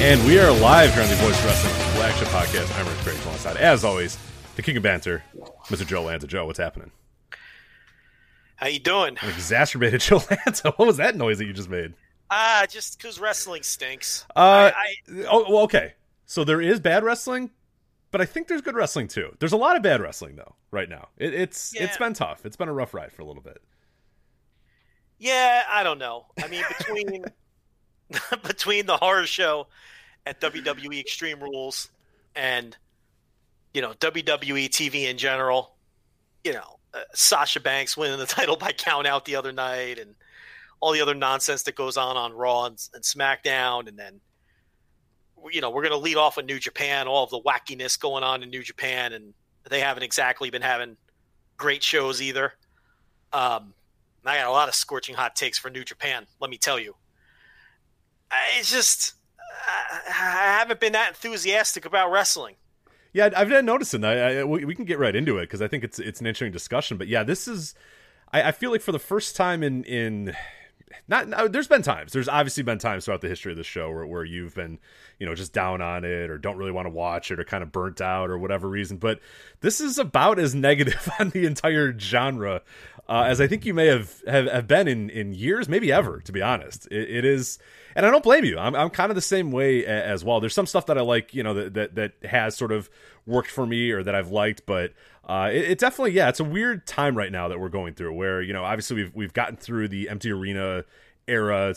And we are live here on the Voice Wrestling flagship podcast. I'm Rich Craig alongside, as always, the King of Banter, Mr. Joe Lanza. Joe, what's happening? How you doing? An exacerbated Joe Lanza. What was that noise that you just made? Ah, just because wrestling stinks. Uh, I, I, oh, well, okay. So there is bad wrestling, but I think there's good wrestling too. There's a lot of bad wrestling though right now. It, it's Yeah. it's been tough. It's been a rough ride for a little bit. yeah, I don't know. I mean, between between the horror show at WWE Extreme Rules and you know WWE TV in general, you know uh, Sasha Banks winning the title by count out the other night, and all the other nonsense that goes on on Raw and, and SmackDown, and then you know we're going to lead off with New Japan, all of the wackiness going on in New Japan, and they haven't exactly been having great shows either. Um, I got a lot of scorching hot takes for New Japan. Let me tell you, it's just I haven't been that enthusiastic about wrestling. Yeah, I've been noticing. I, I we, we can get right into it because I think it's it's an interesting discussion. But yeah, this is. I, I feel like for the first time in in not no, there's been times there's obviously been times throughout the history of the show where, where you've been you know just down on it or don't really want to watch it or kind of burnt out or whatever reason but this is about as negative on the entire genre uh, as i think you may have, have have been in in years maybe ever to be honest it, it is and i don't blame you i'm, I'm kind of the same way as well there's some stuff that i like you know that, that that has sort of worked for me or that i've liked but uh, it, it definitely, yeah, it's a weird time right now that we're going through. Where you know, obviously, we've we've gotten through the empty arena era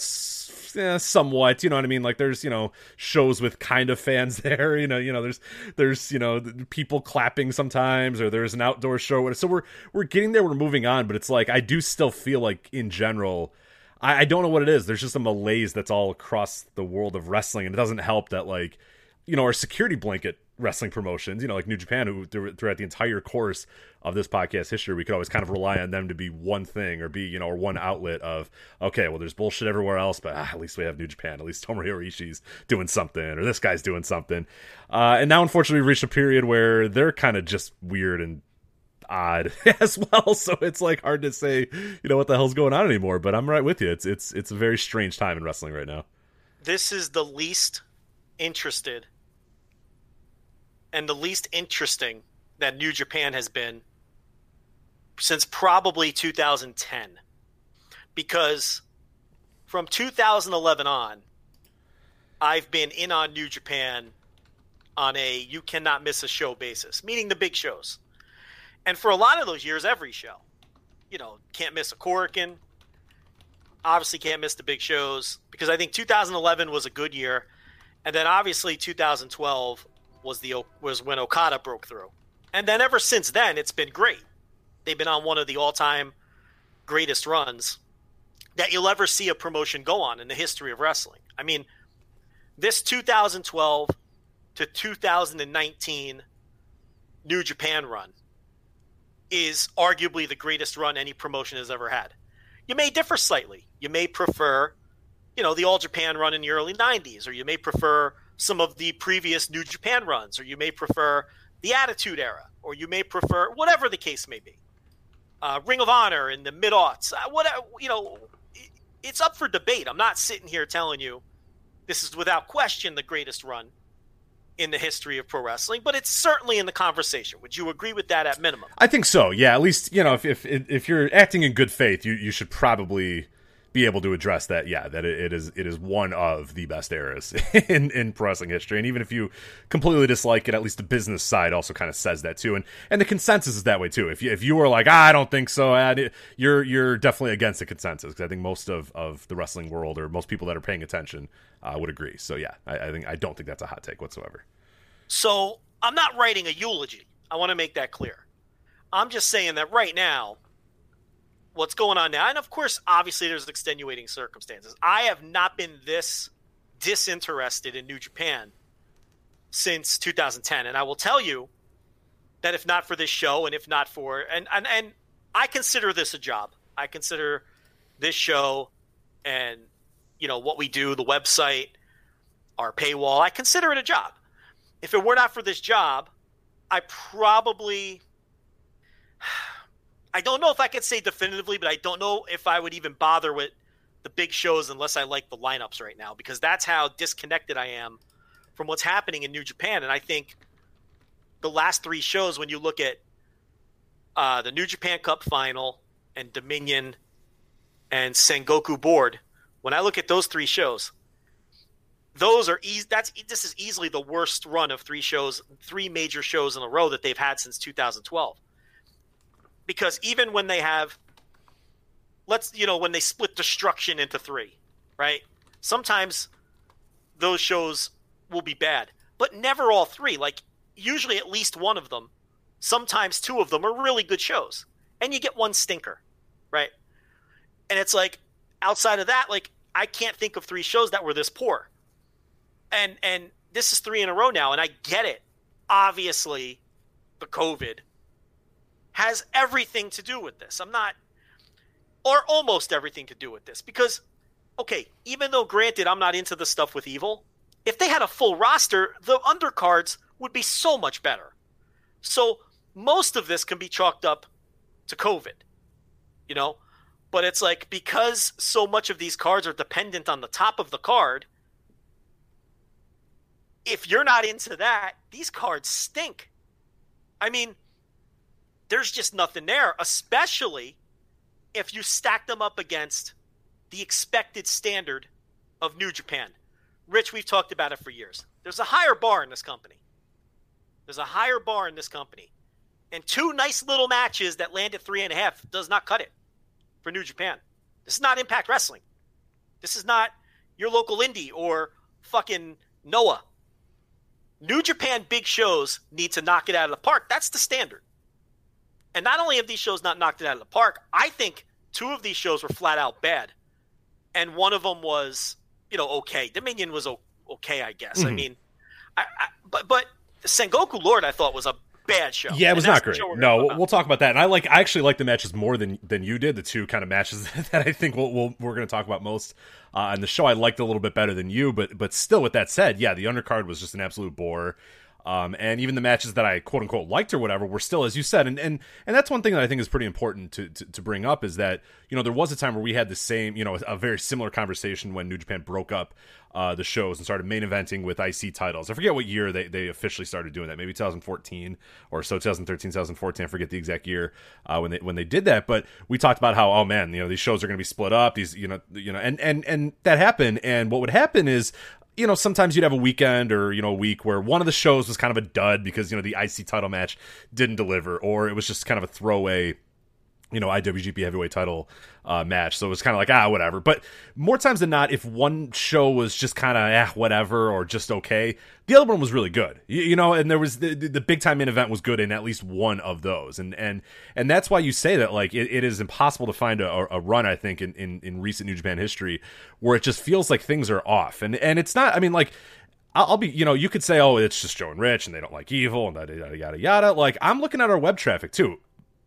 eh, somewhat. You know what I mean? Like, there's you know shows with kind of fans there. You know, you know, there's there's you know people clapping sometimes, or there's an outdoor show. So we're we're getting there. We're moving on, but it's like I do still feel like in general. I, I don't know what it is. There's just a malaise that's all across the world of wrestling, and it doesn't help that like you know our security blanket wrestling promotions, you know, like New Japan, who through- throughout the entire course of this podcast history, we could always kind of rely on them to be one thing or be, you know, or one outlet of, okay, well, there's bullshit everywhere else, but ah, at least we have New Japan. At least Tomohiro Ishii's doing something, or this guy's doing something. Uh, and now, unfortunately, we've reached a period where they're kind of just weird and odd as well. So it's like hard to say, you know, what the hell's going on anymore. But I'm right with you. It's it's it's a very strange time in wrestling right now. This is the least interested and the least interesting that New Japan has been since probably 2010. Because from 2011 on, I've been in on New Japan on a you cannot miss a show basis, meaning the big shows. And for a lot of those years, every show. You know, can't miss a Korakuen. Obviously, can't miss the big shows because I think 2011 was a good year, and then obviously 2012 was the was when Okada broke through, and then ever since then it's been great. They've been on one of the all-time greatest runs that you'll ever see a promotion go on in the history of wrestling. I mean, this 2012 to 2019 New Japan run is arguably the greatest run any promotion has ever had. You may differ slightly. You may prefer, you know, the All Japan run in the early 90s, or you may prefer some of the previous New Japan runs, or you may prefer the Attitude Era, or you may prefer whatever the case may be. Uh, Ring of Honor in the mid aughts, uh, whatever, you know, it- it's up for debate. I'm not sitting here telling you this is without question the greatest run in the history of pro wrestling, but it's certainly in the conversation. Would you agree with that at minimum? I think so. Yeah, at least you know if if if you're acting in good faith, you you should probably be able to address that. Yeah, that it, is it is one of the best eras in in pro wrestling history. And even if you completely dislike it, at least the business side also kind of says that too. And and the consensus is that way too. If you if you were like ah, I don't think so, you're you're definitely against the consensus because I think most of of the wrestling world or most people that are paying attention uh, would agree. So yeah, I, I think I don't think that's a hot take whatsoever. So I'm not writing a eulogy. I want to make that clear. I'm just saying that right now what's going on now. And of course, obviously, there's extenuating circumstances. I have not been this disinterested in New Japan since 2010. And I will tell you that if not for this show and if not for, and, and, and I consider this a job. I consider this show and, you know, what we do, the website, our paywall, I consider it a job. If it were not for this job, I probably I don't know if I could say definitively, but I don't know if I would even bother with the big shows unless I like the lineups right now because that's how disconnected I am from what's happening in New Japan. And I think the last three shows, when you look at uh, the New Japan Cup final and Dominion and Sengoku Lord, when I look at those three shows, those are easy. That's this is easily the worst run of three shows, three major shows in a row that they've had since 2012 because even when they have let's you know when they split destruction into three right? Sometimes those shows will be bad but never all three. Like usually at least one of them sometimes two of them are really good shows. And you get one stinker right? And it's like outside of that like i can't think of three shows that were this poor and and this is three in a row now and i get it obviously the covid has everything to do with this. I'm not, or almost everything to do with this. Because, okay, even though granted I'm not into the stuff with evil, if they had a full roster, the undercards would be so much better. So most of this can be chalked up to COVID, you know? But it's like because so much of these cards are dependent on the top of the card, if you're not into that, these cards stink. I mean, there's just nothing there, especially if you stack them up against the expected standard of New Japan. Rich, we've talked about it for years. There's a higher bar in this company. There's a higher bar in this company. And two nice little matches that land at three and a half does not cut it for New Japan. This is not Impact Wrestling. This is not your local indie or fucking Noah. New Japan big shows need to knock it out of the park. That's the standard. And not only have these shows not knocked it out of the park, I think two of these shows were flat out bad. And one of them was, you know, okay. Dominion was okay, I guess. Mm-hmm. I mean, I, I, but but Sengoku Lord, I thought was a bad show. Yeah, it was not great. No, we'll talk about that. And I like, I actually like the matches more than than you did. The two kind of matches that I think we'll, we'll we're going to talk about most uh, on the show. I liked a little bit better than you, but but still, with that said, yeah, the undercard was just an absolute bore. Um, and even the matches that I quote unquote liked or whatever were still, as you said, and and and that's one thing that I think is pretty important to, to, to bring up is that you know there was a time where we had the same you know a very similar conversation when New Japan broke up uh, the shows and started main eventing with IC titles. I forget what year they, they officially started doing that. Maybe 2014 or so 2013, 2014. I forget the exact year uh, when they when they did that. But we talked about how oh man, you know these shows are going to be split up. These you know you know and and and that happened. And what would happen is you know, sometimes you'd have a weekend or, you know, a week where one of the shows was kind of a dud because, you know, the IC title match didn't deliver, or it was just kind of a throwaway you know IWGP Heavyweight Title uh, match. So it was kind of like ah whatever. But more times than not, if one show was just kind of eh whatever or just okay, the other one was really good. You, you know, and there was the, the big time in event was good in at least one of those. And and and that's why you say that like it, it is impossible to find a, a run I think in, in in recent New Japan history where it just feels like things are off. And and it's not. I mean like. I'll be, you know, you could say, oh, it's just Joe and Rich and they don't like evil and yada, yada, yada, yada. Like, I'm looking at our web traffic too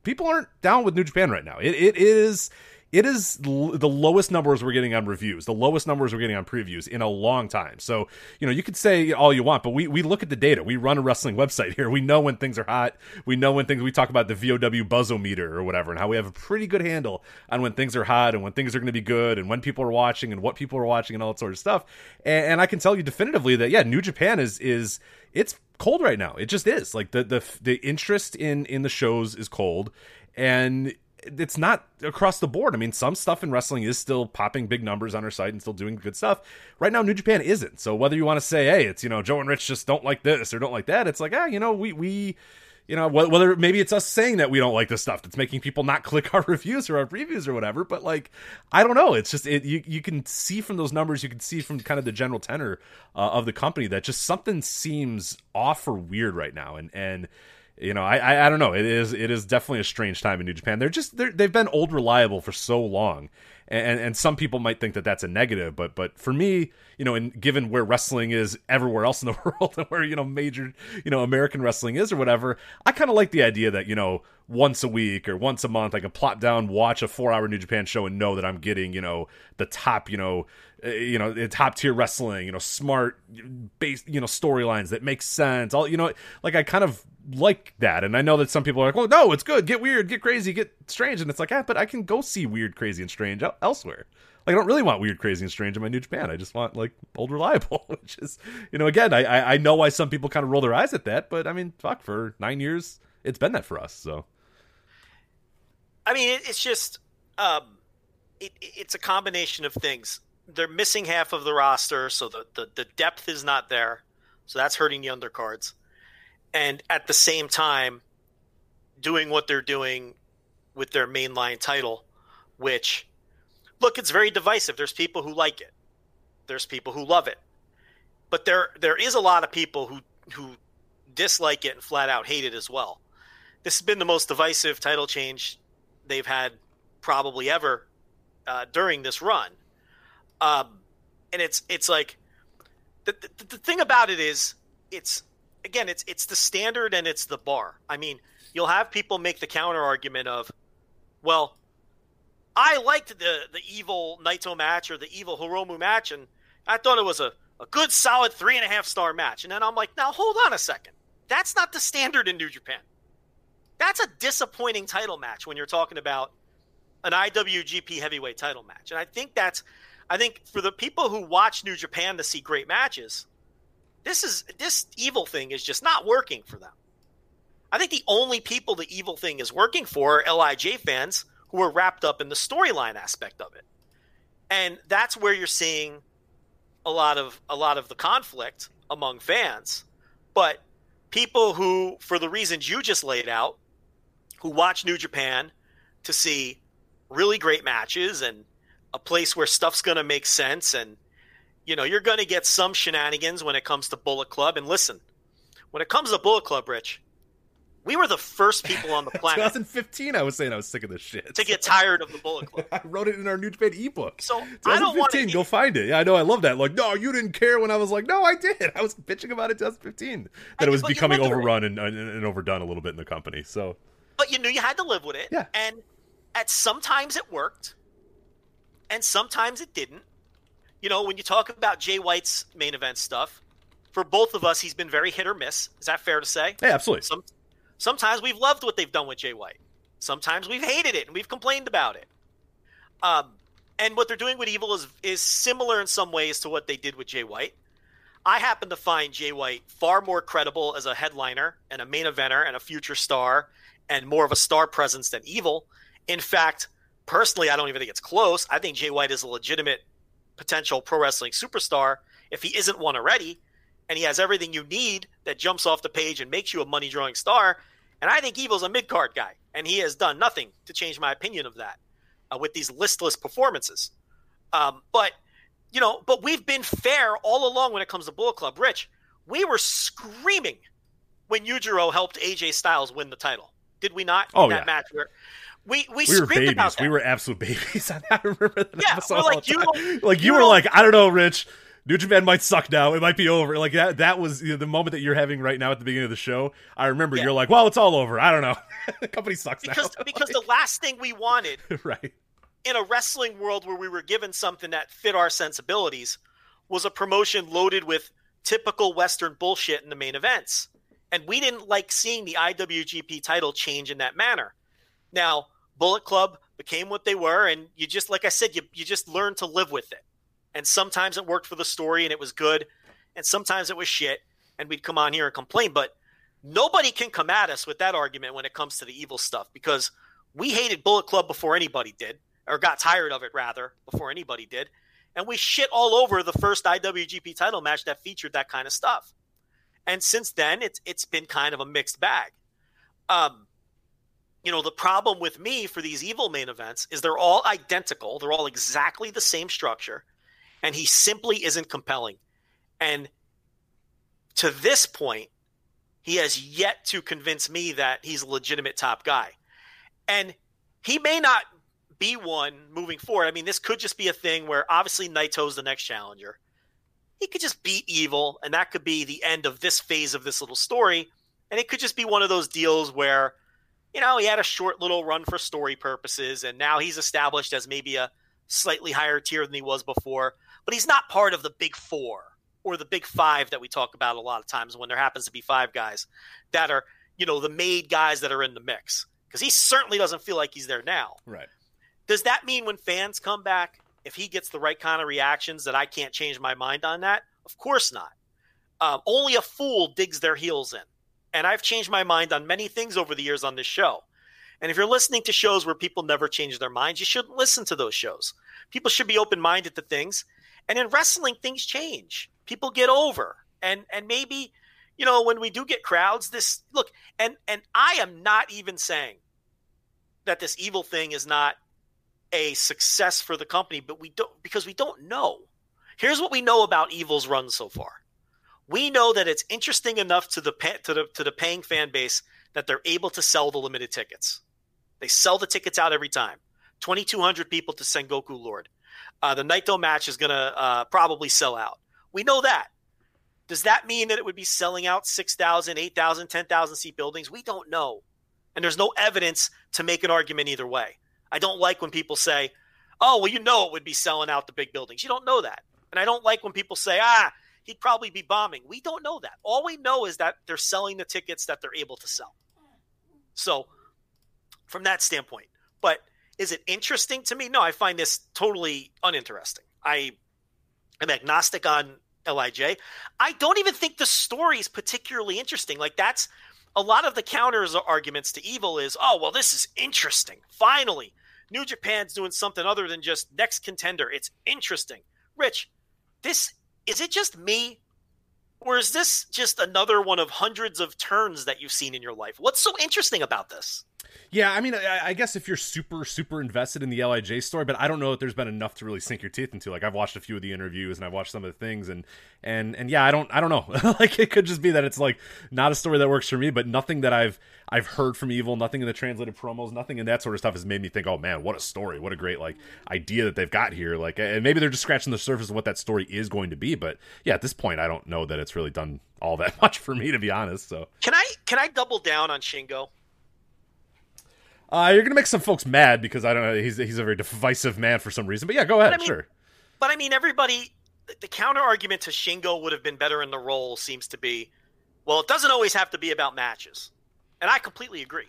people aren't down with New Japan right now. It, it is it is l- the lowest numbers we're getting on reviews, the lowest numbers we're getting on previews in a long time. So, you know, you could say all you want, but we, we look at the data. We run a wrestling website here. We know when things are hot. We know when things, we talk about the VOW buzzometer or whatever, and how we have a pretty good handle on when things are hot and when things are going to be good and when people are watching and what people are watching and all that sort of stuff. And, and I can tell you definitively that, yeah, New Japan is, is, it's cold right now. It just is. Like the, the, the interest in, in the shows is cold and it's not across the board. I mean, some stuff in wrestling is still popping big numbers on our site and still doing good stuff. Right now, New Japan isn't. So whether you want to say, hey, it's you know Joe and Rich just don't like this or don't like that, it's like ah, you know we we you know whether maybe it's us saying that we don't like this stuff that's making people not click our reviews or our previews or whatever but like i don't know it's just it, you, you can see from those numbers you can see from kind of the general tenor uh, of the company that just something seems off or weird right now and and you know, I, I, I don't know. It is it is definitely a strange time in New Japan. They're just they're, they've been old reliable for so long, and and some people might think that that's a negative, but but for me, you know, and given where wrestling is everywhere else in the world, and where you know major you know American wrestling is or whatever, I kind of like the idea that you know once a week or once a month I can plot down, watch a four hour New Japan show, and know that I'm getting you know the top you know you know it's top tier wrestling you know smart base you know storylines that make sense all you know like i kind of like that. And i know that some people are like well no it's good. Get weird get crazy get strange. And it's like ah but i can go see weird crazy and strange elsewhere. Like i don't really want weird crazy and strange in my new japan. I just want like old reliable which is you know again i i know why some people kind of roll their eyes at that but i mean fuck for nine years it's been that for us so. I mean it's just um it, it's a combination of things they're missing half of the roster, so the, the, the depth is not there. So that's hurting the undercards. And at the same time, doing what they're doing with their mainline title, which, look, it's very divisive. There's people who like it, there's people who love it. But there there is a lot of people who who dislike it and flat out hate it as well. This has been the most divisive title change they've had probably ever uh, during this run. Um, and it's it's like the, the, the thing about it is it's again it's it's the standard and it's the bar. I mean, you'll have people make the counter argument of, well, I liked the the evil Naito match or the evil Hiromu match, and I thought it was a, a good solid three and a half star match. And then I'm like, now hold on a second. That's not the standard in New Japan. That's a disappointing title match when you're talking about an IWGP heavyweight title match. And I think that's I think for the people who watch New Japan to see great matches, this is this evil thing is just not working for them. I think the only people the evil thing is working for are LIJ fans who are wrapped up in the storyline aspect of it. And that's where you're seeing a lot of a lot of the conflict among fans. But people who for the reasons you just laid out, who watch New Japan to see really great matches and a place where stuff's going to make sense and you know you're going to get some shenanigans when it comes to bullet club. And listen when it comes to bullet club rich we were the first people on the planet 2015 i was saying i was sick of this shit. to get tired of the bullet club. I wrote it in our new japan ebook. So i don't want to go find it. Yeah i know i love that. Like no you didn't care when i was like no i did. I was bitching about it 2015 that it was becoming overrun and, and, and overdone a little bit in the company so. But you knew you had to live with it. Yeah. And at sometimes it worked and sometimes it didn't. You know, when you talk about Jay White's main event stuff, for both of us, he's been very hit or miss. Is that fair to say? Yeah, absolutely. Some, sometimes we've loved what they've done with Jay White. Sometimes we've hated it and we've complained about it. Um, and what they're doing with Evil is is similar in some ways to what they did with Jay White. I happen to find Jay White far more credible as a headliner and a main eventer and a future star and more of a star presence than Evil. In fact, Personally, I don't even think it's close. I think Jay White is a legitimate potential pro wrestling superstar if he isn't one already, and he has everything you need that jumps off the page and makes you a money drawing star. And I think Evil's a mid card guy, and he has done nothing to change my opinion of that uh, with these listless performances. Um, but you know, but we've been fair all along when it comes to Bullet Club. Rich, we were screaming when Yujiro helped AJ Styles win the title. Did we not? Oh, in that yeah. match where we we, we were babies. We were absolute babies. I remember that yeah, episode. like you, like you, you were like, I don't know, Rich. New Japan might suck now. It might be over. Like that. That was you know, the moment that you're having right now at the beginning of the show. I remember yeah. you're like, well, it's all over. I don't know. the company sucks because, now. because the last thing we wanted, right, in a wrestling world where we were given something that fit our sensibilities, was a promotion loaded with typical Western bullshit in the main events, and we didn't like seeing the IWGP title change in that manner. Now Bullet Club became what they were, and you just, like I said, you you just learned to live with it. And sometimes it worked for the story and it was good, and sometimes it was shit, and we'd come on here and complain. But nobody can come at us with that argument when it comes to the evil stuff because We hated Bullet Club before anybody did, or got tired of it rather before anybody did, and we shit all over the first IWGP title match that featured that kind of stuff. And since then, it's it's been kind of a mixed bag. Um, you know, the problem with me for these evil main events is they're all identical. They're all exactly the same structure, and he simply isn't compelling. And to this point, he has yet to convince me that he's a legitimate top guy. And he may not be one moving forward. I mean, this could just be a thing where obviously Naito's the next challenger. He could just beat Evil, and that could be the end of this phase of this little story. And it could just be one of those deals where, you know, he had a short little run for story purposes, and now he's established as maybe a slightly higher tier than he was before. But he's not part of the big four or the big five that we talk about a lot of times when there happens to be five guys that are, you know, the made guys that are in the mix. Because he certainly doesn't feel like he's there now. Right. Does that mean when fans come back, if he gets the right kind of reactions, that I can't change my mind on that? Of course not. Um, only a fool digs their heels in. And I've changed my mind on many things over the years on this show. And if you're listening to shows where people never change their minds, you shouldn't listen to those shows. People should be open minded to things. And in wrestling, things change. People get over. And and maybe, you know, when we do get crowds, this look, and and I am not even saying that this evil thing is not a success for the company, but we don't because we don't know. Here's what we know about Evil's run so far. We know that it's interesting enough to the to the to the paying fan base that they're able to sell the limited tickets. They sell the tickets out every time. 2,200 people to Sengoku Lord. Uh, the Naito match is going to uh, probably sell out. We know that. Does that mean that it would be selling out 6,000, 8,000, 10,000 seat buildings? We don't know. And there's no evidence to make an argument either way. I don't like when people say, oh, well, you know it would be selling out the big buildings. You don't know that. And I don't like when people say, ah, he'd probably be bombing. We don't know that. All we know is that they're selling the tickets that they're able to sell. So, from that standpoint, but is it interesting to me? No, I find this totally uninteresting. I am agnostic on Lij. I don't even think the story is particularly interesting. Like that's a lot of the counters arguments to evil is, oh well, this is interesting. Finally, New Japan's doing something other than just next contender. It's interesting. Rich, this is it just me? Or is this just another one of hundreds of turns that you've seen in your life? What's so interesting about this? Yeah, I mean, I, I, guess if you're super, super invested in the Lij story, but I don't know that there's been enough to really sink your teeth into. Like, I've watched a few of the interviews and I've watched some of the things, and and and yeah, I don't, I don't know. like, it could just be that it's like not a story that works for me, but nothing that I've I've heard from Evil, nothing in the translated promos, nothing in that sort of stuff has made me think, oh man, what a story, what a great like idea that they've got here. Like, and maybe they're just scratching the surface of what that story is going to be, but yeah, at this point, I don't know that it's really done all that much for me to be honest. So can I can I double down on Shingo? Uh, you're gonna make some folks mad because I don't know. He's he's a very divisive man for some reason. But yeah, go ahead. I mean, sure. But I mean, everybody. The counter argument to Shingo would have been better in the role seems to be, well, it doesn't always have to be about matches, and I completely agree.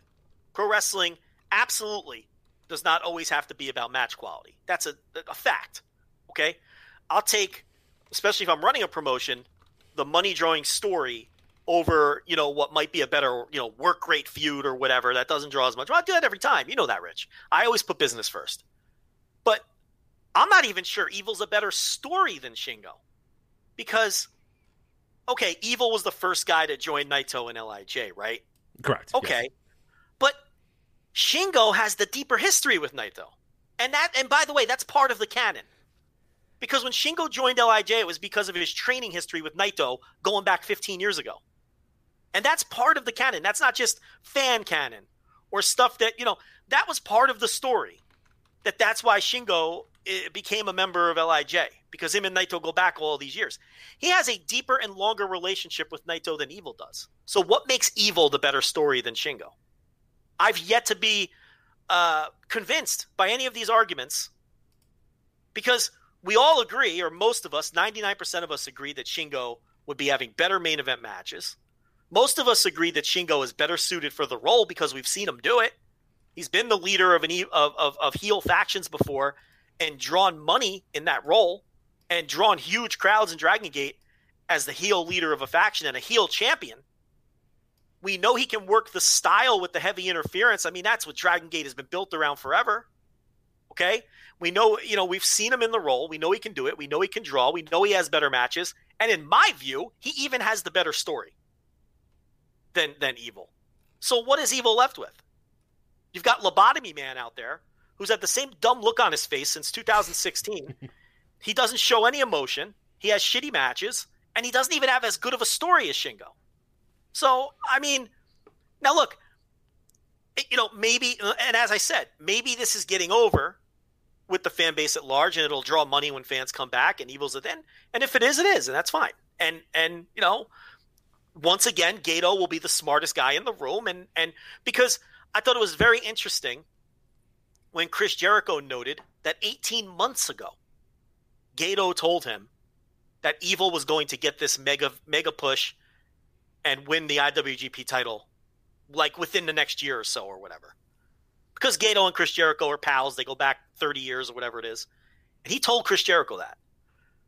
Pro wrestling absolutely does not always have to be about match quality. That's a, a fact. Okay, I'll take, especially if I'm running a promotion, the money drawing story over you know what might be a better you know work rate feud or whatever that doesn't draw as much. Well, I do that every time. You know that, Rich. I always put business first. But I'm not even sure Evil's a better story than Shingo, because okay, Evil was the first guy to join Naito and Lij, right? Correct. Okay, yes. but Shingo has the deeper history with Naito, and that and by the way, that's part of the canon. Because when Shingo joined Lij, it was because of his training history with Naito going back 15 years ago. And that's part of the canon. That's not just fan canon or stuff that, you know, that was part of the story. That that's why Shingo eh, became a member of Lij because him and Naito go back all these years. He has a deeper and longer relationship with Naito than Evil does. So what makes Evil the better story than Shingo? I've yet to be uh, convinced by any of these arguments because we all agree, or most of us, 99% of us agree that Shingo would be having better main event matches. Most of us agree that Shingo is better suited for the role because we've seen him do it. He's been the leader of an of, of, of heel factions before and drawn money in that role and drawn huge crowds in Dragon Gate as the heel leader of a faction and a heel champion. We know he can work the style with the heavy interference. I mean, that's what Dragon Gate has been built around forever. Okay? We know, you know, we've seen him in the role. We know he can do it. We know he can draw. We know he has better matches. And in my view, he even has the better story than than Evil. So what is Evil left with? You've got Lobotomy Man out there who's had the same dumb look on his face since 2016. he doesn't show any emotion. He has shitty matches, and he doesn't even have as good of a story as Shingo. So, I mean, now look, you know, maybe, and as I said, maybe this is getting over with the fan base at large, and it'll draw money when fans come back, and Evil's at the end. And if it is, it is, and that's fine. And and you know, once again, Gedo will be the smartest guy in the room, and and because I thought it was very interesting when Chris Jericho noted that 18 months ago, Gedo told him that Evil was going to get this mega mega push and win the IWGP title like within the next year or so or whatever. Because Gedo and Chris Jericho are pals, they go back 30 years or whatever it is. And he told Chris Jericho that,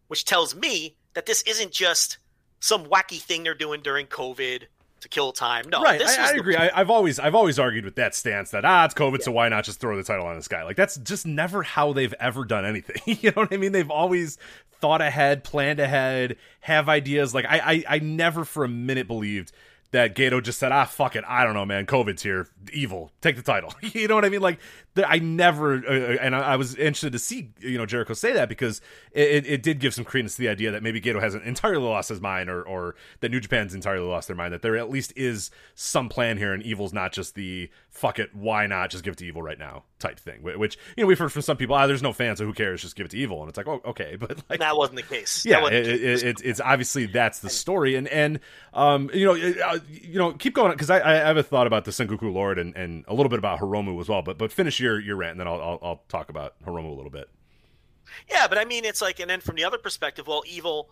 which tells me that this isn't just some wacky thing they're doing during COVID to kill time. No, right. this I, I agree. I, I've always I've always argued with that stance that ah, it's COVID, so why not just throw the title on this guy? Like that's just never how they've ever done anything. you know what I mean? They've always thought ahead, planned ahead, have ideas. Like I I, I never for a minute believed that Gedo just said, ah, fuck it. I don't know, man. COVID's here. Evil. Take the title. you know what I mean? Like, I never, uh, and I, I was interested to see, you know, Jericho say that because it, it, it did give some credence to the idea that maybe Gedo hasn't entirely lost his mind or, or that New Japan's entirely lost their mind, that there at least is some plan here and Evil's not just the fuck it, why not just give it to Evil right now type thing, which, you know, we've heard from some people, ah, there's no fan, so who cares? Just give it to Evil. And it's like, oh, okay. But like, that wasn't the case. Yeah, it, the case. it, it, it's obviously that's the story, and and um, you know, uh, you know, keep going because I, I have a thought about the Sengoku Lord and, and a little bit about Hiromu as well, but but finish your your rant, and then I'll I'll, I'll talk about Hiromu a little bit. Yeah, but I mean, it's like, and then from the other perspective, well, Evil,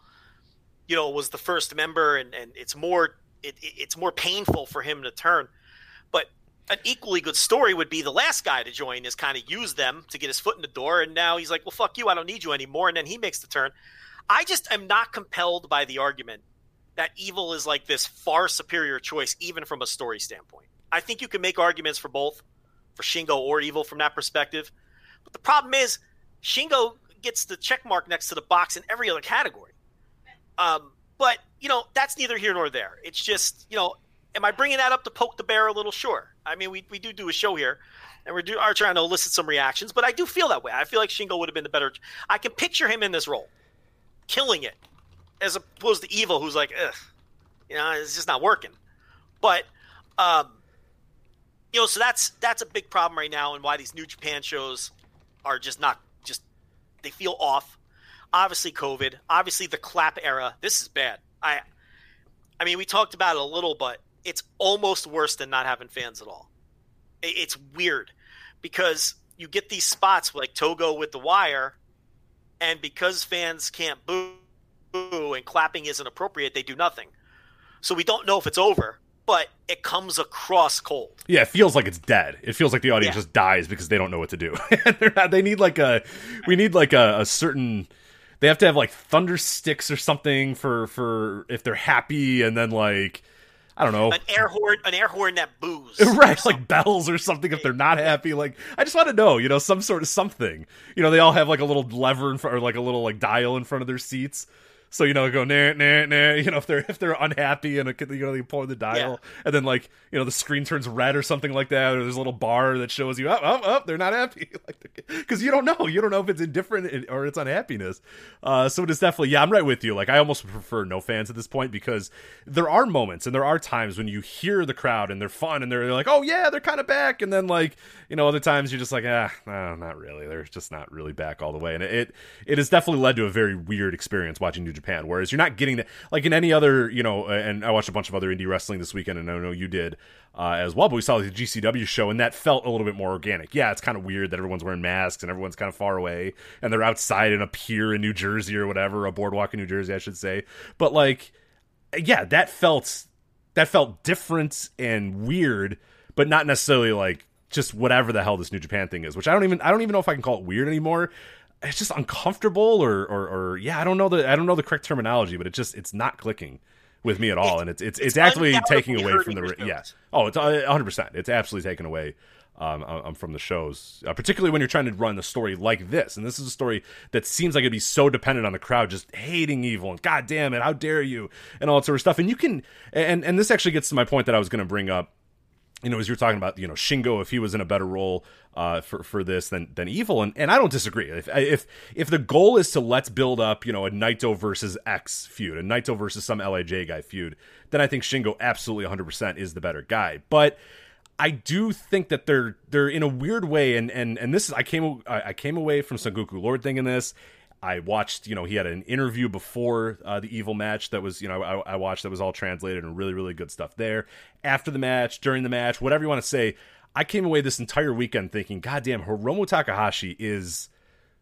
you know, was the first member, and and it's more it, it- it's more painful for him to turn. But an equally good story would be the last guy to join is kind of use them to get his foot in the door, and now he's like, well, fuck you, I don't need you anymore, and then he makes the turn. I just am not compelled by the argument that Evil is like this far superior choice, even from a story standpoint. I think you can make arguments for both, for Shingo or Evil from that perspective. But the problem is, Shingo gets the check mark next to the box in every other category. Um, but you know that's neither here nor there. It's just you know, am I bringing that up to poke the bear a little? Sure. I mean, we, we do do a show here, and we do are trying to elicit some reactions. But I do feel that way. I feel like Shingo would have been the better. I can picture him in this role, killing it, as opposed to Evil, who's like, ugh, you know, it's just not working. But um, you know, so that's that's a big problem right now, and why these New Japan shows are just not just they feel off. Obviously, COVID. Obviously, the clap era. This is bad. I, I mean, we talked about it a little, but it's almost worse than not having fans at all. It's weird because you get these spots like Togo with the wire, and because fans can't boo, boo and clapping isn't appropriate, they do nothing. So we don't know if it's over, but it comes across cold. Yeah, it feels like it's dead. It feels like the audience Yeah. just dies because they don't know what to do. Not, they need like a, we need like a, a certain. They have to have like thunder sticks or something for for if they're happy, and then like I don't know. An air horn, an air horn that boos. right like bells or something if they're not happy like i just want to know you know some sort of something you know they all have like a little lever in front or like a little like dial in front of their seats so you know go nah nah nah you know if they're if they're unhappy and you know they pull the dial and then like you know the screen turns red or something like that or there's a little bar that shows you up up up they're not happy. Like because you don't know. You don't know if it's indifferent or it's unhappiness. Uh so it is definitely yeah i'm right with you. Like i almost prefer no fans at this point because there are moments and there are times when you hear the crowd and they're fun and they're like oh yeah they're kind of back. And then like you know other times you're just like ah no, not really. They're just not really back all the way. And it it has definitely led to a very weird experience watching new japan whereas you're not getting that like in any other you know and i watched a bunch of other indie wrestling this weekend and i know you did uh, as well but we saw the gcw show and that felt a little bit more organic yeah it's kind of weird that everyone's wearing masks and everyone's kind of far away and they're outside in a pier in new jersey or whatever a boardwalk in new jersey i should say but like yeah that felt that felt different and weird, but not necessarily like just whatever the hell this New Japan thing is. Which I don't even I don't even know if I can call it weird anymore. It's just uncomfortable, or or, or yeah, I don't know the I don't know the correct terminology, but it just it's not clicking with me at all, and it's it's it's, it's actually taking away from the yes. yeah. Oh, it's one hundred percent. It's absolutely taken away. Um, um, from the shows, uh, particularly when you're trying to run a story like this, and this is a story that seems like it'd be so dependent on the crowd just hating evil and God damn it, how dare you, and all that sort of stuff. And you can, and and this actually gets to my point that I was going to bring up you know, as you're talking about, you know, Shingo, if he was in a better role uh, for for this than than Evil, and, and I don't disagree. If if if the goal is to let's build up, you know, a Naito versus X feud, a Naito versus some Lij guy feud, then I think Shingo absolutely 100 percent is the better guy. But I do think that they're they're in a weird way, and and and this is I came I came away from Sengoku Lord thing in this. I watched, you know, he had an interview before uh, the evil match that was, you know, I, I, watched that was all translated and really, really good stuff there. After the match, during the match, whatever you want to say, I came away this entire weekend thinking, God damn, Hiromu Takahashi is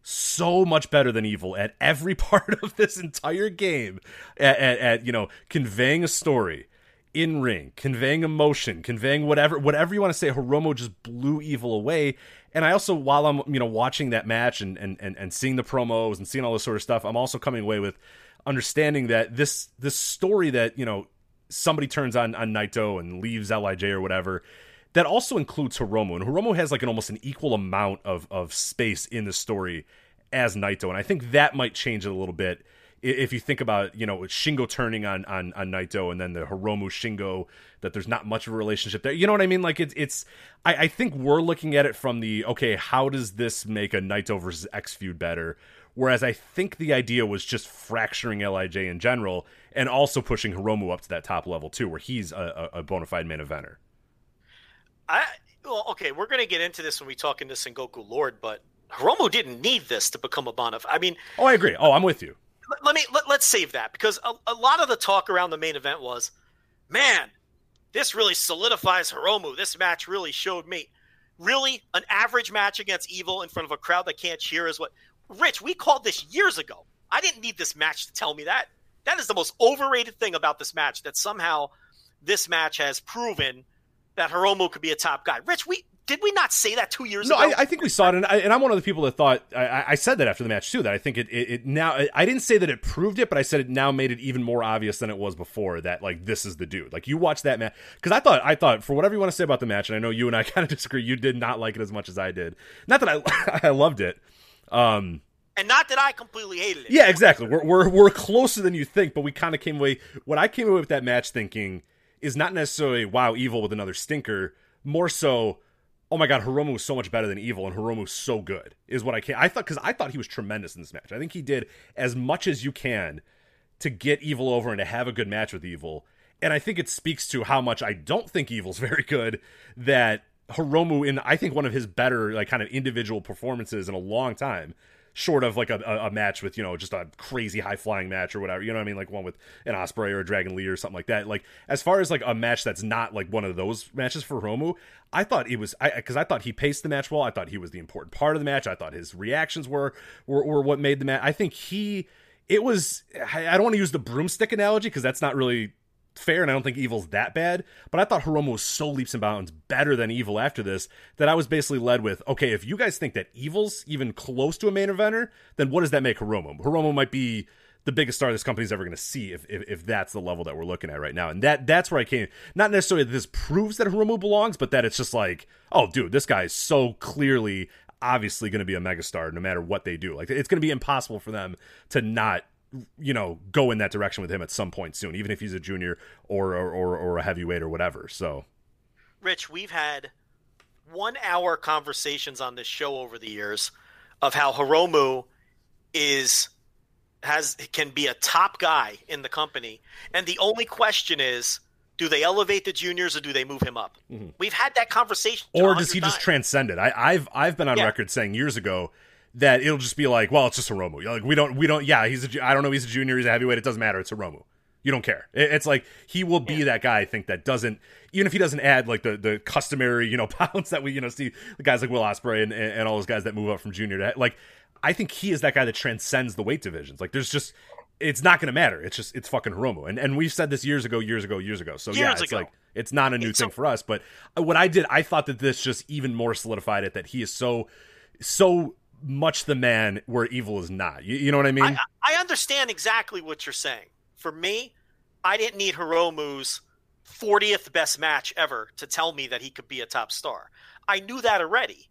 so much better than evil at every part of this entire game at, at, at you know, conveying a story in ring, conveying emotion, conveying whatever whatever you want to say. Hiromu just blew evil away. And I also, while I'm you know watching that match and and and, and seeing the promos and seeing all this sort of stuff, I'm also coming away with understanding that this this story that you know somebody turns on on Naito and leaves Lij or whatever. That also includes Hiromu, and Hiromu has like an almost an equal amount of of space in the story as Naito, and I think that might change it a little bit if you think about you know Shingo turning on on on Naito and then the Hiromu Shingo that there's not much of a relationship there. You know what I mean? Like it's it's I, I think we're looking at it from the okay, how does this make a Naito versus X feud better? Whereas I think the idea was just fracturing Lij in general and also pushing Hiromu up to that top level too, where he's a, a bona fide main eventer. I well, okay, we're gonna get into this when we talk into Sengoku Lord, but Hiromu didn't need this to become a bona. I mean, oh, I agree. Oh, I'm with you let me let, us save that because a, a, lot of the talk around the main event was, man, this really solidifies Hiromu. This match really showed me. Really, an average match against Evil in front of a crowd that can't cheer is what. Rich, we called this years ago. I didn't need this match to tell me that. That is the most overrated thing about this match. That somehow this match has proven that Hiromu could be a top guy. Rich, we did we not say that two years no, ago? No, I, I, think we saw it, and, I, am one of the people that thought I, I, said that after the match too. That I think it, it, it, now I didn't say that it proved it, but I said it now made it even more obvious than it was before. That like this is the dude. Like you watch that match because I thought I thought for whatever you want to say about the match, and I know you and I kind of disagree. You did not like it as much as I did. Not that I I loved it. Um, and not that I completely hated it. Yeah, exactly. We're we're, we're closer than you think, but we kind of came away. What I came away with that match thinking is not necessarily wow evil with another stinker. More so oh my god, Hiromu was so much better than Evil, and Hiromu's so good. Is what I can. I thought because I thought he was tremendous in this match. I think he did as much as you can to get Evil over and to have a good match with Evil. And I think it speaks to how much I don't think Evil's very good. That Hiromu, in I think one of his better like kind of individual performances in a long time, short of like a, a, match with you know just a crazy high flying match or whatever you know what i mean? Like one with an Ospreay or a dragon lee or something like that. Like as far as like a match that's not like one of those matches for romu i thought it was i because I, thought he paced the match well. I thought he was the important part of the match. I thought his reactions were were, were what made the match i think he it was i don't want to use the broomstick analogy because that's not really fair, and I don't think Evil's that bad. But I thought Hiromu was so leaps and bounds better than Evil after this that I was basically led with, okay, if you guys think that Evil's even close to a main eventer, then what does that make Hiromu? Hiromu might be the biggest star this company's ever going to see if, if, if that's the level that we're looking at right now. And that that's where I came. Not necessarily that this proves that Hiromu belongs, but that it's just like, oh, dude, this guy is so clearly obviously going to be a megastar no matter what they do. Like it's going to be impossible for them to not you know go in that direction with him at some point soon even if he's a junior or or, or, or a heavyweight or whatever so rich we've had one hour conversations on this show over the years of how hiromu is has can be a top guy in the company and the only question is do they elevate the juniors or do they move him up mm-hmm. we've had that conversation or does he times. just transcend it I, have i've been on yeah. record saying years ago that it'll just be like, well, it's just a Hiromu. Like we don't, we don't. Yeah, he's a. I don't know. He's a junior. He's a heavyweight. It doesn't matter. It's a Hiromu. You don't care. It's like he will be yeah. that guy. I think that doesn't even if he doesn't add like the the customary you know pounds that we you know see the guys like Will Ospreay and, and all those guys that move up from junior to like. I think he is that guy that transcends the weight divisions. Like there's just it's not going to matter. It's just it's fucking Hiromu, and and we've said this years ago, years ago, years ago. So years yeah, it's ago. like it's not a new it's thing a- for us. But uh, what I did, I thought that this just even more solidified it that he is so so much the man where evil is not. You, you know what I mean? I, I understand exactly what you're saying. For me, I didn't need Hiromu's 40th best match ever to tell me that he could be a top star. I knew that already.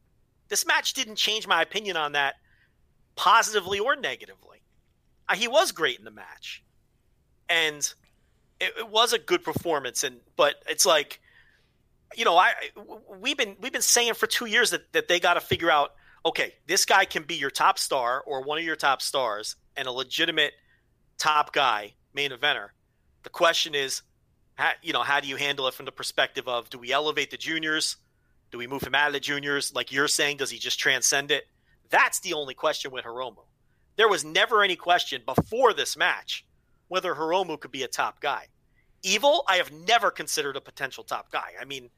This match didn't change my opinion on that positively or negatively. He was great in the match. And it, it was a good performance and but it's like you know, I we've been we've been saying for 2 years that that they got to figure out okay, this guy can be your top star or one of your top stars and a legitimate top guy, main eventer. The question is, how, you know, how do you handle it from the perspective of do we elevate the juniors? Do we move him out of the juniors? Like you're saying, does he just transcend it? That's the only question with Hiromu. There was never any question before this match whether Hiromu could be a top guy. Evil, I have never considered a potential top guy. I mean,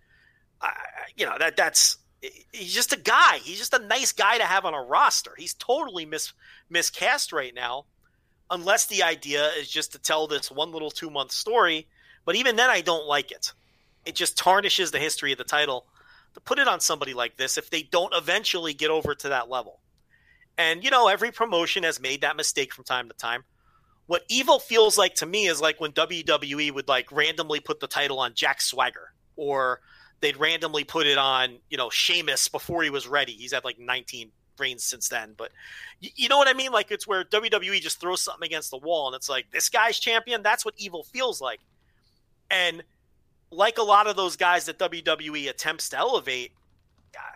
I, you know that that's he's just a guy. He's just a nice guy to have on a roster. He's totally mis miscast right now, unless the idea is just to tell this one little two month story. But even then, I don't like it. It just tarnishes the history of the title to put it on somebody like this if they don't eventually get over to that level. And, you know, every promotion has made that mistake from time to time. What evil feels like to me is like when WWE would like randomly put the title on Jack Swagger or they'd randomly put it on, you know, Sheamus before he was ready. He's had like 19 reigns since then. But you know what I mean? Like it's where WWE just throws something against the wall and it's like, this guy's champion. That's what evil feels like. And like a lot of those guys that WWE attempts to elevate,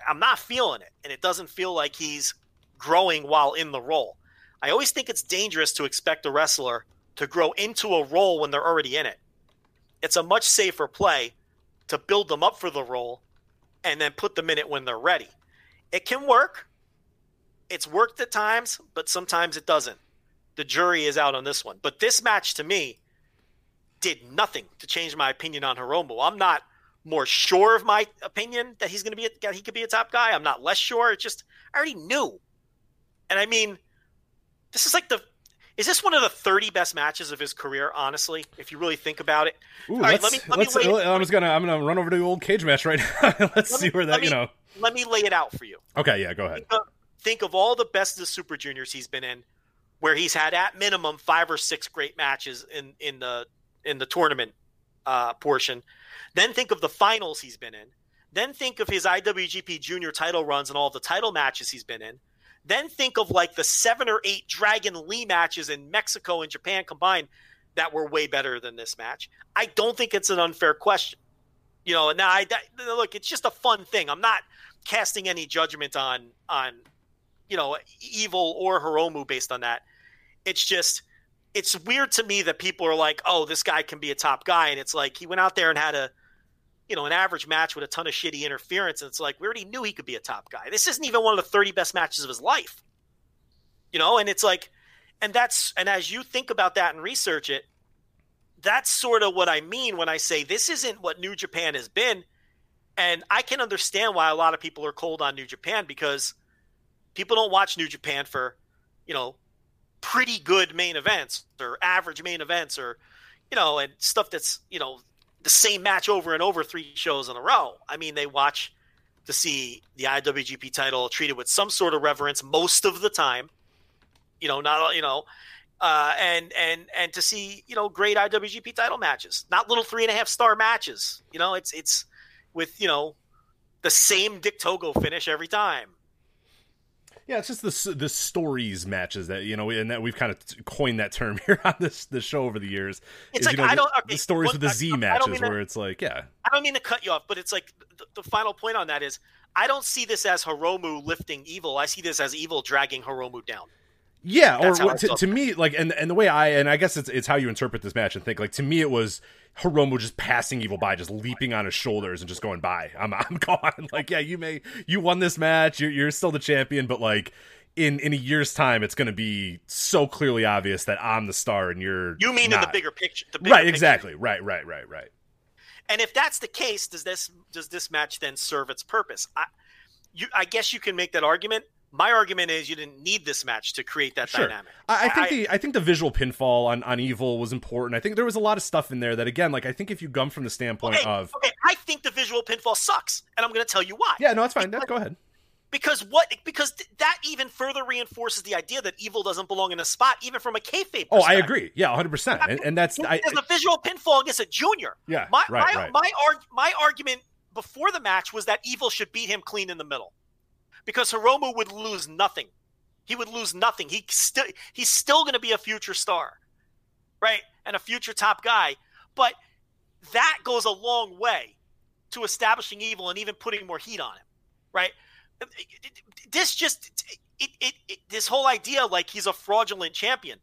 I'm not feeling it. And it doesn't feel like he's growing while in the role. I always think it's dangerous to expect a wrestler to grow into a role when they're already in it. It's a much safer play to build them up for the role and then put them in it when they're ready. It can work. It's worked at times, but sometimes it doesn't. The jury is out on this one. But this match to me did nothing to change my opinion on Hiromu. I'm not more sure of my opinion that he's going to be a, he could be a top guy. I'm not less sure. It's just I already knew. And I mean, this is like the is this one of the 30 best matches of his career? Honestly, if you really think about it. Ooh, All right, let me. Let me lay, I'm just gonna. I'm gonna run over to the old cage match right now. let's let see me, where that. Me, you know. Let me lay it out for you. Okay. Yeah. Go ahead. Think of, think of all the best of the Super Juniors he's been in, where he's had at minimum five or six great matches in in the in the tournament uh, portion. Then think of the finals he's been in. Then think of his IWGP Junior title runs and all the title matches he's been in. Then think of like the seven or eight Dragon Lee matches in Mexico and Japan combined that were way better than this match. I don't think it's an unfair question. You know, now I that, look, it's just a fun thing. I'm not casting any judgment on on you know evil or Hiromu based on that. It's just it's weird to me that people are like, "Oh, this guy can be a top guy," and it's like he went out there and had a you know, an average match with a ton of shitty interference. And it's like, we already knew he could be a top guy. This isn't even one of the 30 best matches of his life. You know, and it's like, and that's, and as you think about that and research it, that's sort of what I mean when I say this isn't what New Japan has been. And I can understand why a lot of people are cold on New Japan because people don't watch New Japan for, you know, pretty good main events or average main events or, you know, and stuff that's, you know, the same match over and over three shows in a row. I mean, they watch to see the IWGP title treated with some sort of reverence most of the time. You know, not you know, uh, and and and to see you know great IWGP title matches, not little three and a half star matches. You know, it's it's with you know the same Dick Togo finish every time. Yeah, it's just the the stories matches that you know, and that we've kind of coined that term here on this the show over the years. It's is, like you know, I don't the, okay, the stories well, with the Z matches to, where it's like, yeah. I don't mean to cut you off, but it's like the, the, final point on that is I don't see this as Hiromu lifting Evil. I see this as Evil dragging Hiromu down. Yeah, That's or to, to me, like, and and the way I and I guess it's it's how you interpret this match and think. Like to me, it was Hiromu just passing Evil by, just leaping on his shoulders and just going by. I'm I'm gone. Like, yeah, you may you won this match. You're you're still the champion, but like in in a year's time, it's going to be so clearly obvious that I'm the star and you're. You mean not. in the bigger picture? The bigger right, picture. exactly. Right, right, right, right. And if that's the case, does this does this match then serve its purpose? I, you, I guess you can make that argument. My argument is you didn't need this match to create that sure. dynamic. I, I think I, the I think the visual pinfall on, on Evil was important. I think there was a lot of stuff in there that again, like I think if you come from the standpoint okay, of okay, I think the visual pinfall sucks, and I'm going to tell you why. Yeah, no, that's fine. Because, go ahead. Because what? Because th- that even further reinforces the idea that evil doesn't belong in a spot, even from a kayfabe. Oh, I agree. Yeah, 100. percent And, and that's I, a visual pinfall against a junior. Yeah, My right, my right. my, arg- my argument before the match was that evil should beat him clean in the middle, because Hiromu would lose nothing. He would lose nothing. He still he's still going to be a future star, right, and a future top guy. But that goes a long way to establishing evil and even putting more heat on him, right? This just it, it, it this whole idea like he's a fraudulent champion.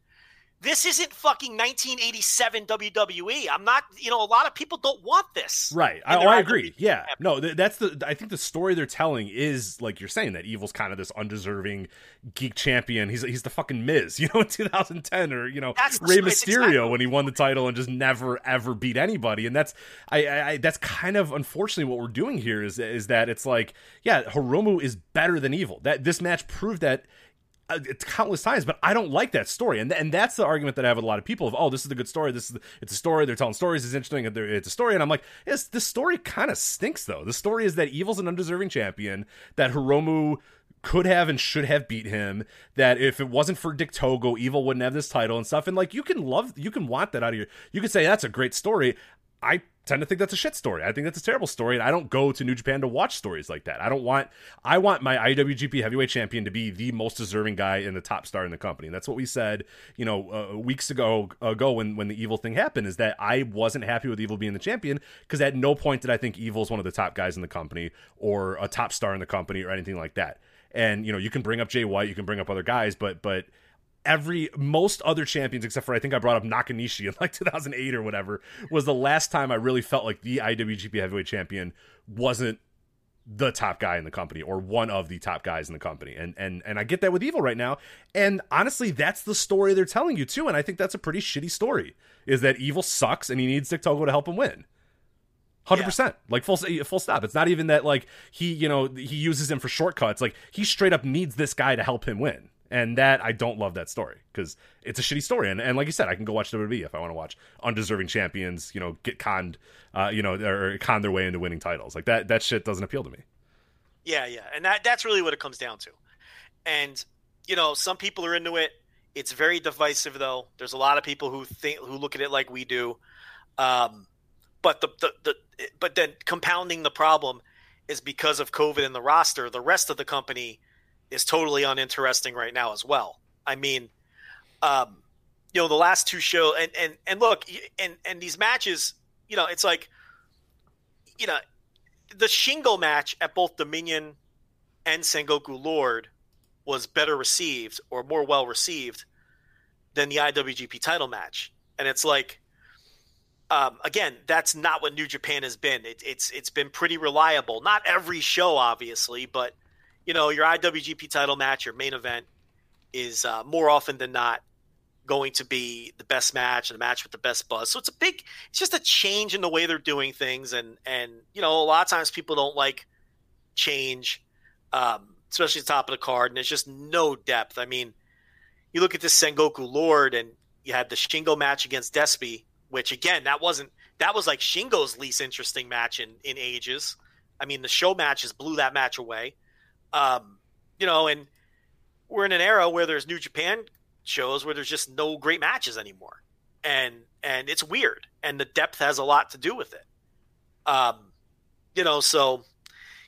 This isn't fucking 1987 WWE. I'm not, you know, a lot of people don't want this. Right. I, I agree. Yeah. No, th- that's the. I think the story they're telling is like you're saying that Evil's kind of this undeserving geek champion. He's he's the fucking Miz, you know, in 2010, or you know, That's Rey Mysterio exactly- when he won the title and just never ever beat anybody. And that's I, I, I that's kind of unfortunately what we're doing here is is that it's like yeah, Hiromu is better than Evil. That this match proved that Uh, it's countless times, but I don't like that story, and and that's the argument that I have with a lot of people of oh, this is a good story. This is it's a story. They're telling stories. It's interesting. It's a story, and I'm like, yes, this story kind of stinks though. The story is that Evil's an undeserving champion. That Hiromu could have and should have beat him. That if it wasn't for Dick Togo, Evil wouldn't have this title and stuff. And like you can love, you can want that out of your. You could say that's a great story. I tend to think that's a shit story. I think that's a terrible story, and I don't go to New Japan to watch stories like that. I don't want. I want my IWGP Heavyweight Champion to be the most deserving guy and the top star in the company. And that's what we said, you know, uh, weeks ago ago when when the Evil thing happened. Is that I wasn't happy with Evil being the champion because at no point did I think Evil is one of the top guys in the company or a top star in the company or anything like that. And you know, you can bring up Jay White, you can bring up other guys, but but every most other champions except for I think I brought up Nakanishi in like 2008 or whatever was the last time I really felt like the IWGP Heavyweight Champion wasn't the top guy in the company or one of the top guys in the company. And and and I get that with Evil right now. And honestly that's the story they're telling you too. And I think that's a pretty shitty story is that Evil sucks and he needs Dick Togo to help him win. Hundred percent, like full eh, full stop. It's not even that like he, you know, he uses him for shortcuts. Like he straight up needs this guy to help him win, and that I don't love that story because it's a shitty story. And, and like you said, I can go watch WWE if I want to watch undeserving champions, you know, get conned, uh, you know, or con their way into winning titles. Like that that shit doesn't appeal to me. Yeah, yeah, and that that's really what it comes down to. And you know, some people are into it. It's very divisive, though. There's a lot of people who think who look at it like we do. Um, but the, the the but then compounding the problem is because of COVID and the roster. The rest of the company is totally uninteresting right now as well. I mean, um, you know, the last two show and and and look, and and these matches, you know, it's like, you know, the Shingo match at both Dominion and Sengoku Lord was better received or more well received than the IWGP title match. And it's like, um, again, that's not what New Japan has been. It, it's it's been pretty reliable. Not every show, obviously, but you know, your IWGP title match, your main event, is uh, more often than not going to be the best match and the match with the best buzz. So it's a big, it's just a change in the way they're doing things, and and you know, a lot of times people don't like change, um, especially the top of the card, and there's just no depth. I mean, you look at this Sengoku Lord, and you had the Shingo match against Despy, which again, that wasn't that was like Shingo's least interesting match in in ages. I mean, the show matches blew that match away. Um, you know, and we're in an era where there's New Japan shows where there's just no great matches anymore, and and it's weird, and the depth has a lot to do with it. Um, you know, so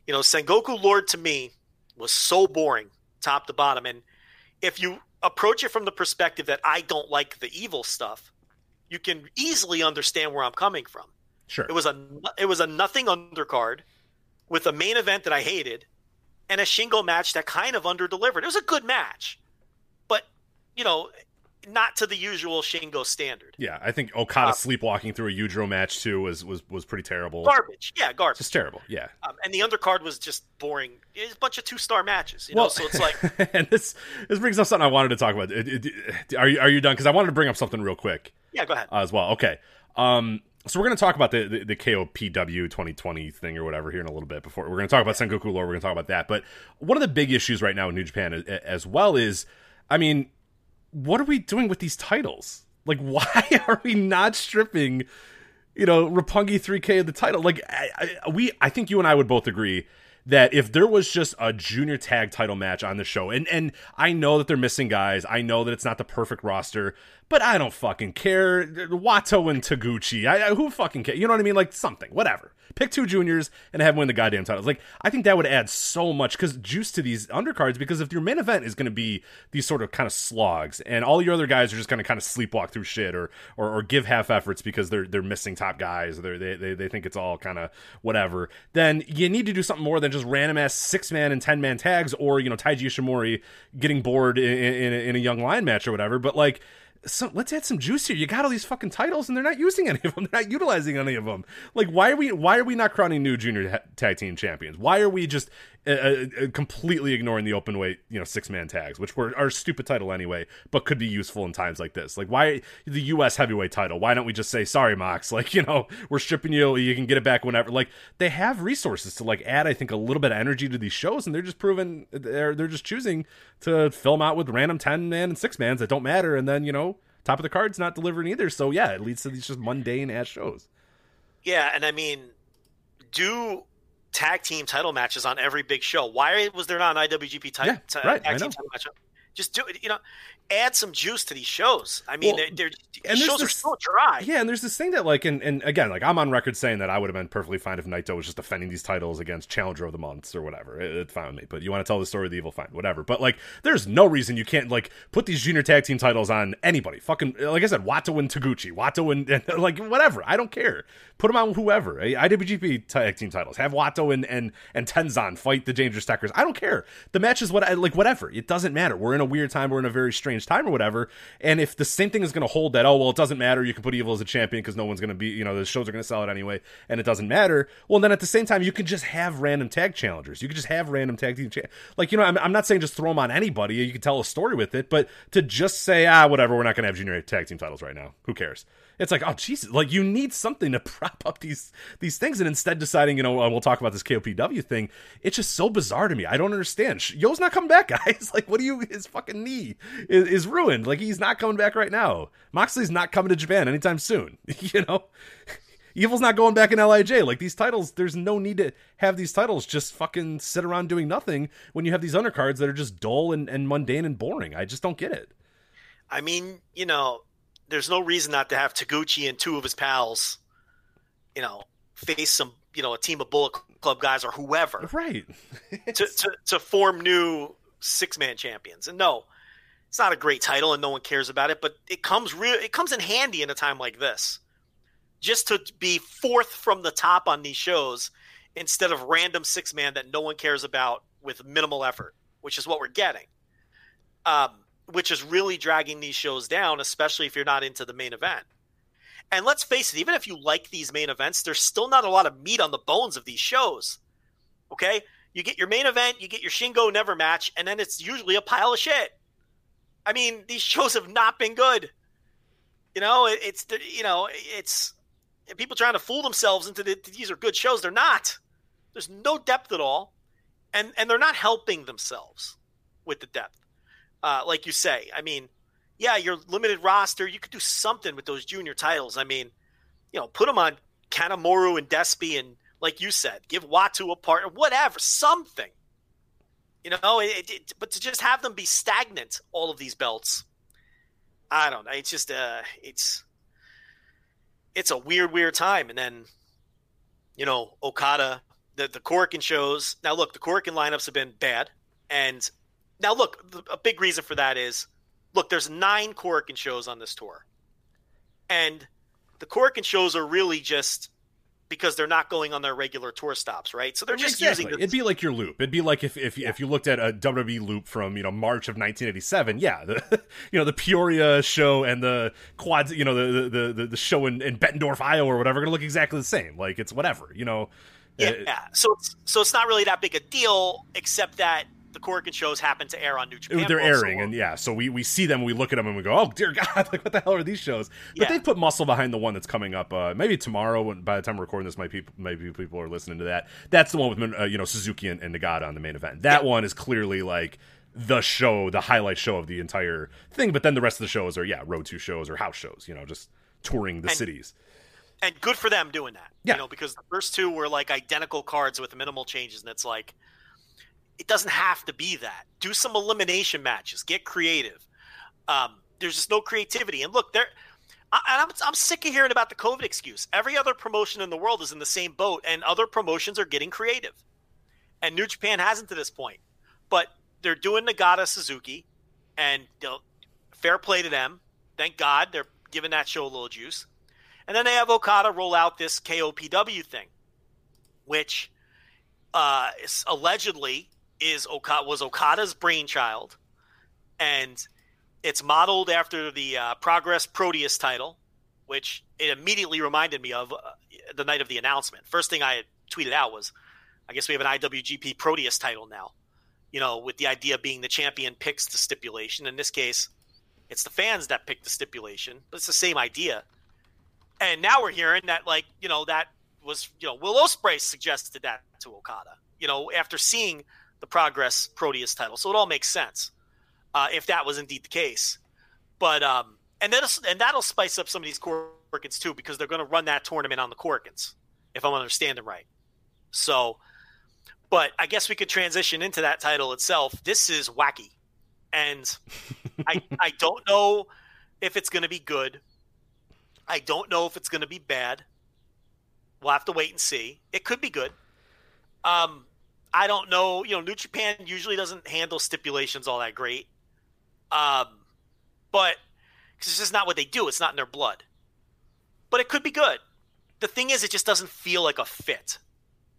you know, Sengoku Lord to me was so boring, top to bottom, and if you approach it from the perspective that I don't like the evil stuff, you can easily understand where I'm coming from. Sure. It was a it was a nothing undercard with a main event that I hated and a Shingo match that kind of underdelivered. It was a good match, but you know, not to the usual Shingo standard. Yeah, I think Okada Uh, sleepwalking through a Yujiro match too was was was pretty terrible. Garbage, yeah, garbage. Just terrible. Yeah. Um, and the undercard was just boring. It's a bunch of two star matches, you know. so it's like, and this this brings up something I wanted to talk about. It- it- are you are you done? Because I wanted to bring up something real quick yeah, go ahead. uh, as well. Okay. Um. So we're going to talk about the, the the KOPW 2020 thing or whatever here in a little bit. Before we're going to talk about Sengoku Lord, we're going to talk about that. But one of the big issues right now in New Japan as, as well is, I mean, what are we doing with these titles? Like, why are we not stripping, you know, Roppongi 3K of the title? Like, I, I, we, I think you and I would both agree that if there was just a junior tag title match on the show, and and I know that they're missing guys, I know that it's not the perfect roster, but I don't fucking care. Wato and Taguchi, I, I who fucking care? You know what I mean? Like something, whatever. Pick two juniors and have them win the goddamn titles. Like I think that would add so much because juice to these undercards. Because if your main event is going to be these sort of kind of slogs, and all your other guys are just going to kind of sleepwalk through shit or, or or give half efforts because they're they're missing top guys, or they they they think it's all kind of whatever. Then you need to do something more than just random ass six man and ten man tags, or you know Taiji Ishimori getting bored in, in, in a young lion match or whatever. But like so let's add some juice here. You got all these fucking titles, and they're not using any of them. They're not utilizing any of them. Like, why are we? Why are we not crowning new junior tag team champions? Why are we just uh, uh, completely ignoring the open weight, you know, six man tags, which were our stupid title anyway, but could be useful in times like this? Like, why the U.S. heavyweight title? Why don't we just say, sorry, Mox? Like, you know, we're stripping you. You can get it back whenever. Like, they have resources to like add, I think, a little bit of energy to these shows, and they're just proving they're they're just choosing to fill them out with random ten man and six mans that don't matter, and then you know top of the card's not delivering either. So yeah, it leads to these just mundane ass shows. Yeah, and I mean, do tag team title matches on every big show. Why was there not an IWGP ti- Yeah, ti- right, tag team title match? Just do it. You know, add some juice to these shows. I mean, Well, they're, they're shows are so dry. Yeah, and there's this thing that like, and, and again, like I'm on record saying that I would have been perfectly fine if Naito was just defending these titles against Challenger of the Months or whatever. It, fine with me. But you want to tell the story of the evil, fine, whatever. But like, there's no reason you can't like put these junior tag team titles on anybody. Fucking like I said, Wato and Taguchi, Wato and, and like whatever. I don't care. Put them on whoever. IWGP tag team titles. Have Wato and and and Tenzan fight the Dangerous Tekkers. I don't care. The match is what I like. Whatever. It doesn't matter. We're in a weird time. We're in a very strange time or whatever. And if the same thing is going to hold that, oh well, it doesn't matter. You can put Evil as a champion because no one's going to be. You know, the shows are going to sell it anyway, and it doesn't matter. Well, then at the same time, you can just have random tag challengers. You can just have random tag team. Cha- like you know, I'm, I'm not saying just throw them on anybody. You can tell a story with it, but to just say ah whatever, we're not going to have junior tag team titles right now. Who cares? It's like, oh Jesus! Like you need something to prop up these these things, and instead deciding, you know, uh, we'll talk about this KOPW thing. It's just so bizarre to me. I don't understand. Yo's not coming back, guys. Like, what do you? His fucking knee is, is ruined. Like he's not coming back right now. Moxley's not coming to Japan anytime soon. you know. Evil's not going back in Lij. Like these titles, there's no need to have these titles just fucking sit around doing nothing when you have these undercards that are just dull and, and mundane and boring. I just don't get it. I mean, you know, there's no reason not to have Taguchi and two of his pals, you know, face some, you know, a team of Bullet Club guys or whoever Right. to, to, to form new six man champions. And no, it's not a great title and no one cares about it, but it comes real it comes in handy in a time like this. Just to be fourth from the top on these shows instead of random six man that no one cares about with minimal effort, which is what we're getting. Um, which is really dragging these shows down, especially if you're not into the main event. And let's face it, even if you like these main events, there's still not a lot of meat on the bones of these shows. Okay? You get your main event, you get your Shingo Never match, and then it's usually a pile of shit. I mean, these shows have not been good. You know, it, it's you know, it's people trying to fool themselves into the, these are good shows. They're not. There's no depth at all, and and they're not helping themselves with the depth. Uh, like you say, I mean, yeah, your limited roster, you could do something with those junior titles. I mean, you know, put them on Kanemaru and Despy, and like you said, give Wato a part, whatever, something. You know, it, it, but to just have them be stagnant, all of these belts, I don't know. It's just, uh, it's, it's a weird, weird time. And then, you know, Okada, the the Korakuen shows. Now, look, the Korakuen lineups have been bad, and now look, the- a big reason for that is, look, there's nine Korakuen shows on this tour, and the Korakuen shows are really just because they're not going on their regular tour stops, right? So they're just exactly. using. The, It'd be like your loop. It'd be like if if, if you looked at a WWE loop from you know March of 1987. Yeah, the you know the Peoria show and the quad, you know the the the, the show in, in Bettendorf, Iowa, or whatever, gonna look exactly the same. Like it's whatever. You know. yeah, Uh, yeah. So it's so it's not really that big a deal, except that the Korakuen shows happen to air on New Japan. they're airing, and yeah, so we, we see them, we look at them, and we go, "Oh dear God, like what the hell are these shows?" But Yeah. they put muscle behind the one that's coming up, uh, maybe tomorrow. When by the time we're recording this, might people maybe people are listening to that. That's the one with uh, you know Suzuki and, and Nagata on the main event. That one is clearly like the show, the highlight show of the entire thing. But then the rest of the shows are yeah, road to shows or house shows. You know, just touring the And- cities. and good for them doing that. Yeah. You know, because the first two were like identical cards with minimal changes, and it's like it doesn't have to be that. Do some elimination matches. Get creative. Um, there's just no creativity. And look, there. I, I'm, I'm sick of hearing about the COVID excuse. Every other promotion in the world is in the same boat, and other promotions are getting creative. And New Japan hasn't to this point, but they're doing Nagata Suzuki, and fair play to them. Thank God they're giving that show a little juice. And then they have Okada roll out this KOPW thing, which uh, is allegedly is Okada was Okada's brainchild, and it's modeled after the uh, Progress Proteus title, which it immediately reminded me of uh, the night of the announcement. First thing I tweeted out was, I guess we have an IWGP Proteus title now. You know, with the idea being the champion picks the stipulation. In this case, it's the fans that pick the stipulation, but it's the same idea. And now we're hearing that, like, you know, that was, you know, Will Ospreay suggested that to Okada, you know, after seeing the Progress Proteus title. So it all makes sense uh, if that was indeed the case. But, um, and, that'll, and that'll spice up some of these Corkins too, because they're going to run that tournament on the Corkins, if I'm understanding right. So, but I guess we could transition into that title itself. This is wacky. And I, I don't know if it's going to be good. I don't know if it's going to be bad. We'll have to wait and see. It could be good. Um, I don't know. You know, New Japan usually doesn't handle stipulations all that great. Um, but because it's just not what they do. It's not in their blood. But it could be good. The thing is, it just doesn't feel like a fit.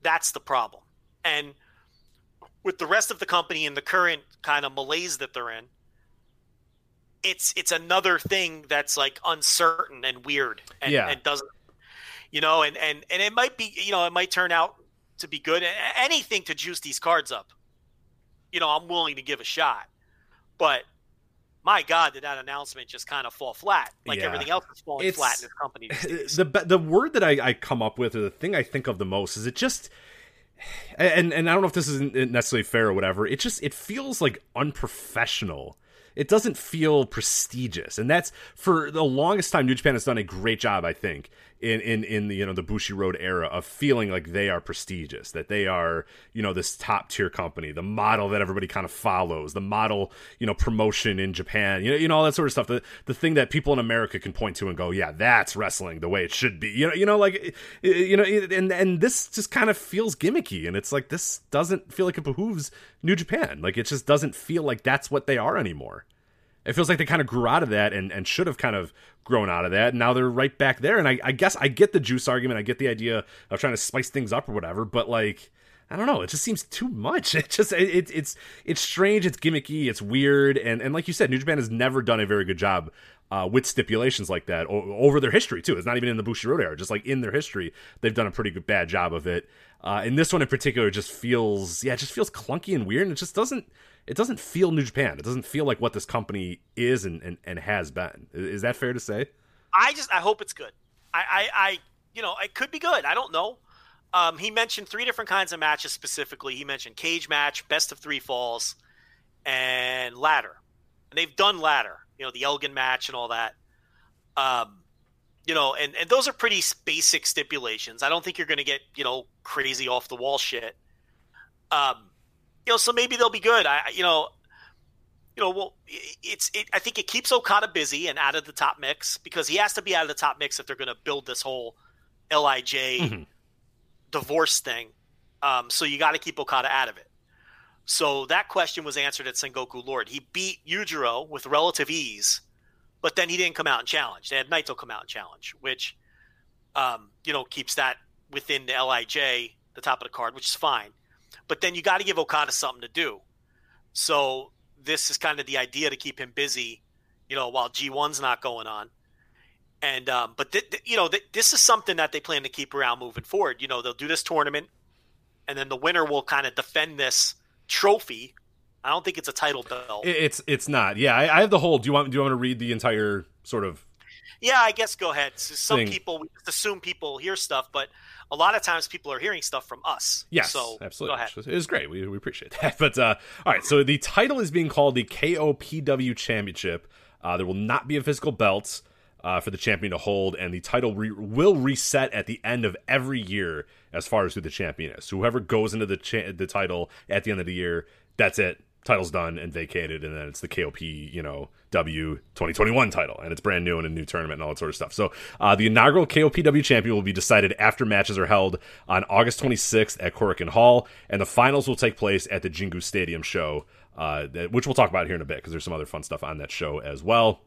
That's the problem. And with the rest of the company and the current kind of malaise that they're in, it's it's another thing that's like uncertain and weird and, Yeah. and doesn't you know and, and and it might be you know it might turn out to be good anything to juice these cards up you know i'm willing to give a shot but my god did that announcement just kind of fall flat like Yeah. everything else is falling It's- flat in this company these days. the the word that I, I come up with or the thing I think of the most is it just and and I don't know if this isn't necessarily fair or whatever. It just it feels like unprofessional. It doesn't feel prestigious, and that's for the longest time. New Japan has done a great job, I think, in in in the you know the Bushiroad era of feeling like they are prestigious, that they are you know this top tier company, the model that everybody kind of follows, the model you know promotion in Japan, you know you know all that sort of stuff. The the thing that people in America can point to and go, yeah, that's wrestling the way it should be. You know you know like eh, eh, you know and and this just kind of feels gimmicky, and it's like this doesn't feel like it behooves New Japan. Like it just doesn't feel like that's what they are anymore. It feels like they kind of grew out of that and, and should have kind of grown out of that. And now they're right back there. And I, I guess I get the juice argument. I get the idea of trying to spice things up or whatever. But like, I don't know. It just seems too much. It just it, it, it's it's strange. It's gimmicky. It's weird. And and like you said, New Japan has never done a very good job uh, with stipulations like that o- over their history too. It's not even in the Bushiroad era. Just like in their history, they've done a pretty good bad job of it. Uh, and this one in particular just feels yeah, it just feels clunky and weird. And it just doesn't it doesn't feel New Japan. It doesn't feel like what this company is and, and, and has been. Is that fair to say? I just I hope it's good. I, I, I you know, it could be good. I don't know. Um, he mentioned three different kinds of matches specifically. He mentioned cage match, best of three falls, and ladder. And they've done ladder, you know, the Elgin match and all that. Um, you know, and, and those are pretty basic stipulations. I don't think you're going to get, you know, crazy off the wall shit. Um, you know, so maybe they'll be good. I, you know, you know, well, it's it, I think it keeps Okada busy and out of the top mix because he has to be out of the top mix if they're going to build this whole Lij Mhm. divorce thing. Um, so you got to keep Okada out of it. So that question was answered at Sengoku Lord. He beat Yujiro with relative ease, but then he didn't come out and challenge. They had Naito come out and challenge, which um, you know keeps that within the Lij, the top of the card, which is fine. But then you got to give Okada something to do. So this is kind of the idea to keep him busy, you know, while G1's not going on. And um, but th- th- you know, th- this is something that they plan to keep around moving forward. You know, they'll do this tournament, and then the winner will kind of defend this trophy. I don't think it's a title belt. It's it's not. Yeah, I, I have the whole. Do you want do you want to read the entire sort of? yeah, I guess go ahead. So some Thing. people we just assume people hear stuff, but a lot of times people are hearing stuff from us. Yes, so absolutely. Go ahead. It was great. We, we appreciate that. But uh, all right, so the title is being called the KOPW Championship. Uh, there will not be a physical belt. uh, for the champion to hold, and the title re- will reset at the end of every year as far as who the champion is. So whoever goes into the cha- the title at the end of the year, that's it. Title's done and vacated, and then it's the KOP, you know, W 2021 title, and it's brand new and a new tournament and all that sort of stuff. So uh, the inaugural KOPW champion will be decided after matches are held on August 26th at Korakuen Hall, and the finals will take place at the Jingu Stadium show, uh, which we'll talk about here in a bit because there's some other fun stuff on that show as well.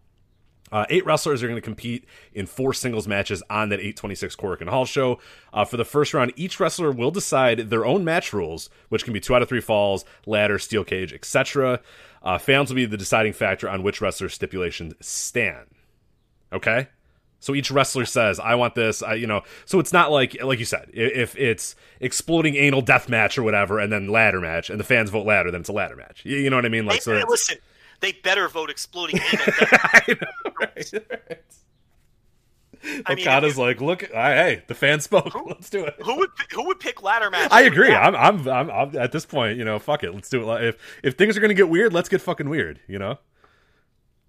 Uh, eight wrestlers are going to compete in four singles matches on that 826 Korakuen Hall show. Uh, for the first round, each wrestler will decide their own match rules, which can be two out of three falls, ladder, steel cage, etc. Uh, fans will be the deciding factor on which wrestler stipulations stand. Okay? So each wrestler says, "I want this." I, you know, so it's not like, like you said, if it's exploding anal death match or whatever, and then ladder match, and the fans vote ladder, then it's a ladder match. You, you know what I mean? Like, Hey, so listen, they better vote exploding anal. I know, right. I mean, Okada's like, look, I, hey, the fans spoke. Let's do it. who would who would pick ladder match? I agree. I'm, I'm, I'm, I'm, at this point, you know, fuck it. Let's do it. If if things are gonna get weird, let's get fucking weird. You know,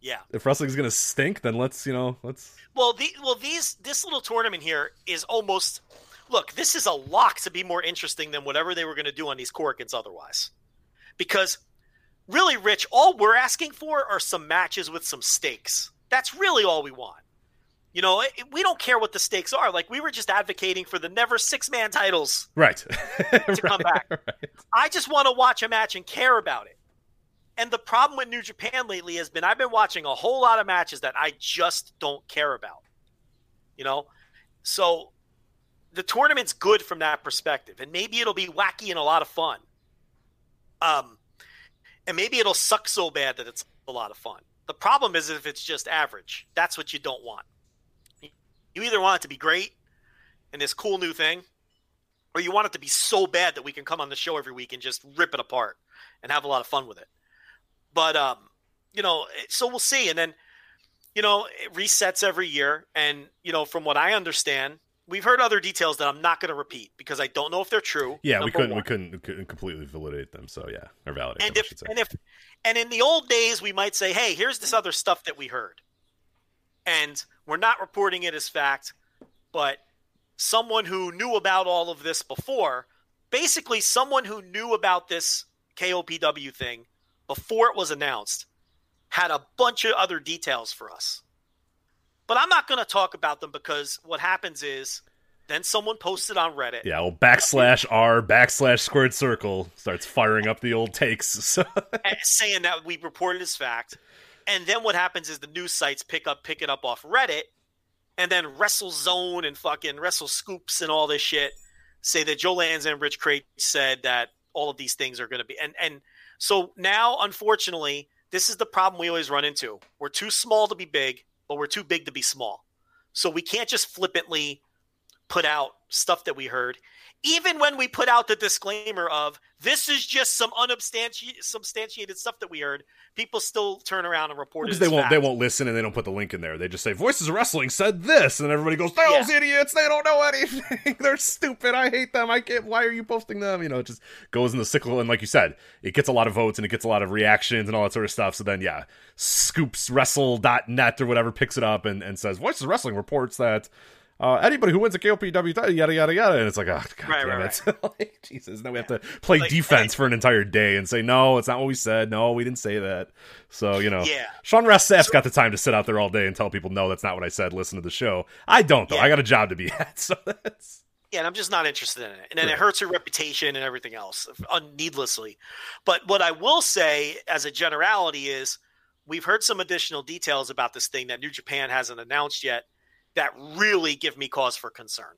yeah. if wrestling's gonna stink, then let's, you know, let's. Well, the well these this little tournament here is almost look. This is a lock to be more interesting than whatever they were going to do on these Corkins otherwise, because really, Rich, all we're asking for are some matches with some stakes. That's really all we want. You know, it, we don't care what the stakes are. Like we were just advocating for the never six man titles Right. to come back. I just want to watch a match and care about it. And the problem with New Japan lately has been I've been watching a whole lot of matches that I just don't care about. You know? So the tournament's good from that perspective. And maybe it'll be wacky and a lot of fun. Um and maybe it'll suck so bad that it's a lot of fun. The problem is if it's just average. That's what you don't want. You either want it to be great and this cool new thing, or you want it to be so bad that we can come on the show every week and just rip it apart and have a lot of fun with it. But um, you know, so we'll see. And then, you know, it resets every year. And you know, from what I understand, we've heard other details that I'm not going to repeat because I don't know if they're true. Yeah, we couldn't, we couldn't, we couldn't completely validate them. So yeah, or validate And them, if and if and in the old days, we might say, "Hey, here's this other stuff that we heard," and we're not reporting it as fact, but someone who knew about all of this before, basically someone who knew about this KOPW thing before it was announced, had a bunch of other details for us. But I'm not going to talk about them because what happens is then someone posted on Reddit. yeah, well, backslash R backslash squared circle starts firing up the old takes. So saying that we reported as fact. And then what happens is the news sites pick up pick it up off Reddit, and then WrestleZone and fucking Wrestle Scoops and all this shit say that Joe Lanza and Rich Kraetsch said that all of these things are going to be and and so now unfortunately this is the problem we always run into. We're too small to be big, but we're too big to be small. So we can't just flippantly put out stuff that we heard even when we put out the disclaimer of this is just some unsubstantiated substantiated stuff that we heard, people still turn around and report it. because they won't, they won't listen and they don't put the link in there. They just say Voices of Wrestling said this, and everybody goes, "Those Yeah. idiots! They don't know anything. They're stupid. I hate them. I can't. Why are you posting them? You know, it just goes in the cycle. And like you said, it gets a lot of votes and it gets a lot of reactions and all that sort of stuff. So then, yeah, scoopswrestle.net or whatever picks it up and, and says Voices of Wrestling reports that. Uh, anybody who wins a KOPW title, yada yada yada, and it's like, oh god Right, damn right, it, like, Jesus! Now we have to play Like, defense for an entire day and say, no, it's not what we said. No, we didn't say that. So you know, Yeah. Sean Ross Sapp's got the time to sit out there all day and tell people, no, that's not what I said. Listen to the show. I don't though. Yeah. I got a job to be at. So that's Yeah, and I'm just not interested in it. And then Right. it hurts her reputation and everything else needlessly. But what I will say as a generality is we've heard some additional details about this thing that New Japan hasn't announced yet that really give me cause for concern.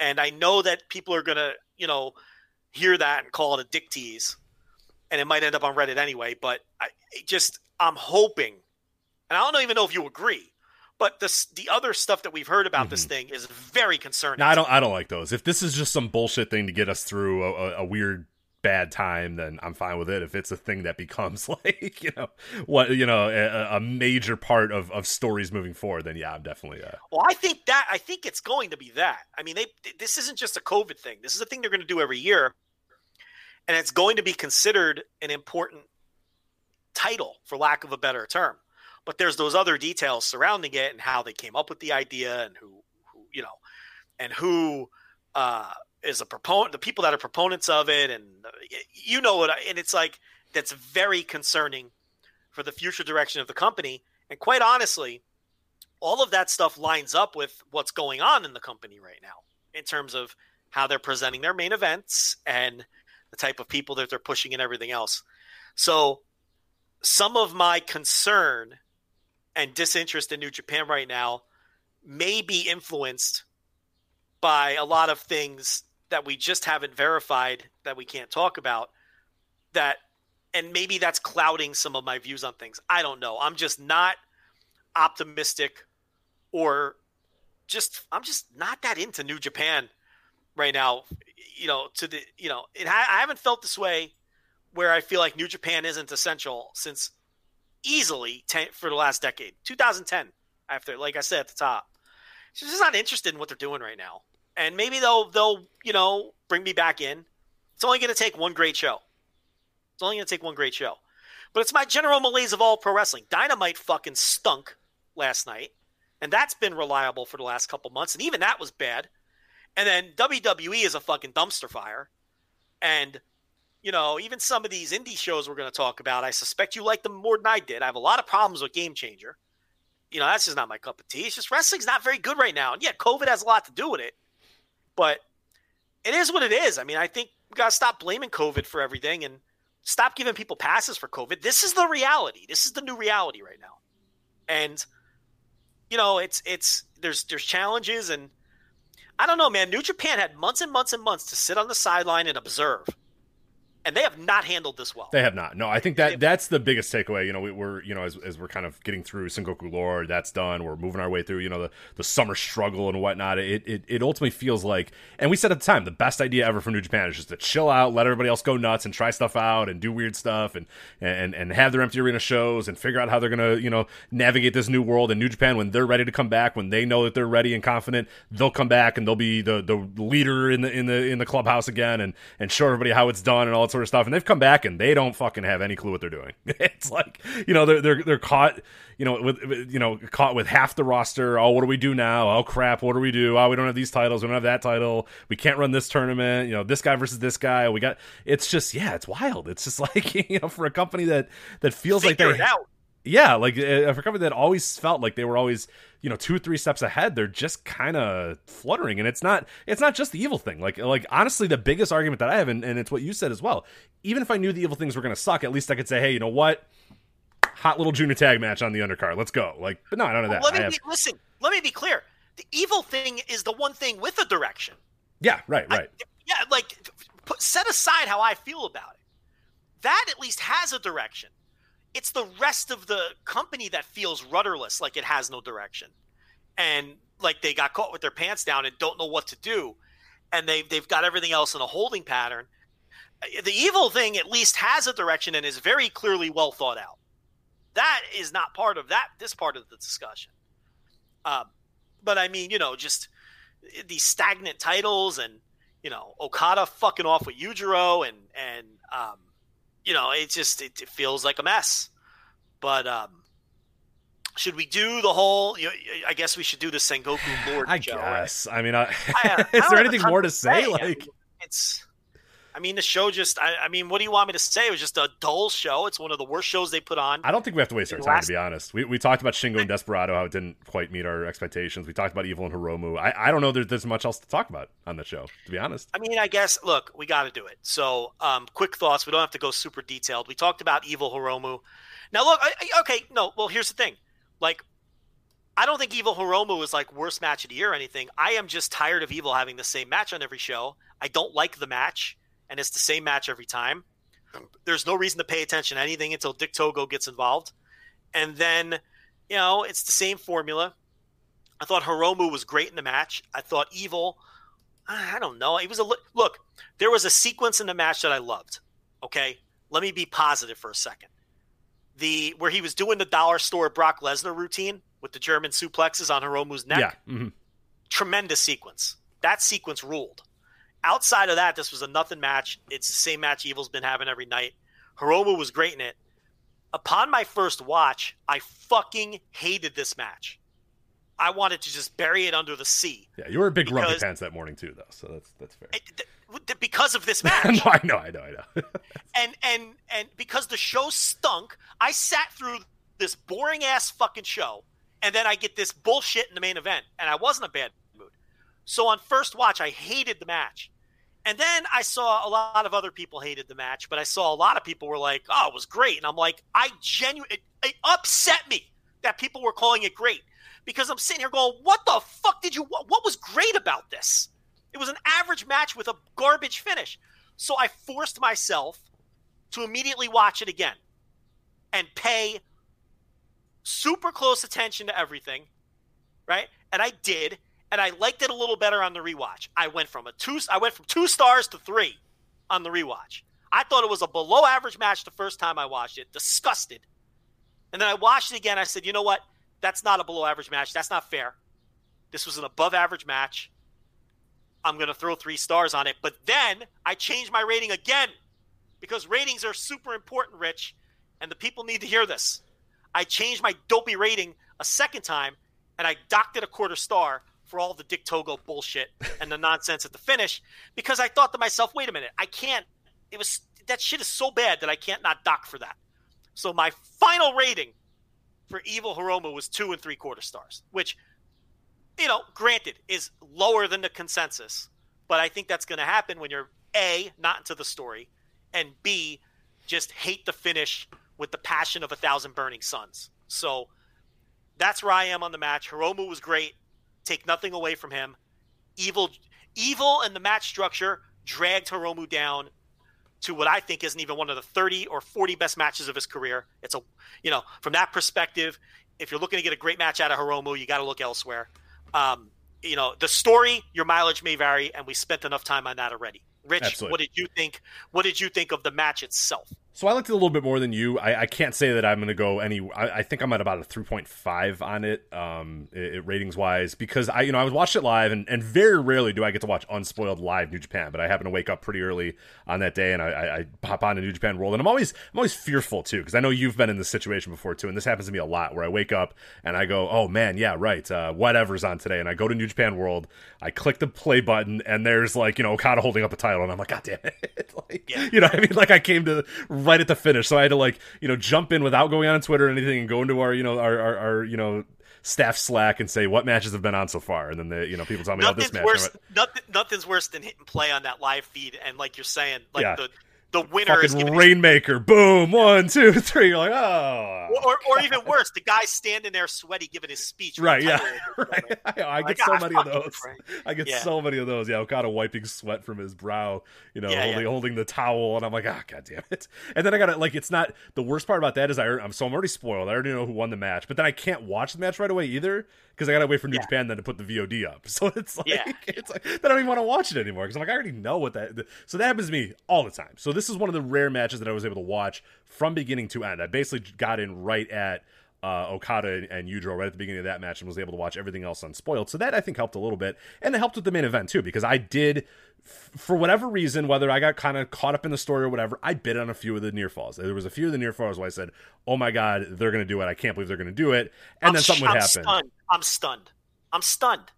And I know that people are going to, you know, hear that and call it a dick tease. And it might end up on Reddit anyway, but I it just I'm hoping and I don't even know if you agree, but this the other stuff that we've heard about this mm-hmm. thing is very concerning. no, I don't. I don't like those. If this is just some bullshit thing to get us through a, a, a weird bad time, then I'm fine with it. If it's a thing that becomes like you know what you know a, a major part of of stories moving forward, then yeah, I'm definitely uh, Well, I think that I think it's going to be that. I mean, they this isn't just a COVID thing. This is a thing they're going to do every year, and it's going to be considered an important title, for lack of a better term. but there's those other details surrounding it and how they came up with the idea and who, who you know, and who uh, is a proponent, the people that are proponents of it, and uh, you know what, and it's like that's very concerning for the future direction of the company. And quite honestly, all of that stuff lines up with what's going on in the company right now in terms of how they're presenting their main events and the type of people that they're pushing and everything else. So, some of my concern and disinterest in New Japan right now may be influenced by a lot of things that we just haven't verified that we can't talk about that and maybe that's clouding some of my views on things. I don't know. I'm just not optimistic or just I'm just not that into New Japan right now. You know, to the you know, it, I haven't felt this way where I feel like New Japan isn't essential since easily 10, for the last decade, 2010. After, like I said at the top, She's just not interested in what they're doing right now. And maybe they'll they'll you know bring me back in. It's only going to take one great show. It's only going to take one great show. But it's my general malaise of all pro wrestling. Dynamite fucking stunk last night, and that's been reliable for the last couple months, and even that was bad. And then WWE is a fucking dumpster fire, and you know, even some of these indie shows we're going to talk about, I suspect you like them more than I did. I have a lot of problems with Game Changer. You know, that's just not my cup of tea. It's just wrestling's not very good right now. And yeah, COVID has a lot to do with it, but it is what it is. I mean, I think we got to stop blaming COVID for everything and stop giving people passes for COVID. This is the reality. This is the new reality right now. And you know, it's it's there's there's challenges and I don't know, man. New Japan had months and months and months to sit on the sideline and observe and they have not handled this well. They have not. No, I think that that's the biggest takeaway. You know, we, are you know as, as we're kind of getting through Sengoku Lord, that's done. We're moving our way through you know the, the summer struggle and whatnot. It, it it ultimately feels like, and we said at the time, the best idea ever from New Japan is just to chill out, let everybody else go nuts, and try stuff out, and do weird stuff, and and and have their empty arena shows, and figure out how they're gonna you know navigate this new world. And New Japan, when they're ready to come back, when they know that they're ready and confident, they'll come back and they'll be the the leader in the in the in the clubhouse again, and and show everybody how it's done and all sort of stuff. And they've come back and they don't fucking have any clue what they're doing. it's like you know they're they're they're caught you know with you know caught with half the roster. Oh, what do we do now? Oh crap, what do we do? Oh, we don't have these titles. We don't have that title. We can't run this tournament. You know, this guy versus this guy. We got. It's just yeah, it's wild. It's just like you know for a company that that feels Figure like they're out. Yeah like uh, for a company that always felt like they were always you know two or three steps ahead they're just kind of fluttering and it's not it's not just the evil thing like like honestly the biggest argument that i have and, and it's what you said as well even if i knew the evil things were going to suck at least i could say hey you know what hot little junior tag match on the undercard let's go like but no i don't know that Let me have, be, listen. Let me be clear. The evil thing is the one thing with a direction. yeah right right I- yeah, like put, set aside how I feel about it. That at least has a direction. It's the rest of the company that feels rudderless, like it has no direction, and like they got caught with their pants down and don't know what to do, and they they've got everything else in a holding pattern. Uh, The evil thing at least has a direction and is very clearly well thought out. That is not part of that this part of the discussion. Um, but I mean, you know, just these stagnant titles and you know Okada fucking off with Yujiro and and um, you know it just it, it feels like a mess. But um, should we do the whole? You know, I guess we should do the Sengoku Lord. i show, right? guess i mean I, I- I is there anything more to say I like it's. I mean, the show just. I, I mean, what do you want me to say? It was just a dull show. It's one of the worst shows they put on. I don't think we have to waste our time, to be honest. We, we talked about Shingo and Desperado, how it didn't quite meet our expectations. We talked about Evil and Hiromu. I, I don't know there's, there's much else to talk about on the show, to be honest. I mean, I guess look, we got to do it. So, um, quick thoughts. We don't have to go super detailed. We talked about Evil Hiromu. Now, look, I, okay, no. Well, here's the thing. Like, I don't think Evil Hiromu is like worst match of the year or anything. I am just tired of Evil having the same match on every show. I don't like the match, and it's the same match every time. There's no reason to pay attention to anything until Dick Togo gets involved, and then, you know, it's the same formula. I thought Hiromu was great in the match. I thought Evil. I don't know. It was a look. There was a sequence in the match that I loved. Okay, let me be positive for a second. The where he was doing the dollar store Brock Lesnar routine with the German suplexes on Hiromu's neck. Yeah. hmm Tremendous sequence. That sequence ruled. Outside of that, this was a nothing match. It's the same match Evil's been having every night. Hiromu was great in it. Upon my first watch, I fucking hated this match. I wanted to just bury it under the sea. Yeah, you were a big Because- pants that morning too, though. So that's that's fair. It- th- th- because of this no, match. I know, I know, I know. and and and because the show stunk, I sat through this boring ass fucking show, and then I get this bullshit in the main event, and I wasn't a bad mood. So on first watch, I hated the match, and then I saw a lot of other people hated the match, but I saw a lot of people were like, "Oh, it was great," and I'm like, I genuinely, it, it upset me that people were calling it great because I'm sitting here going, "What the fuck did you? What, what was great about this?" It was an average match with a garbage finish. So I forced myself to immediately watch it again and pay super close attention to everything, right? And I did, and I liked it a little better on the rewatch. I went from a two I went from 2 stars to 3 on the rewatch. I thought it was a below average match the first time I watched it, disgusted. And then I watched it again. I said, "You know what? That's not a below average match. That's not fair. This was an above average match. I'm going to throw three stars on it. But then I changed my rating again because ratings are super important, Rich, and the people need to hear this. I changed my dopey rating a second time and I docked it a quarter star for all the Dick Togo bullshit and the nonsense at the finish because I thought to myself, wait a minute, I can't. It was that shit is so bad that I can't not dock for that. So my final rating for Evil Hiromu was two and three quarter stars, which you know, granted, is lower than the consensus. But I think that's going to happen when you're A, not into the story, and B, just hate the finish with the passion of a thousand burning suns. So that's where I am on the match. Hiromu was great. Take nothing away from him. Evil, evil, and the match structure dragged Hiromu down to what I think isn't even one of the 30 or 40 best matches of his career. It's a, you know, from that perspective, if you're looking to get a great match out of Hiromu, you got to look elsewhere. Um, you know, the story, your mileage may vary, and we spent enough time on that already. Rich, Absolutely. what did you think? What did you think of the match itself? So I liked it a little bit more than you. I, I can't say that I'm going to go any. I, I think I'm at about a 3.5 on it, um, it, it ratings wise, because I, you know, I was watched it live, and, and very rarely do I get to watch unspoiled live New Japan. But I happen to wake up pretty early on that day, and I, I, I pop on a New Japan World, and I'm always, I'm always fearful too, because I know you've been in this situation before too, and this happens to me a lot, where I wake up and I go, oh man, yeah, right, uh, whatever's on today, and I go to New Japan World, I click the play button, and there's like, you know, Okada holding up a title, and I'm like, god damn it, like, Yeah. you know, what I mean, like I came to right at the finish, so I had to like, you know, jump in without going on Twitter or anything, and go into our, you know, our, our, our you know, staff Slack and say what matches have been on so far, and then the, you know, people tell me, oh, this match. worse. Nothing, nothing's worse than hit and play on that live feed, and like you're saying, like Yeah. the the winner went, is fucking giving rainmaker, boom, one, two, three. You're like, oh, or, or even worse, the guy standing there sweaty giving his speech. right, yeah, his right. I, I Like, get so "Ah, many of those. I get Yeah. so many of those. Yeah, Okada wiping sweat from his brow, you know, Yeah, holding yeah. holding the towel, and I'm like, ah, god damn it. And then I gotta like, it's not the worst part about that is I, I'm so I'm already spoiled. I already know who won the match, but then I can't watch the match right away either because I gotta wait for New Yeah. Japan then to put the VOD up. So it's like, Yeah. it's like then I don't even want to watch it anymore because I'm like, I already know what that. So that happens to me all the time. So this is one of the rare matches that I was able to watch from beginning to end. I basically got in right at uh, Okada and Yujiro right at the beginning of that match and was able to watch everything else unspoiled. So that I think helped a little bit, and it helped with the main event too because I did, f- for whatever reason, whether I got kind of caught up in the story or whatever, I bid on a few of the near falls. There was a few of the near falls where I said, "Oh my god, they're going to do it! I can't believe they're going to do it," and I'm then something sh- would I'm happen. Stunned. I'm stunned. I'm stunned.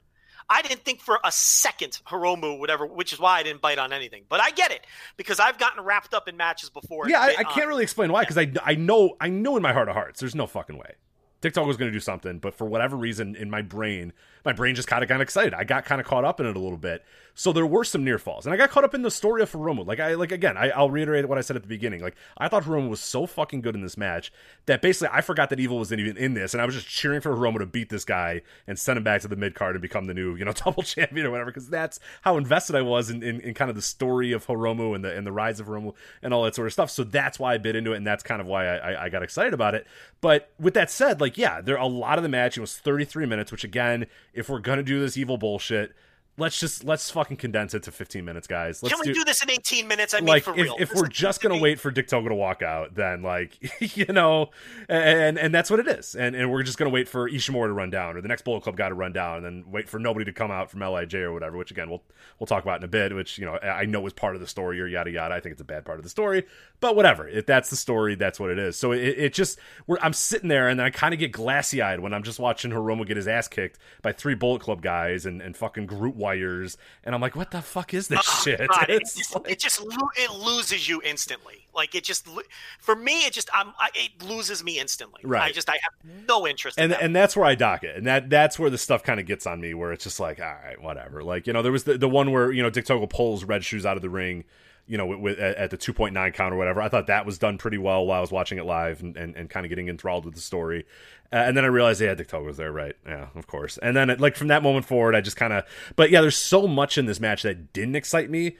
I didn't think for a second Hiromu would ever, which is why I didn't bite on anything. But I get it because I've gotten wrapped up in matches before. Yeah, I, I can't really explain why because I, I know I know in my heart of hearts there's no fucking way. TikTok was going to do something, but for whatever reason in my brain, my brain just kind of got excited. I got kind of caught up in it a little bit. So there were some near falls, and I got caught up in the story of Hiromu. Like I like again, I, I'll reiterate what I said at the beginning. Like I thought Hiromu was so fucking good in this match that basically I forgot that Evil was even in this, and I was just cheering for Hiromu to beat this guy and send him back to the mid card and become the new you know double champion or whatever. Because that's how invested I was in, in, in kind of the story of Hiromu and the and the rise of Hiromu and all that sort of stuff. So that's why I bit into it, and that's kind of why I, I, I got excited about it. But with that said, like yeah, there a lot of the match. It was 33 minutes, which again, if we're gonna do this evil bullshit. Let's just let's fucking condense it to 15 minutes, guys. Let's Can we do, this in 18 minutes? I mean, like for if, real. if we're just gonna wait for Dick Togo to walk out, then like you know, and and that's what it is, and and we're just gonna wait for Ishimori to run down or the next Bullet Club guy to run down, and then wait for nobody to come out from LIJ or whatever. Which again, we'll we'll talk about in a bit. Which you know I know is part of the story or yada yada. I think it's a bad part of the story, but whatever. If that's the story, that's what it is. So it, it just we're I'm sitting there and then I kind of get glassy eyed when I'm just watching Hiromu get his ass kicked by three Bullet Club guys and and fucking Groot wires, and I'm like, what the fuck is this oh, shit? Oh, God, it It's just, like- it just lo- it loses you instantly. Like it just lo- for me, it just I'm, I, it loses me instantly. Right. I just I have no interest. and in that. and that's where I dock it, and that that's where the stuff kind of gets on me, where it's just like, all right, whatever. Like you know, there was the, the one where you know Dick Togo pulls Red Shoes out of the ring, you know, with, at, the two point nine count or whatever. I thought that was done pretty well while I was watching it live and, and, and kind of getting enthralled with the story. Uh, and then I realized, yeah, Dick Togo was there, right? Yeah, of course. And then it, like from that moment forward, I just kind of, but yeah, there's so much in this match that didn't excite me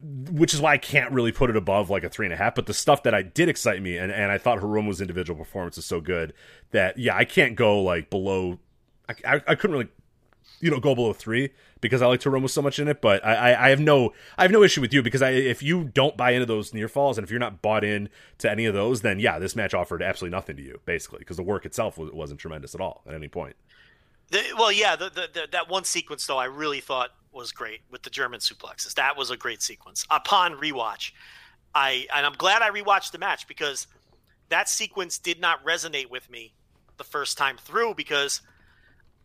which is why I can't really put it above like a three and a half. But the stuff that I did excite me, and, and I thought Hiromu's individual performance is so good that yeah, I can't go like below. I, I, I couldn't really, you know, go below three because I like to run with so much in it. But I, I, I have no I have no issue with you because I if you don't buy into those near falls and if you're not bought in to any of those, then yeah, this match offered absolutely nothing to you basically because the work itself was, wasn't tremendous at all at any point. The, well, yeah, the, the, that one sequence though, I really thought was great with the German suplexes. That was a great sequence. Upon rewatch, I and I'm glad I rewatched the match because that sequence did not resonate with me the first time through because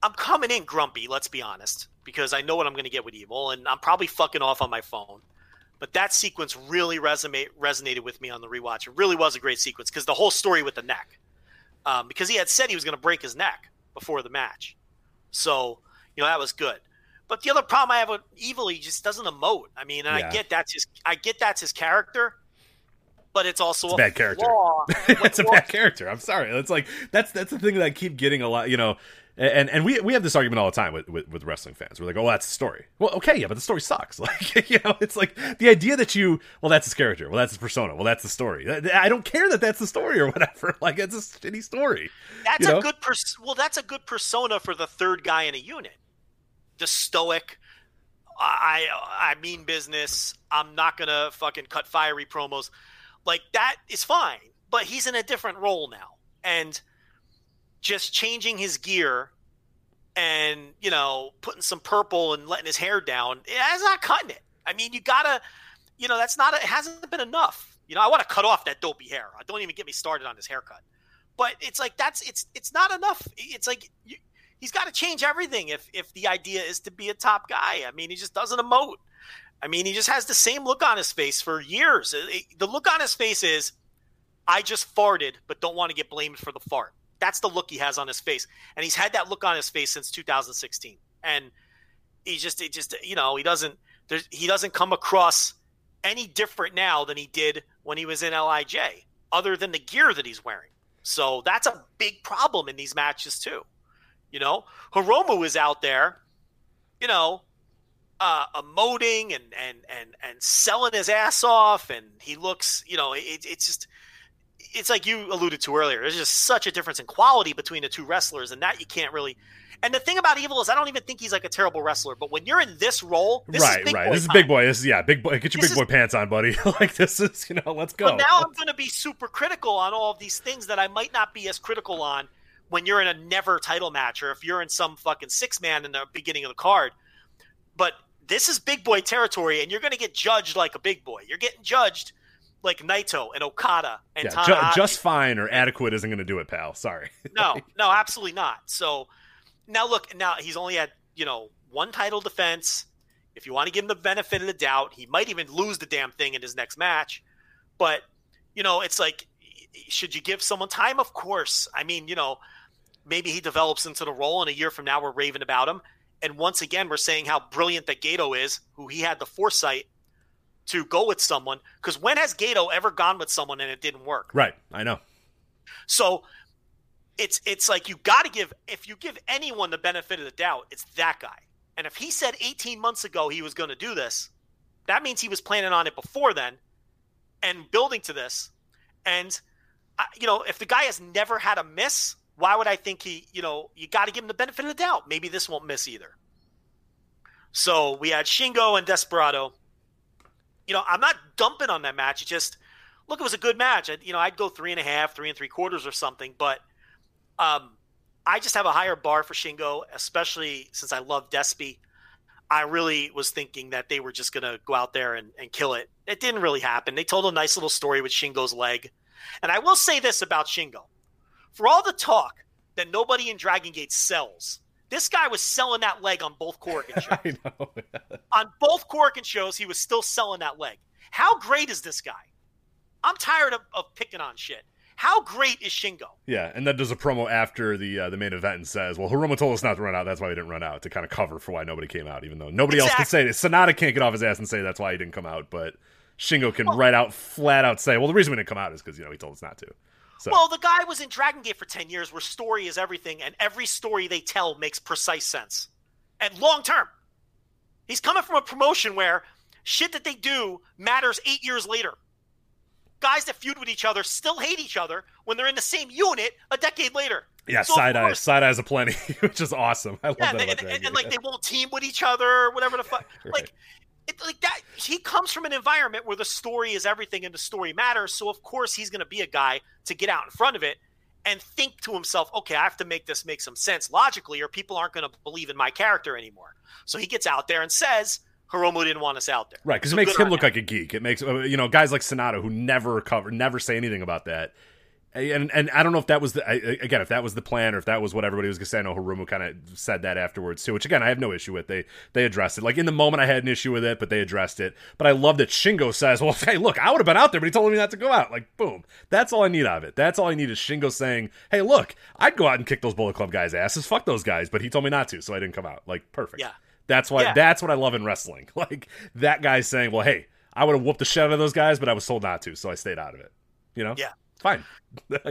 I'm coming in grumpy. Let's be honest, because I know what I'm going to get with Evil, and I'm probably fucking off on my phone. But that sequence really resonate resonated with me on the rewatch. It really was a great sequence because the whole story with the neck, um, because he had said he was going to break his neck before the match. So, you know, that was good. But the other problem I have with Evil, he just doesn't emote. I mean, and Yeah. I get that's his I get that's his character, but it's also It's a bad character. it's a bad character. I'm sorry. It's like that's that's the thing that I keep getting a lot. You know, and and we we have this argument all the time with with, with wrestling fans. We're like, oh, that's the story. Well, okay, yeah, but the story sucks. Like, you know, it's like the idea that you, well, that's his character. Well, that's his persona. Well, that's the story. I don't care that that's the story or whatever. Like, it's a shitty story. That's you know? a good pers- well, that's a good persona for the third guy in a unit. The stoic, I I mean business. I'm not gonna fucking cut fiery promos. Like that is fine, but he's in a different role now, and just changing his gear and you know putting some purple and letting his hair down, that's not cutting it. I mean, you gotta, you know, that's not. It hasn't been enough. You know, I want to cut off that dopey hair. I Don't even get me started on his haircut. But it's like that's it's it's not enough. It's like you, he's got to change everything if if the idea is to be a top guy. I mean, he just doesn't emote. I mean, he just has the same look on his face for years. It- it- the look on his face is, I just farted, but don't want to get blamed for the fart. That's the look he has on his face, and he's had that look on his face since 2016. And he just, it just, you know, he doesn't, he doesn't come across any different now than he did when he was in LIJ, other than the gear that he's wearing. So that's a big problem in these matches too. You know, Hiromu is out there, you know, uh, emoting and and and and selling his ass off, and he looks, you know, it, it's just. It's like you alluded to earlier. There's just such a difference in quality between the two wrestlers, and that you can't really. And the thing about Evil is, I don't even think he's like a terrible wrestler. But when you're in this role, this right, is big right. boy This is big boy. This is yeah, big boy. Get your This big boy pants on, buddy. like this is, you know, let's go. But now I'm going to be super critical on all of these things that I might not be as critical on when you're in a never title match or if you're in some fucking six man in the beginning of the card. But this is big boy territory, and you're going to get judged like a big boy. You're getting judged like Naito and Okada and yeah, ju- just fine or adequate isn't going to do it, pal. Sorry. no, no, absolutely not. So now look, now he's only had you know one title defense. If you want to give him the benefit of the doubt, he might even lose the damn thing in his next match. But you know, it's like, should you give someone time? Of course. I mean, you know, maybe he develops into the role, and a year from now we're raving about him. And once again, we're saying how brilliant that Gedo is, who he had the foresight to go with someone. Because when has Gedo ever gone with someone and it didn't work? Right. I know. So it's it's like you got to give if you give anyone the benefit of the doubt, it's that guy. And if he said 18 months ago he was going to do this, that means he was planning on it before then and building to this. And I- you know, if the guy has never had a miss, why would I think he, you know, you got to give him the benefit of the doubt. Maybe this won't miss either. So we had Shingo and Desperado. You know, I'm not dumping on that match. It just look, it was a good match. I, you know, I'd go three and a half, three and three quarters or something, but um, I just have a higher bar for Shingo, especially since I love Despy. I really was thinking that they were just going to go out there and, and kill it. It didn't really happen. They told a nice little story with Shingo's leg. And I will say this about Shingo. For all the talk that nobody in Dragon Gate sells, this guy was selling that leg on both Korakuen shows. I know. on both Korakuen shows, he was still selling that leg. How great is this guy? I'm tired of, of picking on shit. How great is Shingo? Yeah, and then does a promo after the uh, the main event and says, "Well, Hiromu told us not to run out. That's why we didn't run out to kind of cover for why nobody came out, even though nobody else can say it. Sanada can't get off his ass and say that's why he didn't come out, but Shingo can right out, flat out say, "Well, the reason we didn't come out is because you know he told us not to." So, Well, the guy was in Dragon Gate for 10 years where story is everything, and every story they tell makes precise sense. And long term. He's coming from a promotion where shit that they do matters eight years later. Guys that feud with each other still hate each other when they're in the same unit a decade later. yeah, So, side eyes, side eyes aplenty, which is awesome. I love Yeah, that and, and, and, like they won't team with each other or whatever the fuck. Right. Like, it, like that. He comes from an environment where the story is everything and the story matters. So of course he's going to be a guy to get out in front of it and think to himself, okay, I have to make this make some sense logically, or people aren't going to believe in my character anymore. So he gets out there and says, Hiromu didn't want us out there. Right, because So it makes him look like a geek. It makes uh, you know guys like Sanada who never cover, never say anything about that. And and I don't know if that was the I, again if that was the plan or if that was what everybody was going to say. I know Hiromu kind of said that afterwards too, which again I have no issue with. They they addressed it. Like in the moment I had an issue with it, but they addressed it. But I love that Shingo says, "Well, hey, look, I would have been out there, but he told me not to go out." Like boom, that's all I need out of it. That's all I need is Shingo saying, "Hey, look, I'd go out and kick those Bullet Club guys' asses. Fuck those guys," but he told me not to, so I didn't come out. Like perfect. Yeah. That's why Yeah. that's what I love in wrestling. Like that guy saying, "Well, hey, I would have whooped the shit out of those guys, but I was told not to, so I stayed out of it." You know? Yeah. Fine.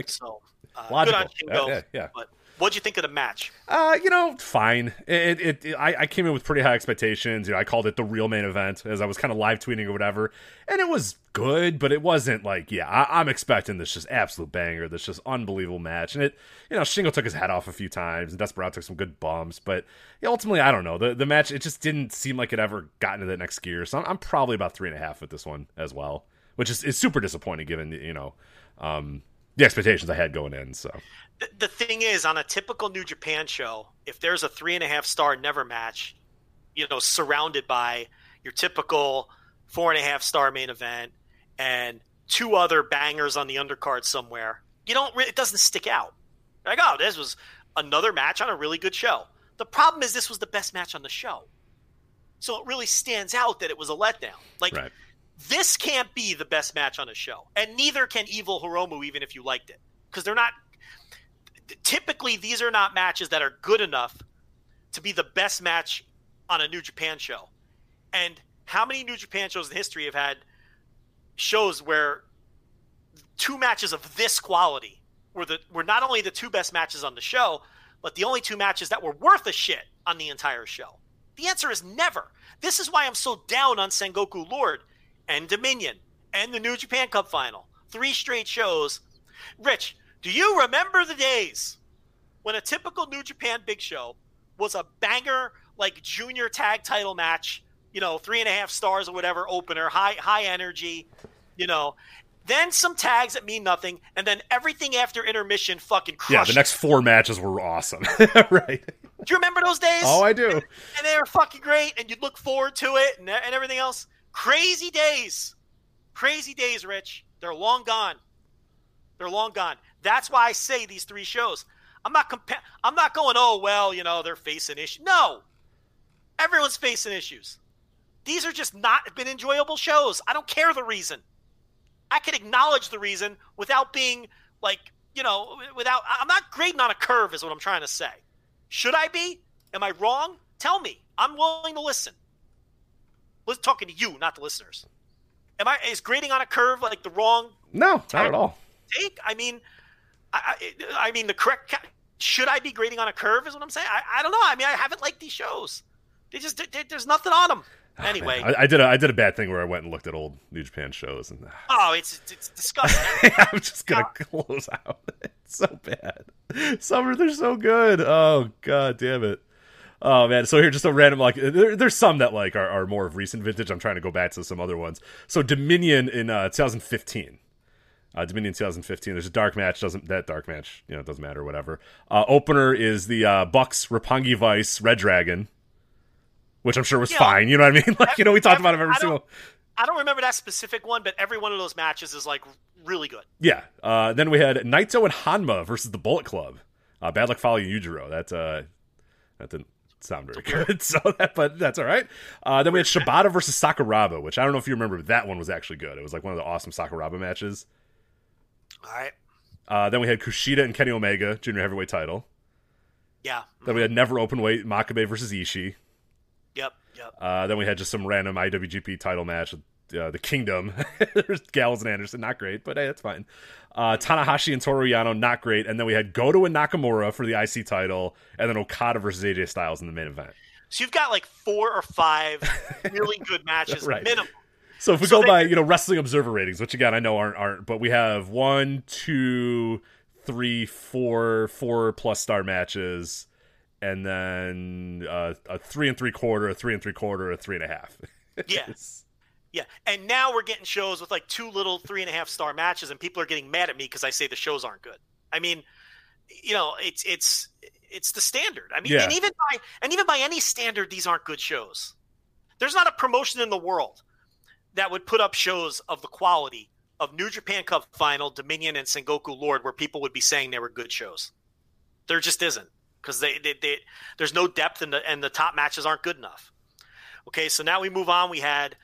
So uh, Logical. good on Shingo. Yeah, yeah, what'd you think of the match? uh, you know, fine. It, it, it I, I came in with pretty high expectations. You know, I called it the real main event as I was kind of live tweeting or whatever, and it was good, but it wasn't like, yeah, I, I'm expecting this just absolute banger, this just unbelievable match. And it, you know, Shingo took his head off a few times, and Desperado took some good bumps, but yeah, ultimately, I don't know. The the match, it just didn't seem like it ever got into that next gear. So I'm, I'm probably about three and a half with this one as well, which is, is super disappointing given you know um, the expectations I had going in. So the, the thing is, on a typical New Japan show, if there's a three and a half star never match, you know, surrounded by your typical four and a half star main event and two other bangers on the undercard somewhere, you don't. Re- it doesn't stick out. Like, oh, this was another match on a really good show. The problem is, this was the best match on the show, so it really stands out that it was a letdown. Like. right. This can't be the best match on a show, and neither can Evil Hiromu, even if you liked it, because they're not. Typically, these are not matches that are good enough to be the best match on a New Japan show. And how many New Japan shows in history have had shows where two matches of this quality were the were not only the two best matches on the show, but the only two matches that were worth a shit on the entire show? The answer is never. This is why I'm so down on Sengoku Lord and Dominion and the New Japan Cup final. Three straight shows. Rich, do you remember the days when a typical New Japan big show was a banger like junior tag title match, you know, three and a half stars or whatever opener, high high energy, you know. Then some tags that mean nothing, and then everything after intermission fucking crushed. Yeah, the next four matches were awesome. right. Do you remember those days? Oh, I do. and they were fucking great, and you'd look forward to it and, and everything else. Crazy days, crazy days, Rich. They're long gone. They're long gone. That's why I say these three shows. I'm not compa- I'm not going. Oh well, you know they're facing issues. No, everyone's facing issues. These are just not been enjoyable shows. I don't care the reason. I can acknowledge the reason without being like you know without. I'm not grading on a curve, is what I'm trying to say. Should I be? Am I wrong? Tell me. I'm willing to listen. Let's talking to you, not the listeners. Am I is grading on a curve like the wrong No, not at all. take? I mean, I, I, I mean the correct. ca- Should I be grading on a curve? Is what I'm saying. I, I don't know. I mean, I haven't liked these shows. They just they, there's nothing on them. Anyway, Ah, I, I did a I did a bad thing where I went and looked at old New Japan shows and oh, it's it's disgusting. I'm just gonna close out. It's so bad. Some of they're so good. Oh god damn it. Oh man, so here just a random like there, there's some that like are, are more of recent vintage. I'm trying to go back to some other ones. So Dominion in uh, 2015. Uh, Dominion 2015. There's a dark match. Doesn't that dark match? You know, it doesn't matter. Whatever. Uh, opener is the uh, Bucks Roppongi Vice Red Dragon, which I'm sure was Yeah. fine. You know what I mean? Like you know, we talked about him every I single. I don't remember that specific one, but every one of those matches is like really good. Yeah. Uh, then we had Naito and Honma versus the Bullet Club. Uh, Bad Luck Fale Yujiro. That uh, that didn't sound very good. So that, but that's all right. Uh, then we had Shibata versus Sakuraba, which I don't know if you remember, but that one was actually good. It was like one of the awesome Sakuraba matches. All right. Uh, then we had Kushida and Kenny Omega, junior heavyweight title. Yeah. Then we had Never Open Weight, Makabe versus Ishii. Yep. Yep. Uh, then we had just some random IWGP title match with uh, the Kingdom. There's Gallows and Anderson, not great, but hey, that's fine. Uh, Tanahashi and Toru Yano, not great. And then we had Goto and Nakamura for the IC title, and then Okada versus AJ Styles in the main event. So you've got like four or five really good matches Right. minimum. So if we So go they- by you know Wrestling Observer ratings, which again I know aren't aren't, but we have one, two, three, four, four plus star matches, and then uh, a three and three quarter, a three and three quarter, a three and a half. Yeah. Yeah. And now we're getting shows with like two little three and a half star matches, and people are getting mad at me because I say the shows aren't good. I mean, you know, it's it's it's the standard. I mean, Yeah. and even by and even by any standard, these aren't good shows. There's not a promotion in the world that would put up shows of the quality of New Japan Cup Final, Dominion, and Sengoku Lord, where people would be saying they were good shows. There just isn't because they, they, they there's no depth and the and the top matches aren't good enough. Okay, so now we move on. We had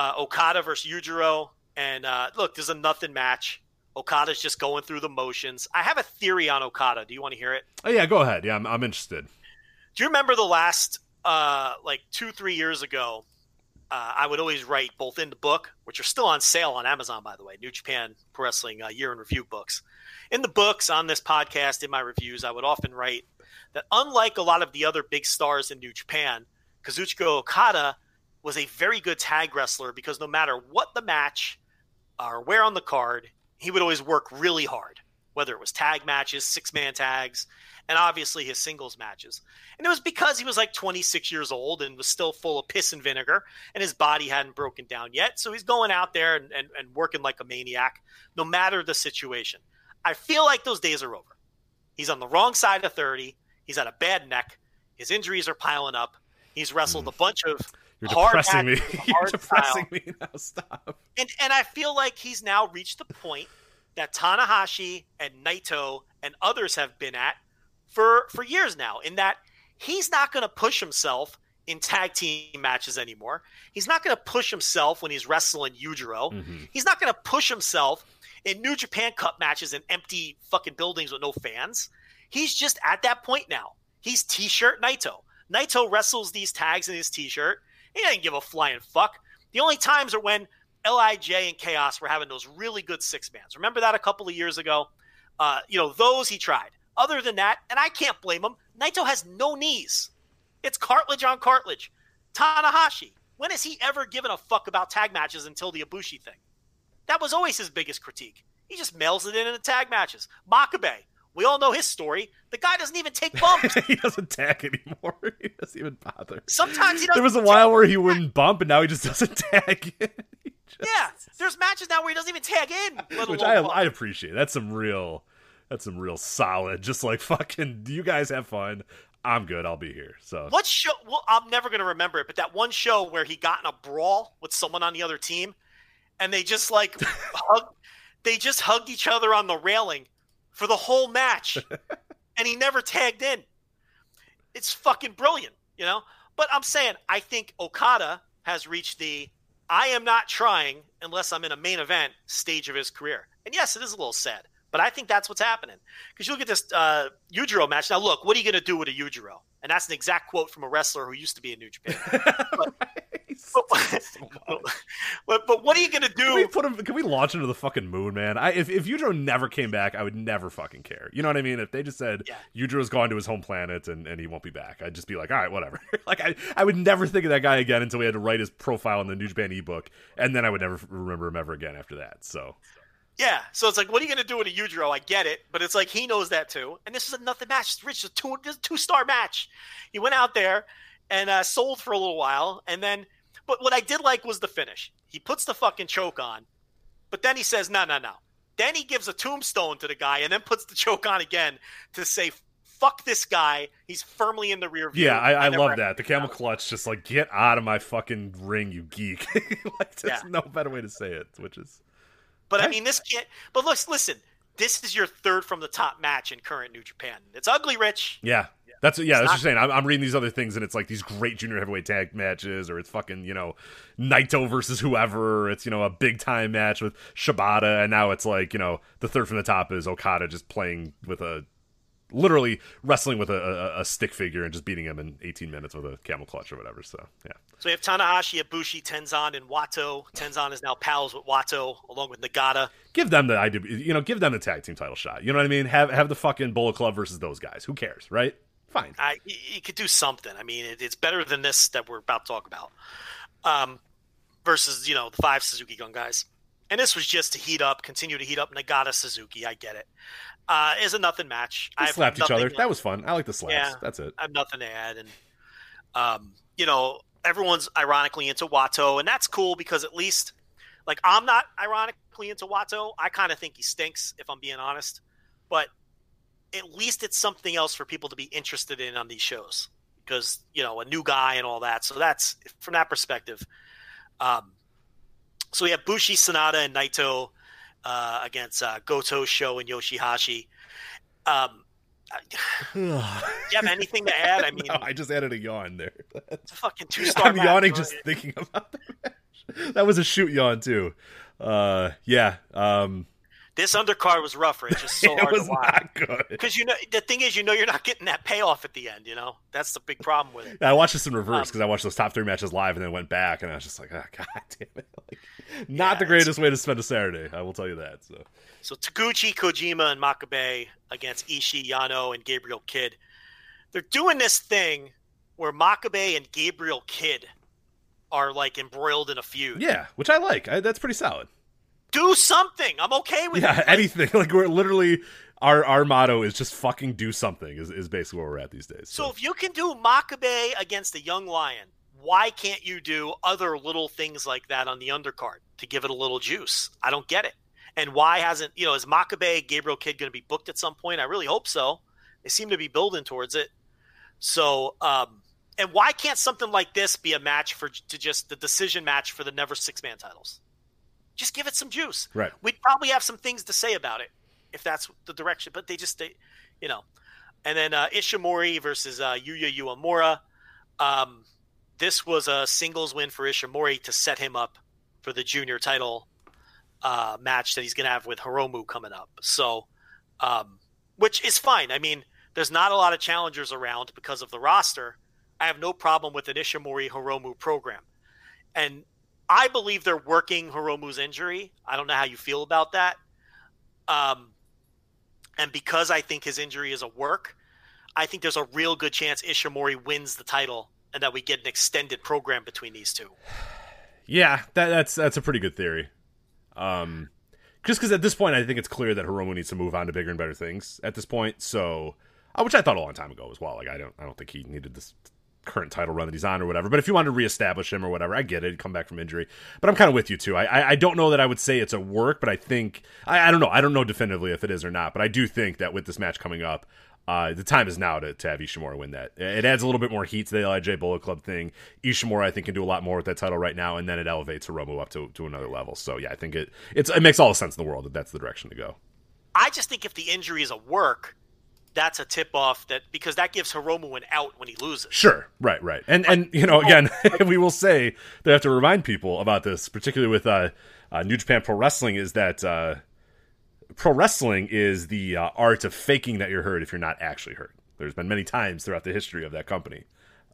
uh, Okada versus Yujiro, and uh, look, there's a nothing match. Okada's just going through the motions. I have a theory on Okada. Do you want to hear it? Oh yeah, go ahead. Yeah, I'm, I'm interested. Do you remember the last uh, like two three years ago? Uh, I would always write both in the book, which are still on sale on Amazon, by the way, New Japan Pro Wrestling uh, Year in Review books. In the books, on this podcast, in my reviews, I would often write that unlike a lot of the other big stars in New Japan, Kazuchika Okada was a very good tag wrestler because no matter what the match or where on the card, he would always work really hard, whether it was tag matches, six man tags, and obviously his singles matches. And it was because he was like 26 years old and was still full of piss and vinegar, and his body hadn't broken down yet. So he's going out there and, and, and working like a maniac, no matter the situation. I feel like those days are over. He's on the wrong side of 30. He's at a bad neck. His injuries are piling up. He's wrestled a bunch of Mm. You're depressing me. You're depressing style. me now. Stop. And and I feel like he's now reached the point that Tanahashi and Naito and others have been at for for years now. In that he's not going to push himself in tag team matches anymore. He's not going to push himself when he's wrestling Yujiro. Mm-hmm. He's not going to push himself in New Japan Cup matches in empty fucking buildings with no fans. He's just at that point now. He's T-shirt Naito. Naito wrestles these tags in his T-shirt. He didn't give a flying fuck. The only times are when LIJ and Chaos were having those really good six mans. Remember that a couple of years ago? Uh, you know those he tried. Other than that, and I can't blame him. Naito has no knees. It's cartilage on cartilage. Tanahashi. When has he ever given a fuck about tag matches until the Ibushi thing? That was always his biggest critique. He just mails it in in the tag matches. Makabe. We all know his story. The guy doesn't even take bumps. he doesn't tag anymore. He doesn't even bother. Sometimes he doesn't. There was a while where he wouldn't bump, and now he just doesn't tag. in. Just- Yeah, there's matches now where he doesn't even tag in. which I bump. I appreciate. That's some real, that's some real solid. Just like fucking, do you guys have fun. I'm good. I'll be here. So What show? Well, I'm never to remember it, but that one show where he got in a brawl with someone on the other team, and they just like hug, they just hugged each other on the railing for the whole match, and he never tagged in. It's fucking brilliant, you know. But I'm saying I think Okada has reached the I am not trying unless I'm in a main event stage of his career. And yes, it is a little sad, but I think that's what's happening. Because you look at this uh, Yujiro match. Now, look, what are you going to do with a Yujiro? And that's an exact quote from a wrestler who used to be in New Japan. but, but, but what are you going to Can we do? put him? Can we launch into the fucking moon, man? I, if if Yujiro never came back, I would never fucking care. You know what I mean? If they just said Yeah. Yujiro's gone to his home planet and, and he won't be back, I'd just be like, all right, whatever. like I, I would never think of that guy again until we had to write his profile in the New Japan ebook, and then I would never remember him ever again after that. So Yeah, so it's like, what are you going to do with a Yujiro? I get it, but it's like he knows that too. And this is a nothing match. Rich, a two two star match. He went out there and uh, sold for a little while, and then, but what I did like was the finish. He puts the fucking choke on, but then he says, no, no, no. Then he gives a tombstone to the guy, and then puts the choke on again to say, fuck this guy. He's firmly in the rear view. Yeah, I, I love that. The camel out. clutch, just like get out of my fucking ring, you geek. like, there's Yeah. no better way to say it. Which is But I Right. mean, this can't. But look, listen. This is your third from the top match in current New Japan. It's ugly, Rich. yeah. That's yeah. That's not- what saying. I'm, I'm reading these other things, and it's like these great junior heavyweight tag matches, or it's fucking you know Naito versus whoever. Or it's you know a big time match with Shibata, and now it's like you know the third from the top is Okada just playing with a literally wrestling with a, a, a stick figure and just beating him in 18 minutes with a camel clutch or whatever. So yeah, So we have Tanahashi, Ibushi, Tenzan, and Wato. Tenzan is now pals with Wato, along with Nagata. give them the IW, you know, give them the tag team title shot. You know what I mean? Have have the fucking Bullet Club versus those guys. Who cares, right? Fine. I, could do something. I mean, it, it's better than this that we're about to talk about. Um, versus you know the five Suzuki Gun guys, and this was just to heat up, continue to heat up Nagata Suzuki. I get it. Uh, is a nothing match. I slapped each other. That was fun. I like the slaps. Yeah. That's it. I have nothing to add, and um, you know, everyone's ironically into Wato, and that's cool because at least, like, I'm not ironically into Wato. I kind of think he stinks, if I'm being honest, but at least it's something else for people to be interested in on these shows because you know a new guy and all that. So that's from that perspective. Um, so we have Bushi, Sanada, and Naito uh, against uh, Goto, Sho, and Yoshihashi. Um, do you have anything to add? I mean, No, I just added a yawn there. it's a fucking two star. I'm yawning just thinking about that match. That was a shoot yawn too. Uh, yeah. Um, This undercard was rough, Rich. It's just so it hard was to watch. not good. Because you know the thing is, you know, you're not getting that payoff at the end. You know, that's the big problem with it. I watched this in reverse Um, because I watched those top three matches live and then went back and I was just like, oh, god damn it! Like, not Yeah, the greatest way to spend a Saturday. I will tell you that. So So Taguchi, Kojima, and Makabe against Ishii, Yano, and Gabriel Kidd. They're doing this thing where Makabe and Gabriel Kidd are like embroiled in a feud. yeah, which I like. I, that's pretty solid. Do something. I'm okay with Yeah, it. anything. Like we're literally our our motto is just fucking do something. Is is basically where we're at these days. So if you can do Makabe against a young lion, why can't you do other little things like that on the undercard to give it a little juice? I don't get it. And why hasn't you know is Makabe Gabriel Kidd going to be booked at some point? I really hope so. They seem to be building towards it. So, um, and why can't something like this be a match for to just the decision match for the never six man titles? Just give it some juice. Right. We'd probably have some things to say about it if that's the direction. But they just they, you know, and then uh, Ishimori versus uh, Yuya Uemura. Um, this was a singles win for Ishimori to set him up for the junior title uh, match that he's going to have with Hiromu coming up. So, um, which is fine. I mean, there's not a lot of challengers around because of the roster. I have no problem with an Ishimori Hiromu program. And I believe they're working Hiromu's injury. I don't know how you feel about that. Um, and because I think his injury is a work, I think there's a real good chance Ishimori wins the title and that we get an extended program between these two. Yeah, that, that's that's a pretty good theory. Um, just because at this point, I think it's clear that Hiromu needs to move on to bigger and better things at this point. So, uh, which I thought a long time ago as well. Like I don't, I don't think he needed this current title run that he's on or whatever. But if you wanted to reestablish him or whatever, I get it. Come back from injury. But I'm kind of with you too. I, I, I don't know that I would say it's a work, but I think I, I don't know. I don't know definitively if it is or not. But I do think that with this match coming up. Uh, the time is now to, to have Ishimori win that. It adds a little bit more heat to the LIJ Bullet Club thing. Ishimori, I think, can do a lot more with that title right now, and then it elevates Hiromu up to, to another level. So yeah, I think it it makes all the sense in the world that that's the direction to go. I just think if the injury is a work, that's a tip off that because that gives Hiromu an out when he loses. Sure, right, right, and and you know again, we will say they have to remind people about this, particularly with uh, uh, New Japan Pro Wrestling, is that uh, pro wrestling is the uh, art of faking that you're hurt if you're not actually hurt. There's been many times throughout the history of that company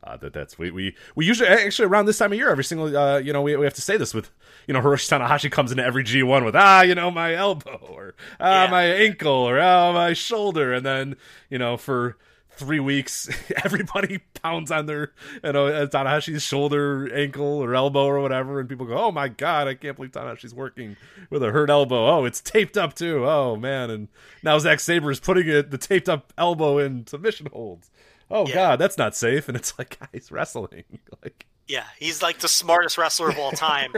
uh, that that's we, we we usually actually around this time of year every single uh, you know we, we have to say this with you know Hiroshi Tanahashi comes into every G1 with ah you know my elbow or ah Yeah. my ankle or ah my shoulder and then you know for three weeks, everybody pounds on their, you know, uh, Tanahashi's shoulder, ankle, or elbow, or whatever, and people go, "Oh my god, I can't believe Tanahashi's working with a hurt elbow. Oh, it's taped up too. Oh man!" And now Zack Sabre is putting it the taped up elbow in submission holds. Oh Yeah. god, that's not safe. And it's like, guys, wrestling, like, Yeah, he's like the smartest wrestler of all time,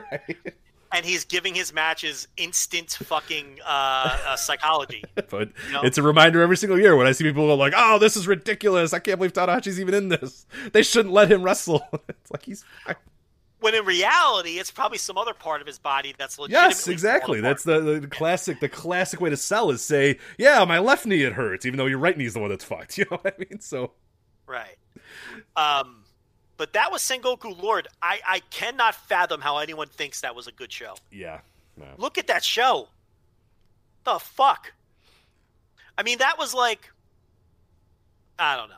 and he's giving his matches instant fucking uh, uh, psychology. but No. it's a reminder every single year when I see people go like, "Oh, this is ridiculous. I can't believe Tanahashi's even in this. They shouldn't let him wrestle." it's like he's fine. When in reality, it's probably some other part of his body that's legitimately Yes, exactly. That's the, the classic. The classic way to sell is say, "Yeah, my left knee it hurts," even though your right knee's the one that's fucked. You know what I mean? So right. Um, but that was Sengoku Lord. I I cannot fathom how anyone thinks that was a good show. yeah, no. Look at that show. The fuck. I mean, that was like, I don't know.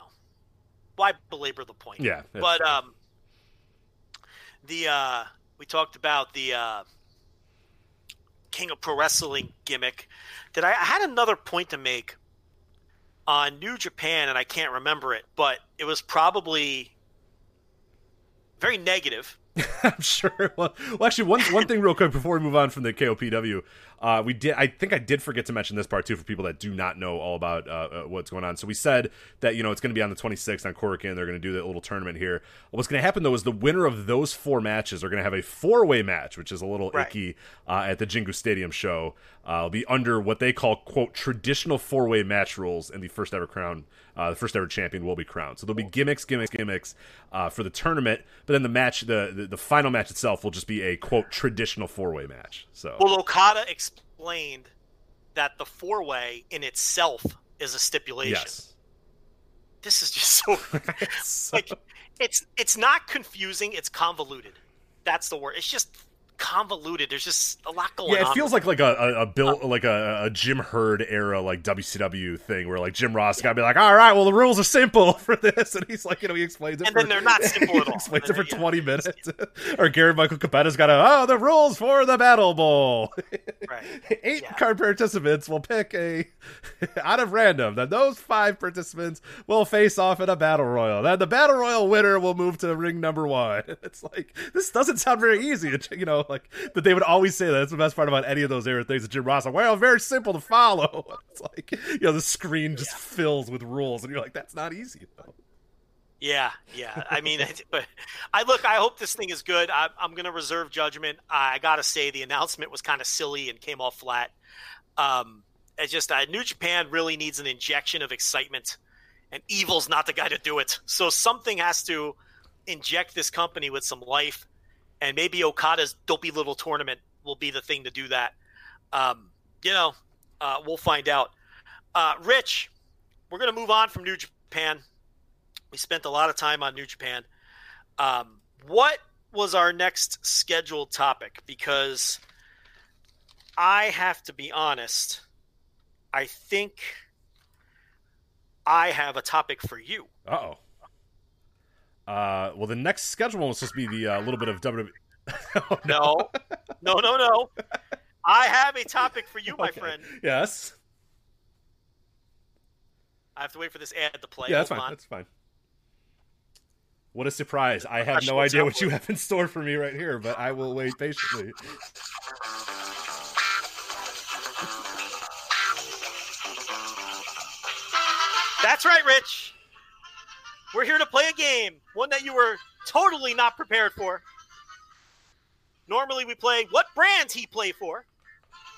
Why belabor the point? Yeah, but fine. um, the uh, we talked about the uh, King of Pro Wrestling gimmick. Did I, I had another point to make on New Japan, and I can't remember it, but it was probably very negative. I'm sure. Well, well, actually, one one thing real quick before we move on from the KOPW, uh, we did. I think I did forget to mention this part too for people that do not know all about uh, uh, what's going on. So we said that you know it's going to be on the 26th on Korakuen. They're going to do that little tournament here. What's going to happen though is the winner of those four matches are going to have a four way match, which is a little Right. icky uh, at the Jingu Stadium show. Uh, it'll be under what they call quote traditional four way match rules, in the first ever crown, uh, the first ever champion will be crowned. So there'll be gimmicks, gimmicks, gimmicks uh, for the tournament, but then the match, the, the the final match itself, will just be a quote traditional four way match. So Well, Okada explained that the four way in itself is a stipulation. yes, This is just so like it's it's not confusing, it's convoluted. That's the word. It's just convoluted. There's just a lot going on. yeah, it feels like like a, a, a Bill uh, like a, a Jim Herd era like WCW thing where like Jim Ross got to be like, all right, well the rules are simple for this, and he's like, you know, he explains it, And for, then they're not simple at he all. explains it for yeah. twenty minutes, or Gary Michael Cappetta's got to, oh, the rules for the Battle Bowl. right. Eight Yeah. card participants will pick a out of random. Then those five participants will face off in a battle royal. Then the battle royal winner will move to ring number one. It's like this doesn't sound very easy. It's, you know, like that they would always say that. That's the best part about any of those era things. That Jim Ross, like, well, very simple to follow. It's like you know the screen just fills with rules, and you're like, that's not easy. Though. Yeah, yeah. I mean, I look. I hope this thing is good. I, I'm going to reserve judgment. I gotta say, the announcement was kind of silly and came off flat. Um, it's just uh, New Japan really needs an injection of excitement, and Evil's not the guy to do it. So something has to inject this company with some life, and maybe Okada's dopey little tournament will be the thing to do that. Um, you know, uh, we'll find out. Uh, Rich, we're going to move on from New Japan. We spent a lot of time on New Japan. Um, what was our next scheduled topic? Because I have to be honest, I think I have a topic for you. Oh. Uh, well, the next schedule one was supposed to be the uh, little bit of WWE. oh, No, no, no, no. I have a topic for you, my Okay. friend. Yes. I have to wait for this ad to play. Yeah, that's Hold fine. on. That's fine. What a surprise. I have no idea what you have in store for me right here, but I will wait patiently. That's right, Rich. We're here to play a game, one that you were totally not prepared for. Normally, we play what brands he play for,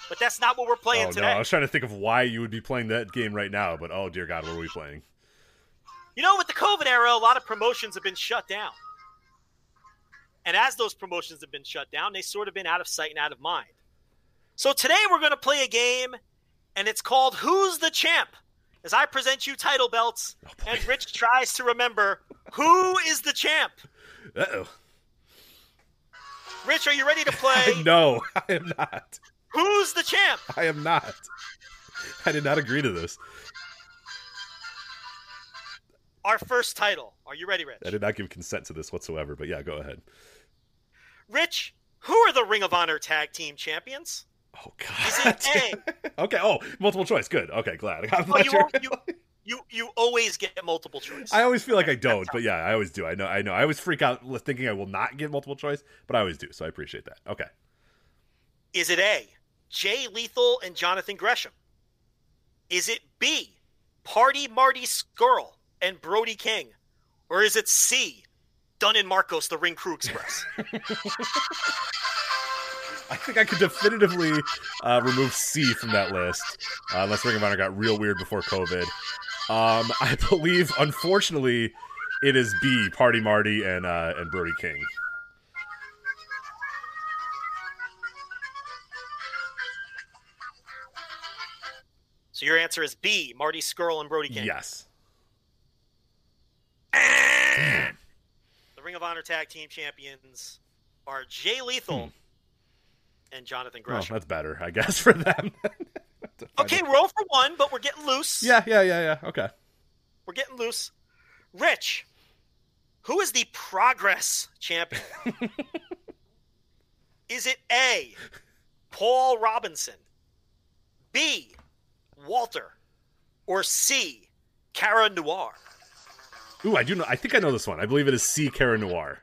but that's not what we're playing oh, today. no. I was trying to think of why you would be playing that game right now, but oh, dear God, what are we playing? You know, with the COVID era, a lot of promotions have been shut down. And as those promotions have been shut down, they sort of been out of sight and out of mind. So today we're going to play a game, and it's called Who's the Champ? As I present you title belts, and Rich tries to remember who is the champ. Uh oh. Rich, are you ready to play no, I am not. Who's the Champ? I am not. I did not agree to this. Our first title. Are you ready, Rich? I did not give consent to this whatsoever, but yeah, go ahead. Rich, who are the Ring of Honor Tag Team Champions? Oh, God. Is it A? okay, oh, multiple choice. Good. Okay, glad. I'm glad you you're- you, You you always get multiple choice. I always feel like I don't, but yeah, I always do. I know. I know. I always freak out thinking I will not get multiple choice, but I always do. So I appreciate that. Okay. Is it A, Jay Lethal and Jonathan Gresham? Is it B, Party Marty Scurll and Brody King? Or is it C, Dunn and Marcos, the Ring Crew Express? I think I could definitively uh, remove C from that list, uh, unless Ring of Honor got real weird before COVID. Um, I believe, unfortunately, it is B, Party Marty and uh, and Brody King. so your answer is B, Marty Scurll and Brody King. Yes. The Ring of Honor Tag Team Champions are Jay Lethal and Jonathan Gresham. that's better, I guess, for them. okay, roll for one, but we're getting loose. yeah, yeah, yeah, yeah. Okay. We're getting loose. Rich, who is the Progress champion? is it A, Paul Robinson, B, Walter, or C, Cara Noir? Ooh, I do know. I think I know this one. I believe it is C. Cara Noir.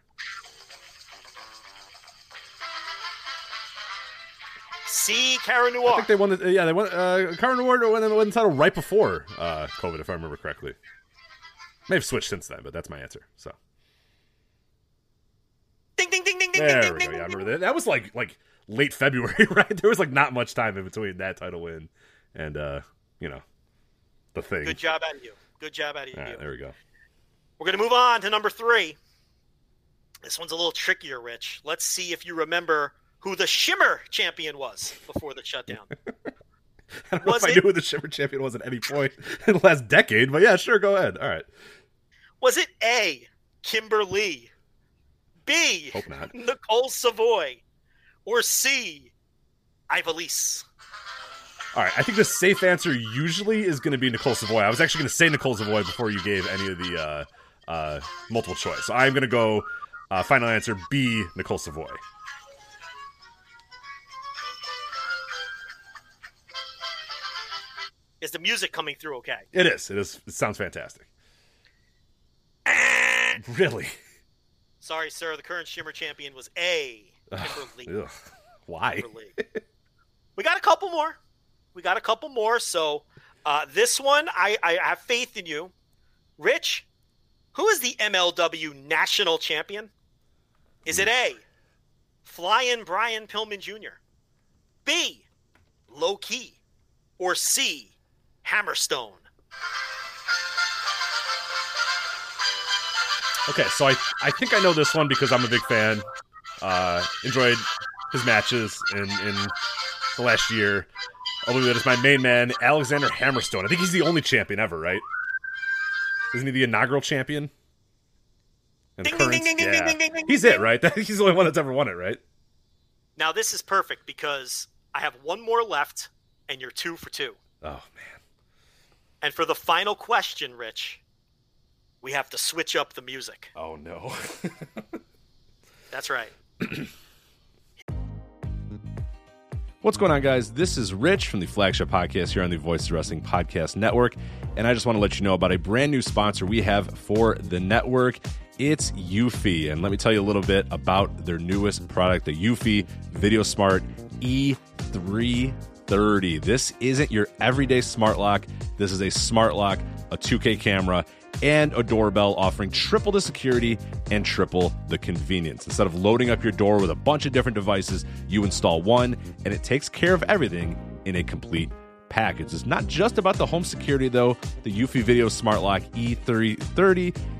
C, Cara I think they won. The, yeah, they won. Uh, Cara Noir won, won the title right before uh, COVID, if I remember correctly. May have switched since then, but that's my answer. So Ding, ding, ding, ding, ding, there ding, we ding, go. Yeah, I remember that. That was like like late February, right? There was like not much time in between that title win and uh, you know the thing. Good job out of you. Good job out of you. Right, there we go. We're going to move on to number three. This one's a little trickier, Rich. Let's see if you remember who the Shimmer champion was before the shutdown. I don't know Was if I knew who the Shimmer champion was at any point in the last decade, but yeah, sure, go ahead. All right. Was it A, Kimberly, B, Hope not. Nicole Savoy, or C, Ivelisse? All right, I think the safe answer usually is going to be Nicole Savoy. I was actually going to say Nicole Savoy before you gave any of the uh, uh, multiple choice. So I'm going to go uh, final answer B, Nicole Savoy. Is the music coming through okay? It is. It is. It sounds fantastic. really? Sorry, sir. The current Shimmer champion was A, Kimberly. Why? Kimberly. we got a couple more. We got a couple more. So uh, this one, I, I have faith in you. Rich, who is the MLW national champion? Is it A, Flying Brian Pillman Jr., B, Low Ki, or C, Hammerstone? Okay, so I I think I know this one because I'm a big fan. Uh, enjoyed his matches in in the last year. Believe that is my main man, Alexander Hammerstone. I think he's the only champion ever, right? Isn't he the inaugural champion? And Ding, ding, ding, yeah. He's it, right? He's the only one that's ever won it, right? Now, this is perfect because I have one more left, and you're two for two. Oh man. And for the final question, Rich, we have to switch up the music. Oh no. That's right. What's going on, guys? This is Rich from the flagship podcast here on the Voice of Wrestling Podcast Network. And I just want to let you know about a brand new sponsor we have for the network. It's Eufy. And let me tell you a little bit about their newest product, the Eufy Video Smart E330. This isn't your everyday smart lock. This is a smart lock, a 2K camera, and a doorbell offering triple the security and triple the convenience. Instead of loading up your door with a bunch of different devices, you install one and it takes care of everything in a complete package. It's not just about the home security though. The Eufy Video Smart Lock E330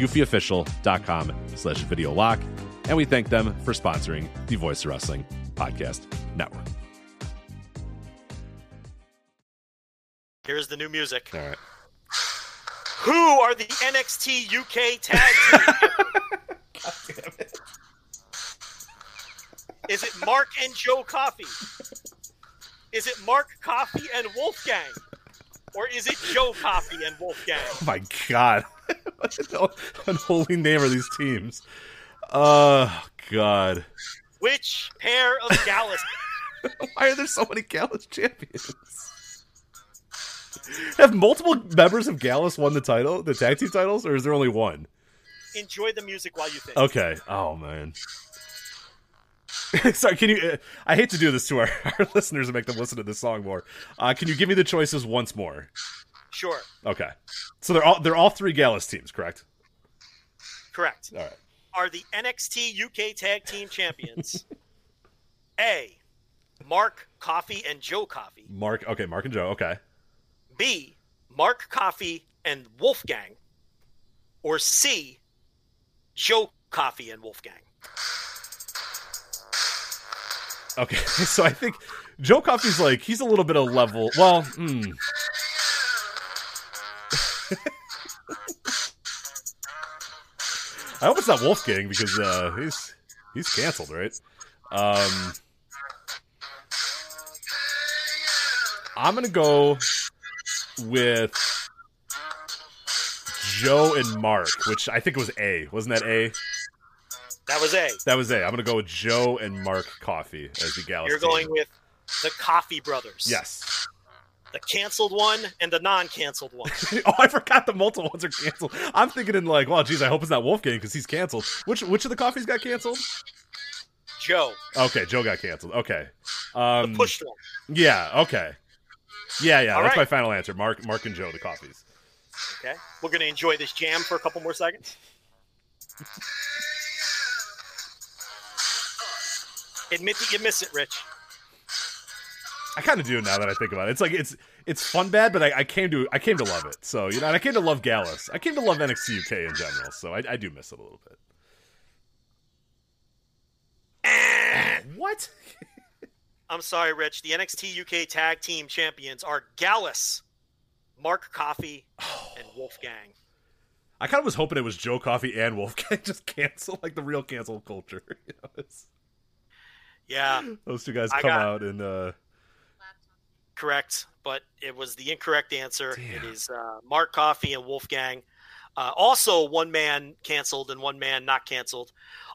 eufyofficial.com slash video lock. And we thank them for sponsoring the Voice Wrestling Podcast Network. Here's the new music. All right. Who are the NXT UK tag team? Is it Mark and Joe Coffey? Is it Mark Coffey and Wolfgang? Or is it Joe Coffey and Wolfgang? Oh my God. what unholy name are these teams? Oh, God. Which pair of Gallus? Why are there so many Gallus champions? Have multiple members of Gallus won the title, the tag team titles, or is there only one? Enjoy the music while you think. Okay. Oh man. Sorry, can you? Uh, I hate to do this to our, our listeners and make them listen to this song more. Uh, can you give me the choices once more? Sure. Okay. So they're all they're all three Gallus teams, correct? Correct. All right. Are the NXT UK Tag Team Champions A. Mark Coffey and Joe Coffey. Mark. Okay, Mark and Joe. Okay. B. Mark Coffey and Wolfgang? Or C. Joe Coffey and Wolfgang? Okay. So I think Joe Coffey's like he's a little bit of level. Well, hmm. I hope it's not Wolfgang because uh, he's he's canceled, right? Um, I'm gonna go with Joe and Mark, which I think was A. Wasn't that A? That was A. That was A. I'm gonna go with Joe and Mark Coffey as the Gallus. You're going with the Coffey brothers. Yes. The canceled one and the non-canceled one. oh, I forgot the multiple ones are canceled. I'm thinking in like, well, geez, I hope it's not Wolfgang because he's canceled. Which which of the coffees got canceled? Joe, Okay, Joe got canceled. Okay. the Um, pushed one. yeah. Okay. Yeah, yeah. All that's right. my final answer. Mark, Mark, and Joe, the coffees. Okay, we're gonna enjoy this jam for a couple more seconds. Admit that you miss it, Rich. I kind of do now that I think about it. It's like it's it's fun bad, but I, I came to I came to love it. So you know, and I came to love Gallus. I came to love NXT UK in general. So I, I do miss it a little bit. what? I'm sorry, Rich. The NXT UK Tag Team Champions are Gallus, Mark Coffey, oh. and Wolfgang. I kind of was hoping it was Joe Coffey and Wolfgang just cancel like the real cancel culture. You know, Yeah, those two guys I come got- out and uh, correct, but it was the incorrect answer. It Damn. is uh, Mark Coffey and Wolfgang. Uh, also, one man canceled and one man not canceled.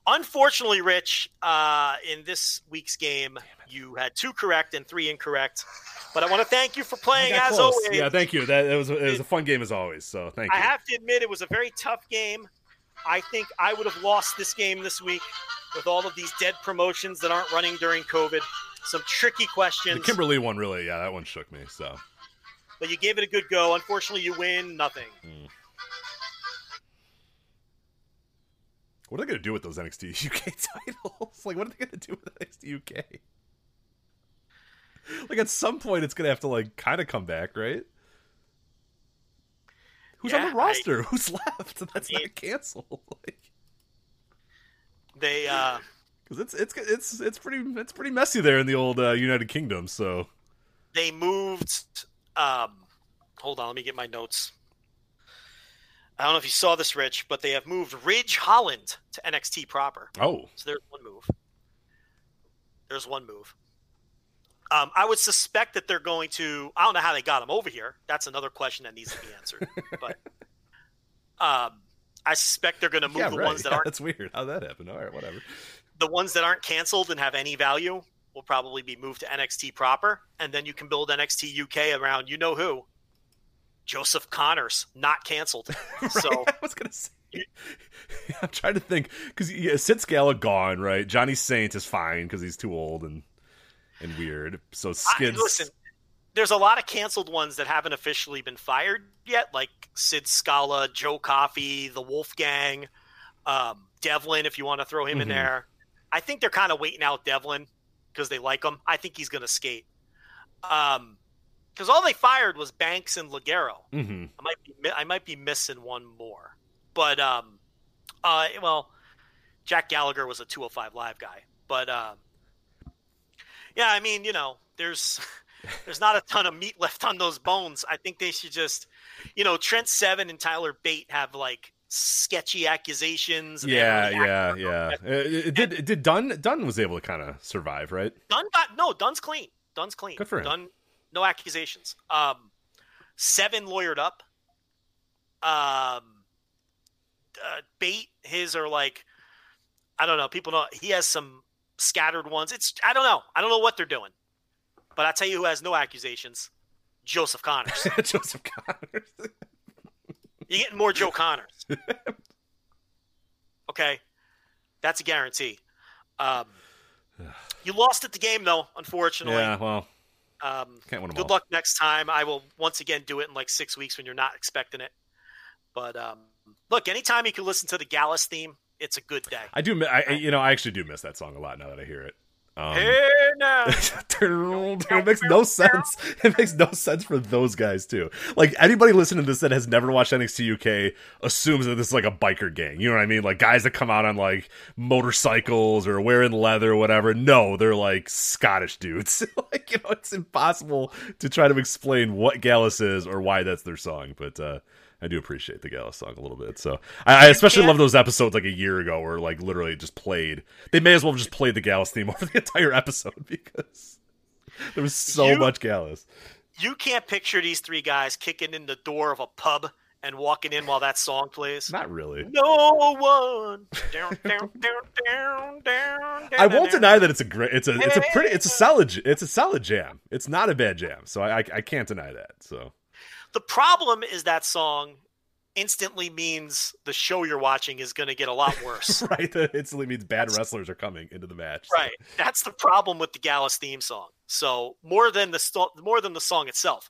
Unfortunately, Rich, uh, in this week's game, you had two correct and three incorrect. But I want to thank you for playing as close. always. Yeah, thank you. That it was it was a fun game as always. So thank I you. I have to admit, it was a very tough game. I think I would have lost this game this week with all of these dead promotions that aren't running during COVID. Some tricky questions. the Kimberly one really, yeah, that one shook me. So but you gave it a good go. Unfortunately, you win nothing. Hmm. what are they gonna do with those NXT UK titles? Like, what are they gonna do with NXT UK? Like, at some point, it's gonna have to like kind of come back, right? Who's on the roster? Who's left? That's mean- not canceled. Like, They uh, because it's it's it's it's pretty it's pretty messy there in the old uh, United Kingdom. So they moved. Um, hold on, let me get my notes. I don't know if you saw this, Rich, but they have moved Ridge Holland to NXT proper. oh, So there's one move. There's one move. Um, I would suspect that they're going to. I don't know how they got him over here. That's another question that needs to be answered. but um, I suspect they're going to move yeah, the right. ones that Yeah, aren't That's weird. How that happened? All right, whatever. the ones that aren't canceled and have any value will probably be moved to NXT proper, and then you can build NXT UK around you know who. Joseph Connors, not canceled. So I was gonna say. I'm trying to think because yeah, Sid Scala gone, right? Johnny Saint is fine because he's too old and and weird. So I, listen, there's a lot of canceled ones that haven't officially been fired yet, like Sid Scala, Joe Coffey, the Wolfgang, um, Devlin, if you want to throw him in Mhm. there. I think they're kind of waiting out Devlin because they like him. I think he's going to skate. Um, because all they fired was Banks and Ligero. hmm I might be I might be missing one more, but um, uh, well, Jack Gallagher was a 205 live guy, but um, yeah, I mean, you know, there's there's not a ton of meat left on those bones. I think they should just, you know, Trent Seven and Tyler Bate have like sketchy accusations. Yeah, yeah, yeah. it. Uh, it did it did Dunne Dunne was able to kind of survive, right? Dunne got no. Dunne's clean. Dunne's clean. Good for him. Dunne, no accusations. Um, seven lawyered up. Um, uh, Bate his are like, I don't know. People know he has some scattered ones. It's I don't know. I don't know what they're doing. But I tell you who has no accusations. Joseph Connors. Joseph Connors. You're getting more Joe Connors. Okay, that's a guarantee. Um, you lost at the game though, unfortunately. yeah, well, Um, can't win them good all. luck next time. I will once again do it in like six weeks when you're not expecting it. But um, look, anytime you can listen to the Gallus theme, it's a good day. I do. I you know I actually do miss that song a lot now that I hear it. Um, hey now, it makes no sense. It makes no sense for those guys too. Like anybody listening to this that has never watched NXT UK assumes that this is like a biker gang. You know what I mean? Like guys that come out on like motorcycles or wearing leather or whatever. No, they're like Scottish dudes. like you know, it's impossible to try to explain what Gallus is or why that's their song. But uh I do appreciate the Gallus song a little bit. So I, I especially can't- love those episodes like a year ago where like literally just played. They may as well have just played the Gallus theme over the entire episode because there was so You- much Gallus. you can't picture these three guys kicking in the door of a pub and walking in while that song plays. Not really. No one. Down, down, down, down, down, I won't deny that it's a great. It's a it's a pretty it's a solid it's a solid jam. It's not a bad jam. So I I, I can't deny that. So The problem is that song instantly means the show you're watching is going to get a lot worse. right, that instantly means bad wrestlers are coming into the match. So. Right. That's the problem with the Gallus theme song. So more than the more than the song itself,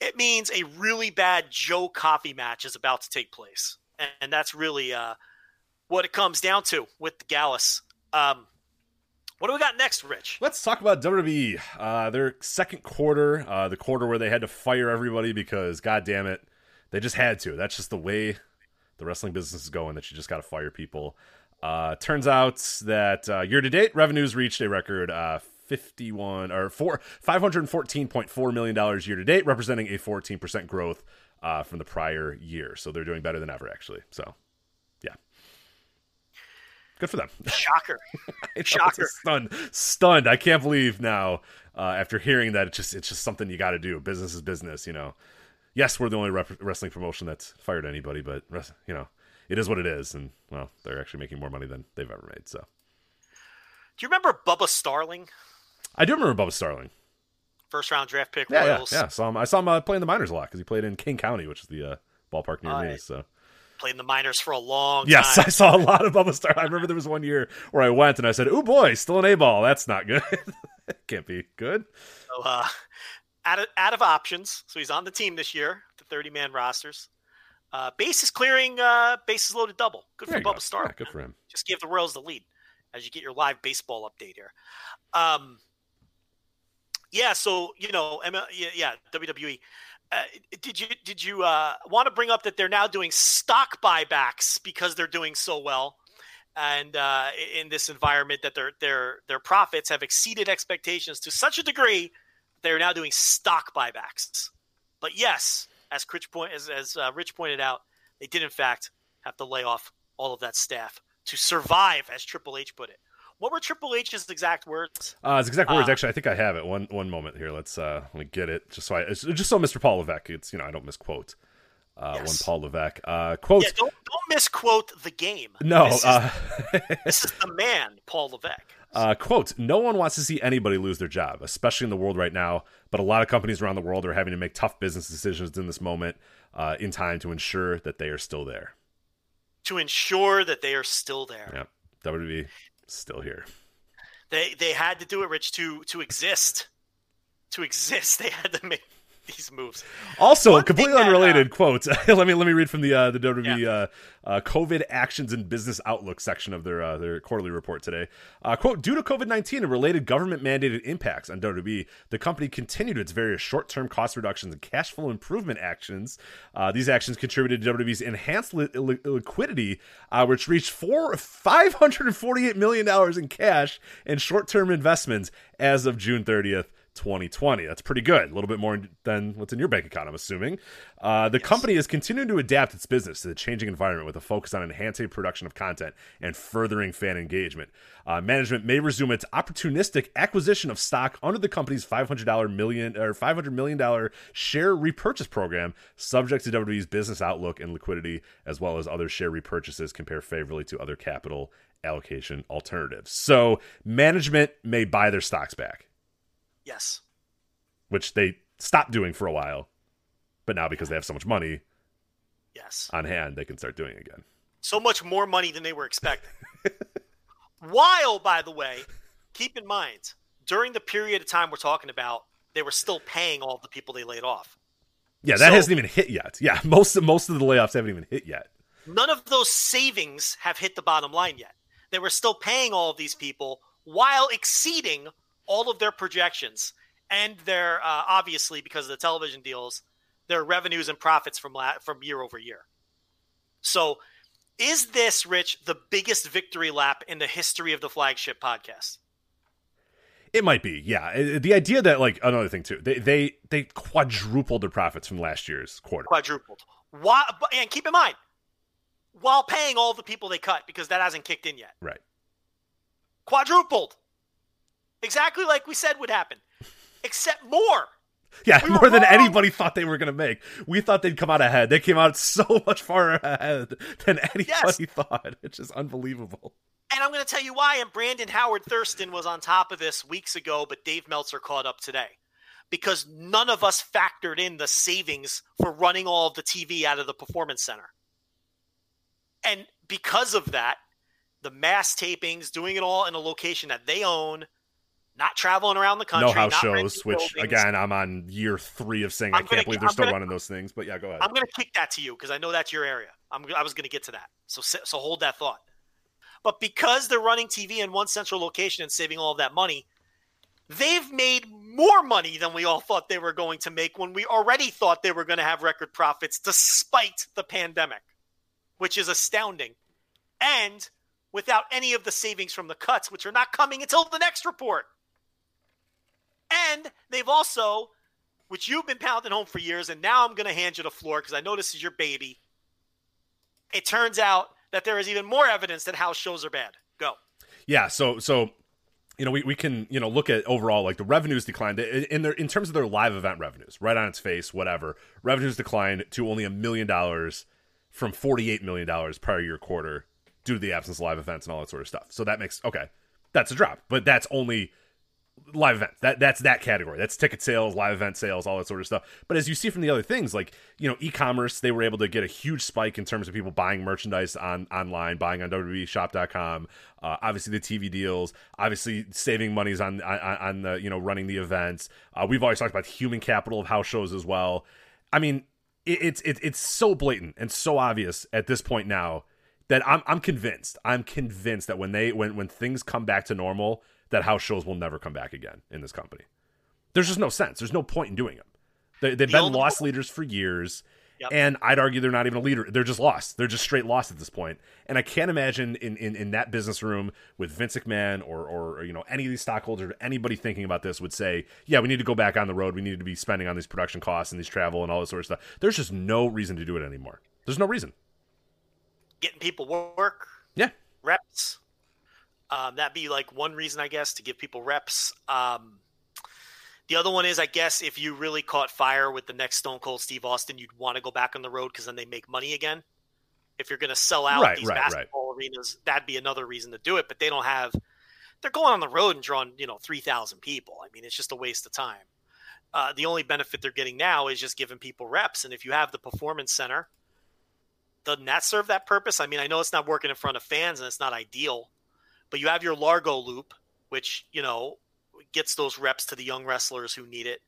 it means a really bad Joe Coffey match is about to take place, and, and that's really uh, what it comes down to with the Gallus. Um, what do we got next, Rich? Let's talk about WWE. Uh, their second quarter, uh, the quarter where they had to fire everybody because, god damn it, they just had to. That's just the way the wrestling business is going. That you just got to fire people. Uh, turns out that uh, year to date revenues reached a record uh, fifty-one or four five hundred fourteen point four million dollars year to date, representing a fourteen percent growth uh, from the prior year. So they're doing better than ever, actually. So, good for them. Shocker. Shocker. Stunned, stunned. I can't believe now uh, after hearing that it's just it's just something you got to do. Business is business, you know. Yes, we're the only rep- wrestling promotion that's fired anybody, but you know, it is what it is, and well, they're actually making more money than they've ever made. So Do you remember Bubba Starling, I do remember Bubba Starling. first round draft pick Yeah, yeah, Royals? yeah. Saw him. I saw him uh, playing the minors a lot because he played in King County, which is the uh, ballpark near Oh, me. So Played in the minors for a long yes, time. Yes, I saw a lot of Bubba Starling. I remember there was one year where I went and I said, "Oh boy, still an A ball. That's not good. Can't be good." So, uh, out of out of options, so he's on the team this year, the thirty man rosters. Uh, bases clearing, uh, bases loaded double. Good There for go. Bubba Starling. Yeah, good for him. Just give the Royals the lead as you get your live baseball update here. Um, yeah, so you know, M- yeah, yeah, WWE. Uh, did you did you uh, want to bring up that they're now doing stock buybacks because they're doing so well, and uh, in this environment that their their their profits have exceeded expectations to such a degree, they're now doing stock buybacks. But yes, as Rich point as as uh, Rich pointed out, they did in fact have to lay off all of that staff to survive, as Triple H put it. What were Triple H's exact words? Uh, his exact words. Uh, Actually, I think I have it. One one moment here. Let's uh, let me get it. Just so I, just so Mr. Paul Levesque. It's you know I don't misquote. Uh, Yes. One Paul Levesque. Uh, quote. Yeah, don't don't misquote the game. no. this is, Uh, this is the man, Paul Levesque. Uh, quote, no one wants to see anybody lose their job, especially in the world right now. But a lot of companies around the world are having to make tough business decisions in this moment uh, in time to ensure that they are still there. to ensure that they are still there. Yep. WWE still here. They they had to do it, Rich, to to exist. To exist, they had to make these moves. Also, One completely that, unrelated quote. let me let me read from the uh, the WWE uh, uh, COVID actions and business outlook section of their uh, their quarterly report today. Uh, quote: Due to COVID nineteen and related government mandated impacts on WWE, the company continued its various short term cost reductions and cash flow improvement actions. Uh, these actions contributed to WWE's enhanced li- li- liquidity, uh, which reached four five hundred and forty eight million dollars in cash and short term investments as of June thirtieth. 2020. That's pretty good. A little bit more than what's in your bank account, I'm assuming. Uh, the company is continuing to adapt its business to the changing environment with a focus on enhancing production of content and furthering fan engagement. Uh, management may resume its opportunistic acquisition of stock under the company's $500 million or $500 million share repurchase program, subject to WWE's business outlook and liquidity, as well as other share repurchases compare favorably to other capital allocation alternatives. So management may buy their stocks back Yes. which they stopped doing for a while. But now, because they have so much money Yes. on hand, they can start doing it again. So much more money than they were expecting. While, by the way, keep in mind, during the period of time we're talking about, they were still paying all the people they laid off. Yeah, that So- hasn't even hit yet. Yeah, most of, most of the layoffs haven't even hit yet. None of those savings have hit the bottom line yet. They were still paying all of these people while exceeding all of their projections and their uh, obviously because of the television deals, their revenues and profits from la- from year over year. So, is this Rich the biggest victory lap in the history of the flagship podcast? It might be, yeah. Uh, The idea that like another thing too, they they they quadrupled their profits from last year's quarter. Quadrupled. Why? And keep in mind, while paying all the people they cut because that hasn't kicked in yet. Right. Quadrupled. Exactly like we said would happen, except more. Yeah, We more than wrong. anybody thought they were going to make. We thought they'd come out ahead. They came out so much far ahead than anybody thought. It's just unbelievable. And I'm going to tell you why. And Brandon Howard Thurston was on top of this weeks ago, but Dave Meltzer caught up today because none of us factored in the savings for running all of the TV out of the performance center. And because of that, the mass tapings, doing it all in a location that they own, not traveling around the country, no house not shows, which buildings. again, I'm on year three of saying I I'm can't gonna- believe they're I'm still gonna- running those things. But yeah, go ahead. I'm going to kick that to you because I know that's your area. I'm, I was going to get to that. So, so hold that thought. But because they're running TV in one central location and saving all of that money, they've made more money than we all thought they were going to make when we already thought they were going to have record profits despite the pandemic, which is astounding. And without any of the savings from the cuts, which are not coming until the next report. And they've also, which you've been pounding home for years, and now I'm going to hand you the floor because I know this is your baby. It turns out that there is even more evidence that house shows are bad. Go. Yeah, so so you know we, we can you know look at overall like the revenues declined in their in terms of their live event revenues right on its face whatever revenues declined to only a million dollars from forty eight million dollars prior year quarter due to the absence of live events and all that sort of stuff. So that makes okay, that's a drop, but that's only live events. That that's that category. That's ticket sales, live event sales, all that sort of stuff. But as you see from the other things, like you know, e-commerce, they were able to get a huge spike in terms of people buying merchandise on online, buying on WWEShop.com. Uh, obviously, the TV deals, obviously saving monies on on, on the you know running the events. Uh, we've always talked about human capital of house shows as well. I mean, it, it's it, it's so blatant and so obvious at this point now that I'm I'm convinced. I'm convinced that when they when when things come back to normal, that house shows will never come back again in this company. There's just no sense. There's no point in doing them. They, they've The been lost leaders for years, Yep. and I'd argue they're not even a leader. They're just lost. They're just straight lost at this point. And I can't imagine in, in, in that business room with Vince McMahon or, or or you know any of these stockholders, anybody thinking about this would say, yeah, we need to go back on the road. We need to be spending on these production costs and these travel and all this sort of stuff. There's just no reason to do it anymore. There's no reason. Getting people work, Yeah. reps. Um, that'd be like one reason, I guess, to give people reps. Um, the other one is, I guess, if you really caught fire with the next Stone Cold Steve Austin, you'd want to go back on the road because then they make money again. If you're going to sell out Right, these right, right. basketball arenas, that'd be another reason to do it. But they don't have. They're going on the road and drawing, you know, three thousand people. I mean, it's just a waste of time. Uh, the only benefit they're getting now is just giving people reps. And if you have the performance center, doesn't that serve that purpose? I mean, I know it's not working in front of fans and it's not ideal, but you have your Largo loop, which you know gets those reps to the young wrestlers who need it.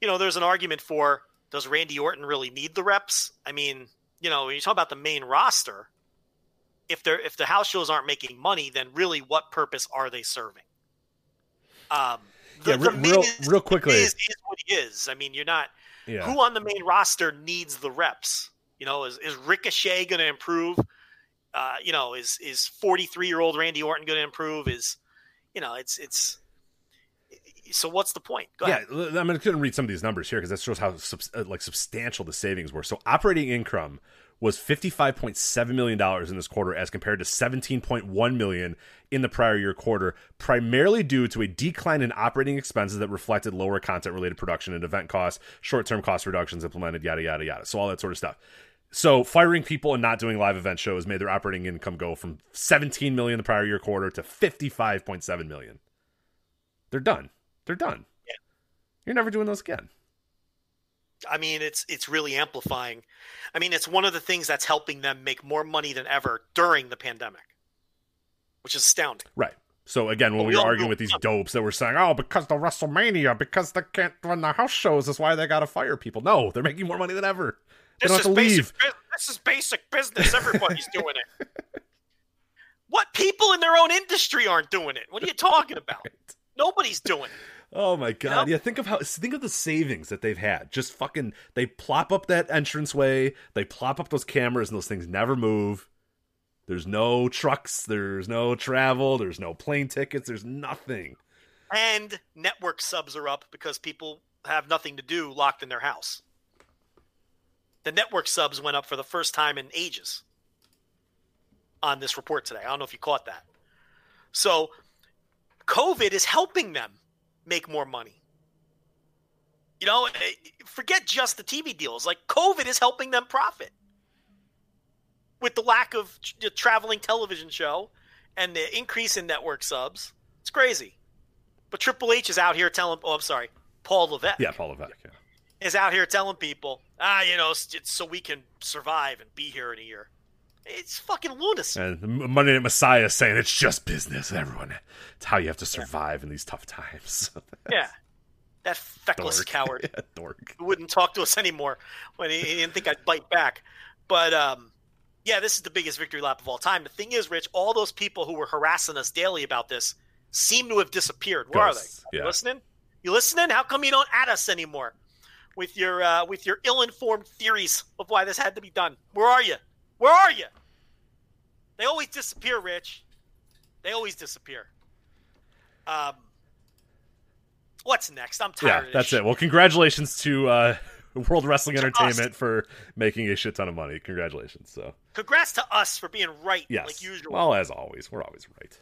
You know, there's an argument for does Randy Orton really need the reps? I mean, you know, when you talk about the main roster, if they're if the house shows aren't making money, then really what purpose are they serving? Um, the, Yeah, the real- Miz- real quickly. Miz is what he is. I mean, you're not Yeah. who on the main roster needs the reps. You know, is is Ricochet going to improve? Uh, you know, is is 43 year old Randy Orton going to improve? Is you know, it's it's. So what's the point? Go yeah, ahead. I'm going to read some of these numbers here because that shows how uh, like substantial the savings were. So operating income was 55.7 million dollars in this quarter as compared to 17.1 million in the prior year quarter, primarily due to a decline in operating expenses that reflected lower content related production and event costs, short-term cost reductions implemented, yada yada yada. So all that sort of stuff. So firing people and not doing live event shows made their operating income go from 17 million the prior year quarter to 55.7 million. They're done. They're done. Yeah. You're never doing those again. I mean, it's it's really amplifying. I mean, it's one of the things that's helping them make more money than ever during the pandemic, which is astounding. Right. So again, when we we were arguing with these dopes that were saying, "Oh, because the WrestleMania, because they can't run the house shows, is why they got to fire people." No, they're making more money than ever. They This is basic. This is basic business. Everybody's doing it. What people in their own industry aren't doing it? What are you talking about? Nobody's doing it. Oh my god! Yep. Yeah, think of how think of the savings that they've had. Just fucking, they plop up that entranceway, they plop up those cameras, and those things never move. There's no trucks, there's no travel, there's no plane tickets, there's nothing. And network subs are up because people have nothing to do locked in their house. The network subs went up for the first time in ages on this report today. I don't know if you caught that. So, COVID is helping them make more money. You know, eh, forget just the TV deals. Like, COVID is helping them profit with the lack of the traveling television show and the increase in network subs. It's crazy. But Triple H is out here telling, oh, I'm sorry, Paul Levesque Yeah, Paul Levesque. Yeah. Is out here telling people, ah, you know, it's, it's so we can survive and be here in a year. It's fucking lunacy. And Monday Night Messiah is saying it's just business. Everyone, it's how you have to survive in these tough times. Yeah. That feckless Dork. coward Yeah, dork. who wouldn't talk to us anymore when he, he didn't think I'd bite back. But um, yeah, this is the biggest victory lap of all time. The thing is, Rich, all those people who were harassing us daily about this seem to have disappeared. Where Ghosts, are they? yeah. You listening? You listening? How come you don't at us anymore with your uh, with your ill-informed theories of why this had to be done? Where are you? Where are you? They always disappear, Rich. They always disappear. Um, what's next? I'm tired. Yeah, that's shit. it. Well, congratulations to uh, World Wrestling To Entertainment for making a shit ton of money. Congratulations. So Congrats to us for being right, yes, like usual. well as always, we're always right.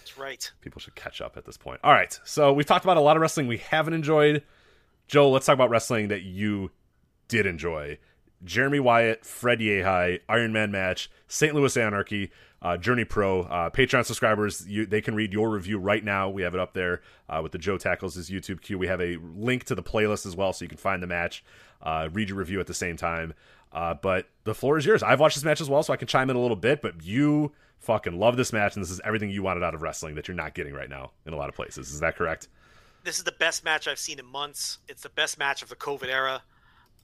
That's right. People should catch up at this point. All right, so we've talked about a lot of wrestling we haven't enjoyed. Joe, let's talk about wrestling that you did enjoy. Jeremy Wyatt, Fred Yehi, Iron Man match, St. Louis Anarchy, uh, Journey Pro. Uh, Patreon subscribers, you, they can read your review right now. We have it up there uh, with the Joe Tackles' YouTube queue. We have a link to the playlist as well, so you can find the match, uh, read your review at the same time. Uh, but the floor is yours. I've watched this match as well, so I can chime in a little bit. But you fucking love this match, and this is everything you wanted out of wrestling that you're not getting right now in a lot of places. Is that correct? This is the best match I've seen in months. It's the best match of the COVID era.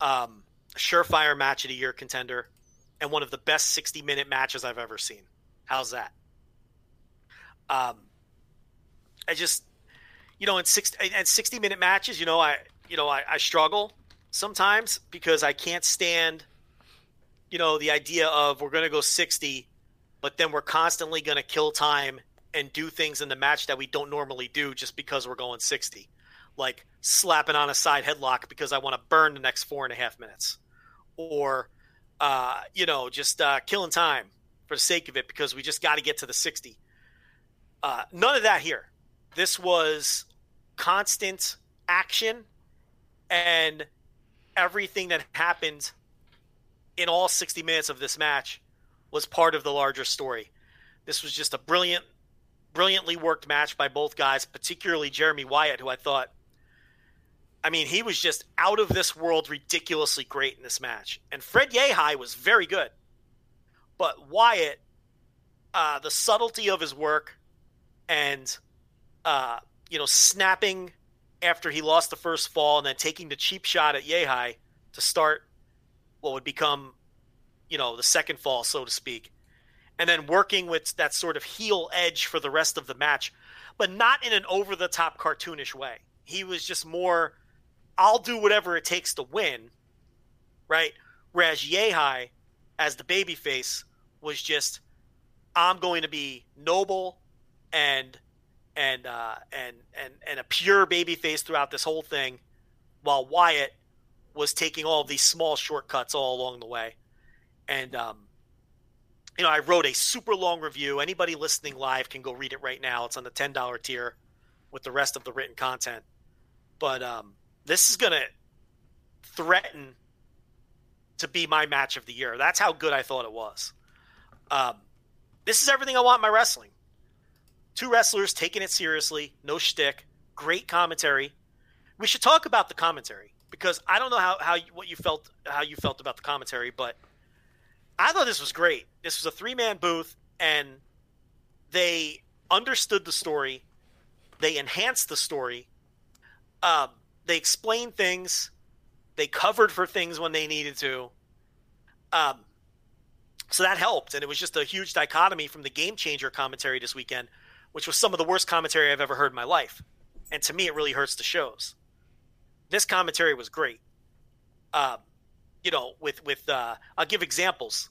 Um, surefire match of the year contender, and one of the best 60 minute matches I've ever seen. How's that? Um, I just, you know, in six and 60 minute matches, you know, I, you know, I, I struggle sometimes because I can't stand, you know, the idea of we're going to go 60, but then we're constantly going to kill time and do things in the match that we don't normally do just because we're going 60. Like slapping on a side headlock because I want to burn the next four and a half minutes. Or, uh, you know, just uh, killing time for the sake of it because we just got to get to the 60. Uh, none of that here. This was constant action and everything that happened in all 60 minutes of this match was part of the larger story. This was just a brilliant, brilliantly worked match by both guys, particularly Jeremy Wyatt, who I thought, I mean, he was just out of this world, ridiculously great in this match. And Fred Yehi was very good. But Wyatt, uh, the subtlety of his work and, uh, you know, snapping after he lost the first fall and then taking the cheap shot at Yehi to start what would become, you know, the second fall, so to speak, and then working with that sort of heel edge for the rest of the match, but not in an over the top cartoonish way. He was just more, I'll do whatever it takes to win, right? Whereas Yehi, as the babyface, was just, I'm going to be noble and and uh, and and and a pure babyface throughout this whole thing, while Wyatt was taking all these small shortcuts all along the way. And, um, you know, I wrote a super long review. Anybody listening live can go read it right now. It's on the $10 tier with the rest of the written content. But um, this is going to threaten to be my match of the year. That's how good I thought it was. Um, this is everything I want in my wrestling. Two wrestlers taking it seriously, no shtick, great commentary. We should talk about the commentary because I don't know how, how what you felt how you felt about the commentary, but I thought this was great. This was a three man booth, and they understood the story, they enhanced the story, um, they explained things, they covered for things when they needed to. Um, so that helped, and it was just a huge dichotomy from the game changer commentary this weekend, which was some of the worst commentary I've ever heard in my life. And to me, it really hurts the shows this commentary was great. Uh, you know, with with uh, I'll give examples.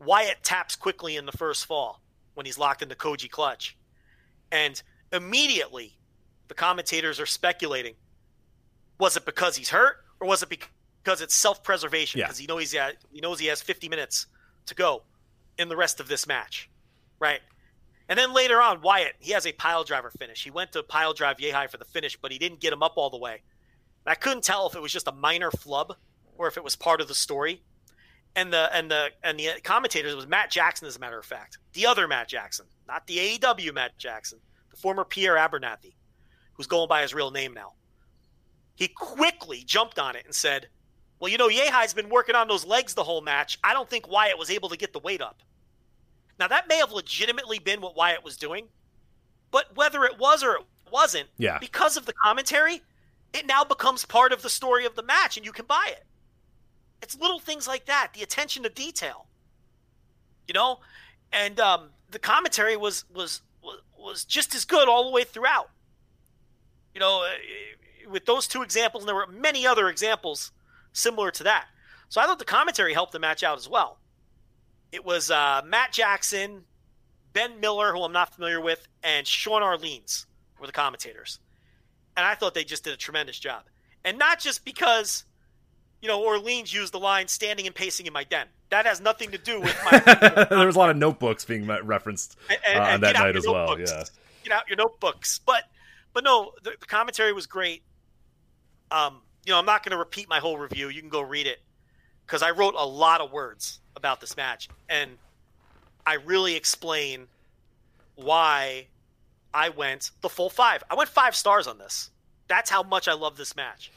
Wyatt taps quickly in the first fall when he's locked in the Koji clutch, and immediately the commentators are speculating: was it because he's hurt, or was it because it's self-preservation? Because yeah. he knows he's at, he knows he has 50 minutes to go in the rest of this match, right? And then later on, Wyatt he has a pile driver finish. He went to pile drive Yehi for the finish, but he didn't get him up all the way. I couldn't tell if it was just a minor flub or if it was part of the story. And the and the and the commentators was Matt Jackson, as a matter of fact, the other Matt Jackson, not the AEW Matt Jackson, the former Pierre Abernathy, who's going by his real name now. He quickly jumped on it and said, "Well, you know, Yehi's been working on those legs the whole match. I don't think Wyatt was able to get the weight up." Now that may have legitimately been what Wyatt was doing, but whether it was or it wasn't, yeah. because of the commentary, it now becomes part of the story of the match and you can buy it. It's little things like that, the attention to detail. You know? And um, the commentary was, was was just as good all the way throughout. You know, uh, with those two examples, and there were many other examples similar to that. So I thought the commentary helped the match out as well. It was uh, Matt Jackson, Ben Miller, who I'm not familiar with, and Sean Orleans were the commentators and I thought they just did a tremendous job. And not just because, you know, Orleans used the line "standing and pacing in my den." That has nothing to do with my. there was a lot of notebooks being referenced and, and, uh, on that night as well. Yeah, get out your notebooks. But, but no, the, the commentary was great. Um, you know, I'm not going to repeat my whole review. You can go read it because I wrote a lot of words about this match, and I really explain why I went the full five. I went five stars on this. That's how much I love this match.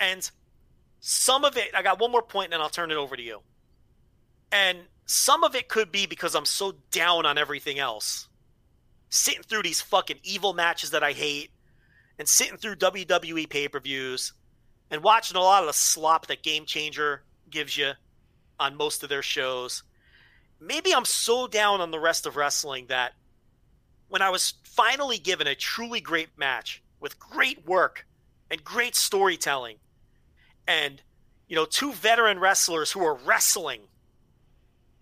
And some of it, I got one more point and then I'll turn it over to you. And some of it could be because I'm so down on everything else. Sitting through these fucking evil matches that I hate and sitting through WWE pay per views and watching a lot of the slop that Game Changer gives you on most of their shows. Maybe I'm so down on the rest of wrestling that when I was finally given a truly great match with great work and great storytelling and you know two veteran wrestlers who are wrestling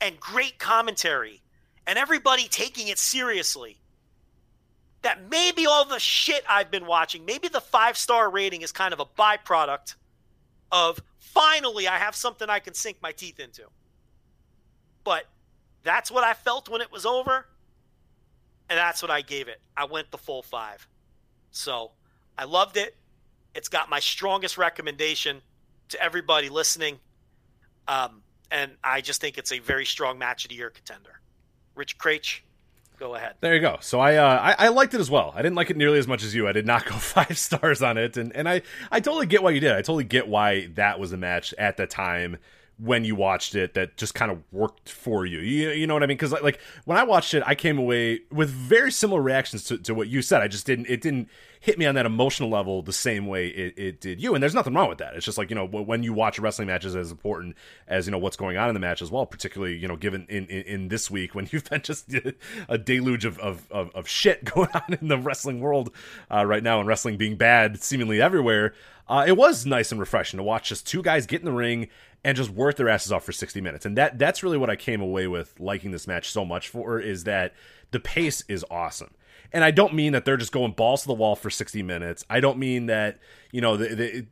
and great commentary and everybody taking it seriously that maybe all the shit I've been watching, maybe the five star rating is kind of a byproduct of finally I have something I can sink my teeth into. But that's what I felt when it was over. and that's what I gave it. I went the full five. So I loved it. It's got my strongest recommendation to everybody listening. Um, and I just think it's a very strong match of the year contender. Rich Kraetsch, go ahead. There you go. So I, uh, I I liked it as well. I didn't like it nearly as much as you. I did not go five stars on it, and and I I totally get why you did. I totally get why that was a match at the time when you watched it that just kind of worked for you. You, you know what I mean? Because like, like when I watched it, I came away with very similar reactions to, to what you said. I just didn't it didn't hit me on that emotional level the same way it, it did you. And there's nothing wrong with that. It's just like you know when you watch wrestling matches as important as you know what's going on in the match as well. Particularly you know given in in, in this week when you've been just a deluge of of, of, of shit going on in the wrestling world uh, right now and wrestling being bad seemingly everywhere. Uh, it was nice and refreshing to watch just two guys get in the ring and just work their asses off for 60 minutes. And that that's really what I came away with liking this match so much for is that the pace is awesome. And I don't mean that they're just going balls to the wall for 60 minutes. I don't mean that, you know, they,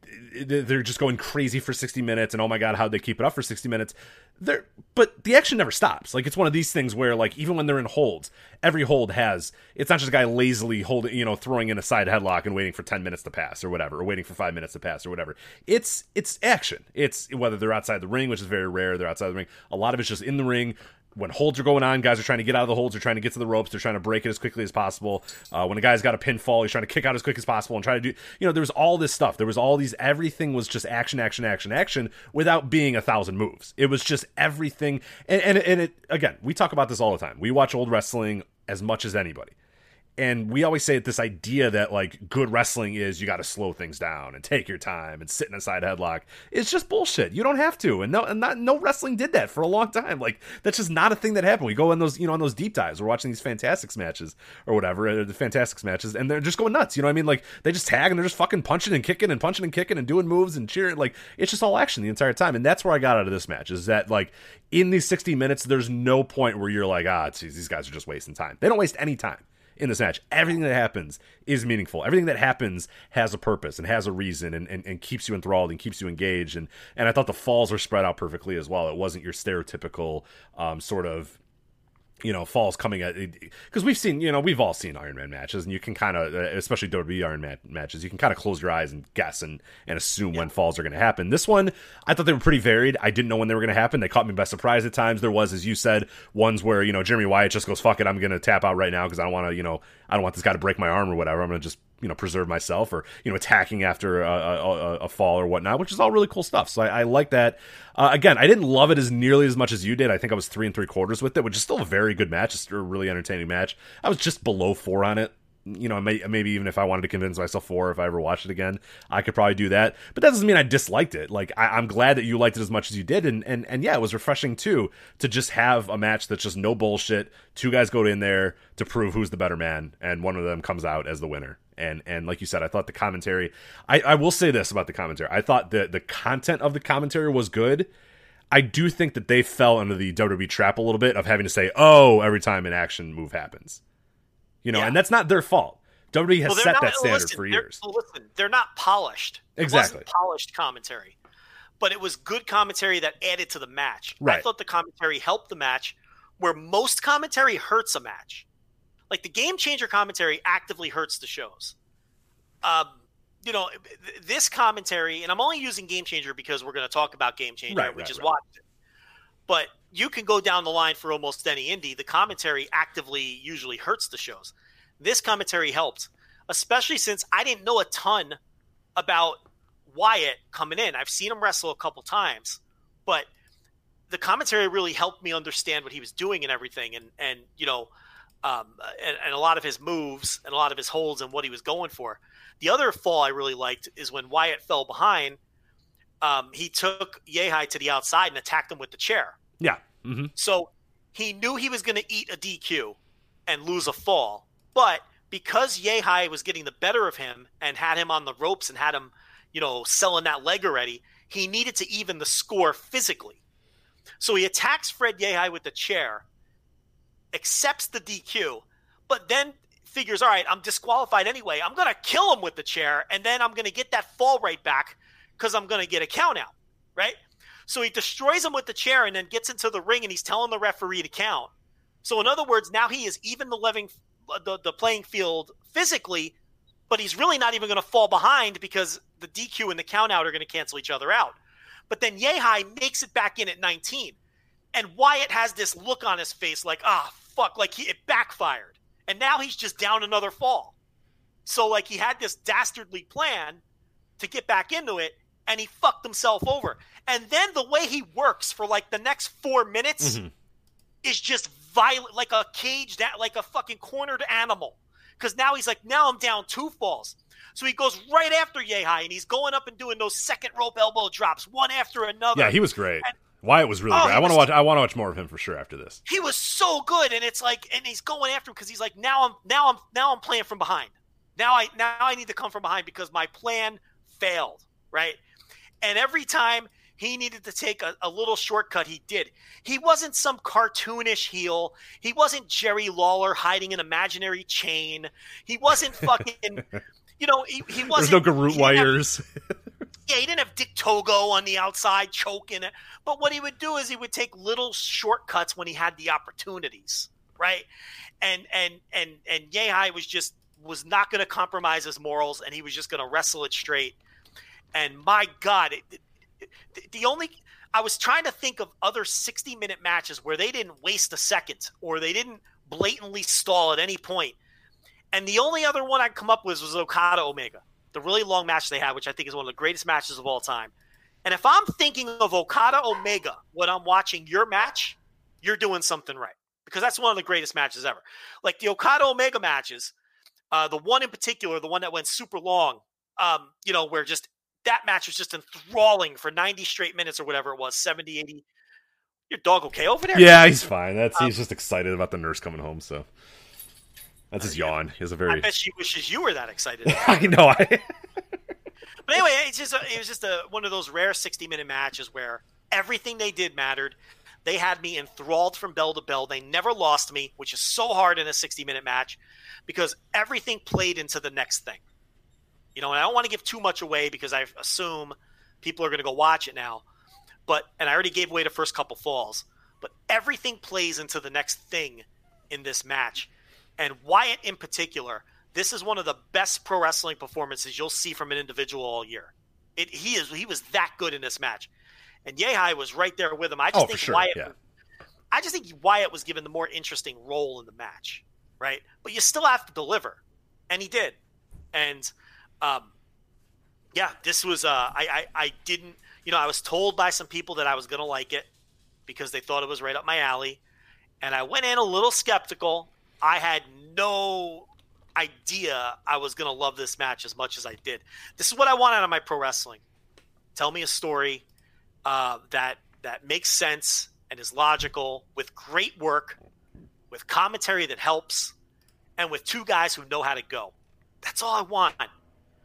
are just going crazy for 60 minutes and oh my God, how'd they keep it up for 60 minutes? They're, but the action never stops. Like it's one of these things where, like, even when they're in holds, every hold has, it's not just a guy lazily holding, you know, throwing in a side headlock and waiting for 10 minutes to pass or whatever, or waiting for five minutes to pass or whatever. It's, it's action. It's whether they're outside the ring, which is very rare, they're outside the ring. A lot of it's just in the ring when holds are going on, guys are trying to get out of the holds, they're trying to get to the ropes, they're trying to break it as quickly as possible. Uh, when a guy's got a pinfall, he's trying to kick out as quick as possible and try to do, you know, there was all this stuff. There was all these, everything was just action, action, action, action without being a thousand moves. It was just everything. And, and, and it, again, we talk about this all the time. We watch old wrestling as much as anybody and we always say that this idea that like good wrestling is you got to slow things down and take your time and sit in a side headlock. It's just bullshit. You don't have to. And no and not no wrestling did that for a long time. Like that's just not a thing that happened. We go in those you know on those deep dives. We're watching these fantastics matches or whatever uh, the fantastics matches and they're just going nuts. You know what i mean? Like they just tag and they're just fucking punching and kicking and punching and kicking and doing moves and cheering. Like it's just all action the entire time. And that's where i got out of this match is that like in these 60 minutes there's no point where you're like ah geez, these guys are just wasting time. They don't waste any time in this match. Everything that happens is meaningful. Everything that happens has a purpose and has a reason and, and, and keeps you enthralled and keeps you engaged. And and I thought the falls were spread out perfectly as well. It wasn't your stereotypical um, sort of you know falls coming at because we've seen you know we've all seen Iron Man matches and you can kind of especially WWE Iron Man matches you can kind of close your eyes and guess and and assume yeah. when falls are going to happen. This one I thought they were pretty varied. I didn't know when they were going to happen. They caught me by surprise at times. There was as you said ones where you know Jeremy Wyatt just goes fuck it I'm going to tap out right now because I don't want to you know I don't want this guy to break my arm or whatever. I'm going to just you know preserve myself or you know attacking after a, a, a fall or whatnot, which is all really cool stuff. So I, I like that. Uh, again, I didn't love it as nearly as much as you did. I think I was three and three quarters with it, which is still a very good match. It's a really entertaining match. I was just below four on it you know, may, maybe even if I wanted to convince myself four, if I ever watched it again, I could probably do that. But that doesn't mean I disliked it. Like I, am glad that you liked it as much as you did, and and and yeah, it was refreshing too to just have a match that's just no bullshit. Two guys go in there to prove who's the better man, and one of them comes out as the winner. And and like you said, I thought the commentary. I, I will say this about the commentary. I thought the the content of the commentary was good. I do think that they fell under the WWE trap a little bit of having to say, "Oh," every time an action move happens you know, yeah. and that's not their fault. WWE has well, set that standard listen, for years. Listen, they're not polished. Exactly, polished commentary, but it was good commentary that added to the match. Right. I thought the commentary helped the match, where most commentary hurts a match. Like the game changer commentary actively hurts the shows. Um, you know, this commentary, and I'm only using game changer because we're going to talk about game changer, right, we right, just right. watched it. But you can go down the line for almost any indie. The commentary actively usually hurts the shows. This commentary helped, especially since I didn't know a ton about Wyatt coming in. I've seen him wrestle a couple times, but the commentary really helped me understand what he was doing and everything, and and you know, um, and, and a lot of his moves and a lot of his holds and what he was going for. The other fall I really liked is when Wyatt fell behind. Um, he took Yehi to the outside and attacked him with the chair. Yeah. Mm-hmm. So he knew he was going to eat a DQ and lose a fall, but because Yehi was getting the better of him and had him on the ropes and had him, you know, selling that leg already, he needed to even the score physically. So he attacks Fred Yehi with the chair, accepts the DQ, but then figures, all right, I'm disqualified anyway. I'm going to kill him with the chair, and then I'm going to get that fall right back because I'm going to get a count out, right? So he destroys him with the chair and then gets into the ring and he's telling the referee to count. So in other words, now he is even the living the, the playing field physically, but he's really not even going to fall behind because the DQ and the count out are going to cancel each other out. But then Yehi makes it back in at 19. And Wyatt has this look on his face like, ah, fuck, like he, it backfired. And now he's just down another fall. So, like, he had this dastardly plan to get back into it, and he fucked himself over. And then the way he works for like the next four minutes Mhm. is just violent, like a caged, a- like a fucking cornered animal. Because now he's like, now I'm down two falls. So he goes right after Yehi, and he's going up and doing those second rope elbow drops, one after another. Yeah, he was great. And- Wyatt was really Oh, great. I want to watch. I want to watch more of him for sure after this. he was so good and it's like and he's going after him because he's like now i'm now i'm now i'm playing from behind now i now i need to come from behind because my plan failed right and every time he needed to take a, a little shortcut he did he wasn't some cartoonish heel he wasn't jerry lawler hiding an imaginary chain he wasn't fucking you know he, he wasn't There's no have- wires. yeah, he didn't have Dick Togo on the outside choking it. But what he would do is he would take little shortcuts when he had the opportunities, right? And and and and Yehi was just was not going to compromise his morals, and he was just going to wrestle it straight. And my God, it, it- the only I was trying to think of other sixty minute matches where they didn't waste a second or they didn't blatantly stall at any point. And the only other one I'd come up with was Okada Omega the really long match they had, which I think is one of the greatest matches of all time. And if I'm thinking of Okada Omega when I'm watching your match, you're doing something right because that's one of the greatest matches ever. Like the Okada Omega matches, uh, the one in particular, the one that went super long, um, you know, where just that match was just enthralling for 90 straight minutes or whatever it was, 70, 80. Your dog okay over there? yeah, he's fine. That's Um, he's just excited about the nurse coming home. So that's his yawn. He has a I very. bet she wishes you were that excited. I know. I, But anyway, it's just a, it was just a, one of those rare 60 minute matches where everything they did mattered. They had me enthralled from bell to bell. They never lost me, which is so hard in a 60 minute match because everything played into the next thing. You know, and I don't want to give too much away because I assume people are going to go watch it now. But and I already gave away the first couple falls, but everything plays into the next thing in this match. And Wyatt in particular, this is one of the best pro wrestling performances you'll see from an individual all year. It he is he was that good in this match. And Yehi was right there with him. I just Oh, think sure, Wyatt yeah. I just think Wyatt was given the more interesting role in the match, right? But you still have to deliver. And he did. And um yeah, this was uh I I, I didn't you know, I was told by some people that I was gonna like it because they thought it was right up my alley. And I went in a little skeptical. I had no idea I was to love this match as much as I did. This is what I want out of my pro wrestling. Tell me a story uh, that that makes sense and is logical, with great work, with commentary that helps, and with two guys who know how to go. That's all I want.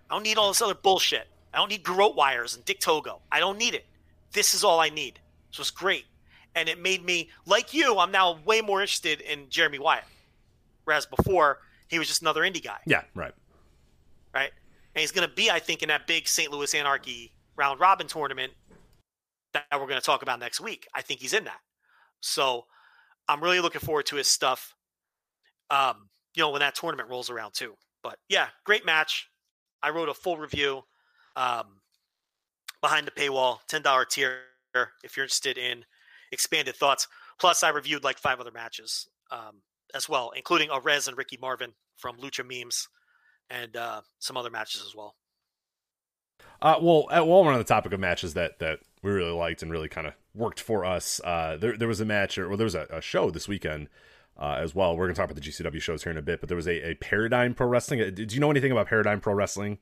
I don't need all this other bullshit. I don't need garrote wires and Dick Togo. I don't need it. This is all I need. So it's great. And it made me, like you, I'm now way more interested in Jeremy Wyatt. Whereas before, he was just another indie guy, yeah, right. right? And he's going to be, I think, in that big St. Louis Anarchy round robin tournament that we're going to talk about next week. I think he's in that. So I'm really looking forward to his stuff, um, you know, when that tournament rolls around too. But yeah, great match. I wrote a full review um, behind the paywall, $10 tier if you're interested in expanded thoughts. Plus, I reviewed like five other matches um, as well, including Arez and Ricky Marvin from Lucha Memes and uh, some other matches as well. Uh, well, uh, while we're on the topic of matches that that we really liked and really kind of worked for us, uh, there there was a match or well, there was a, a show this weekend uh, as well. We're gonna talk about the GCW shows here in a bit, but there was a, a Paradigm Pro Wrestling. Uh, Did you know anything about Paradigm Pro Wrestling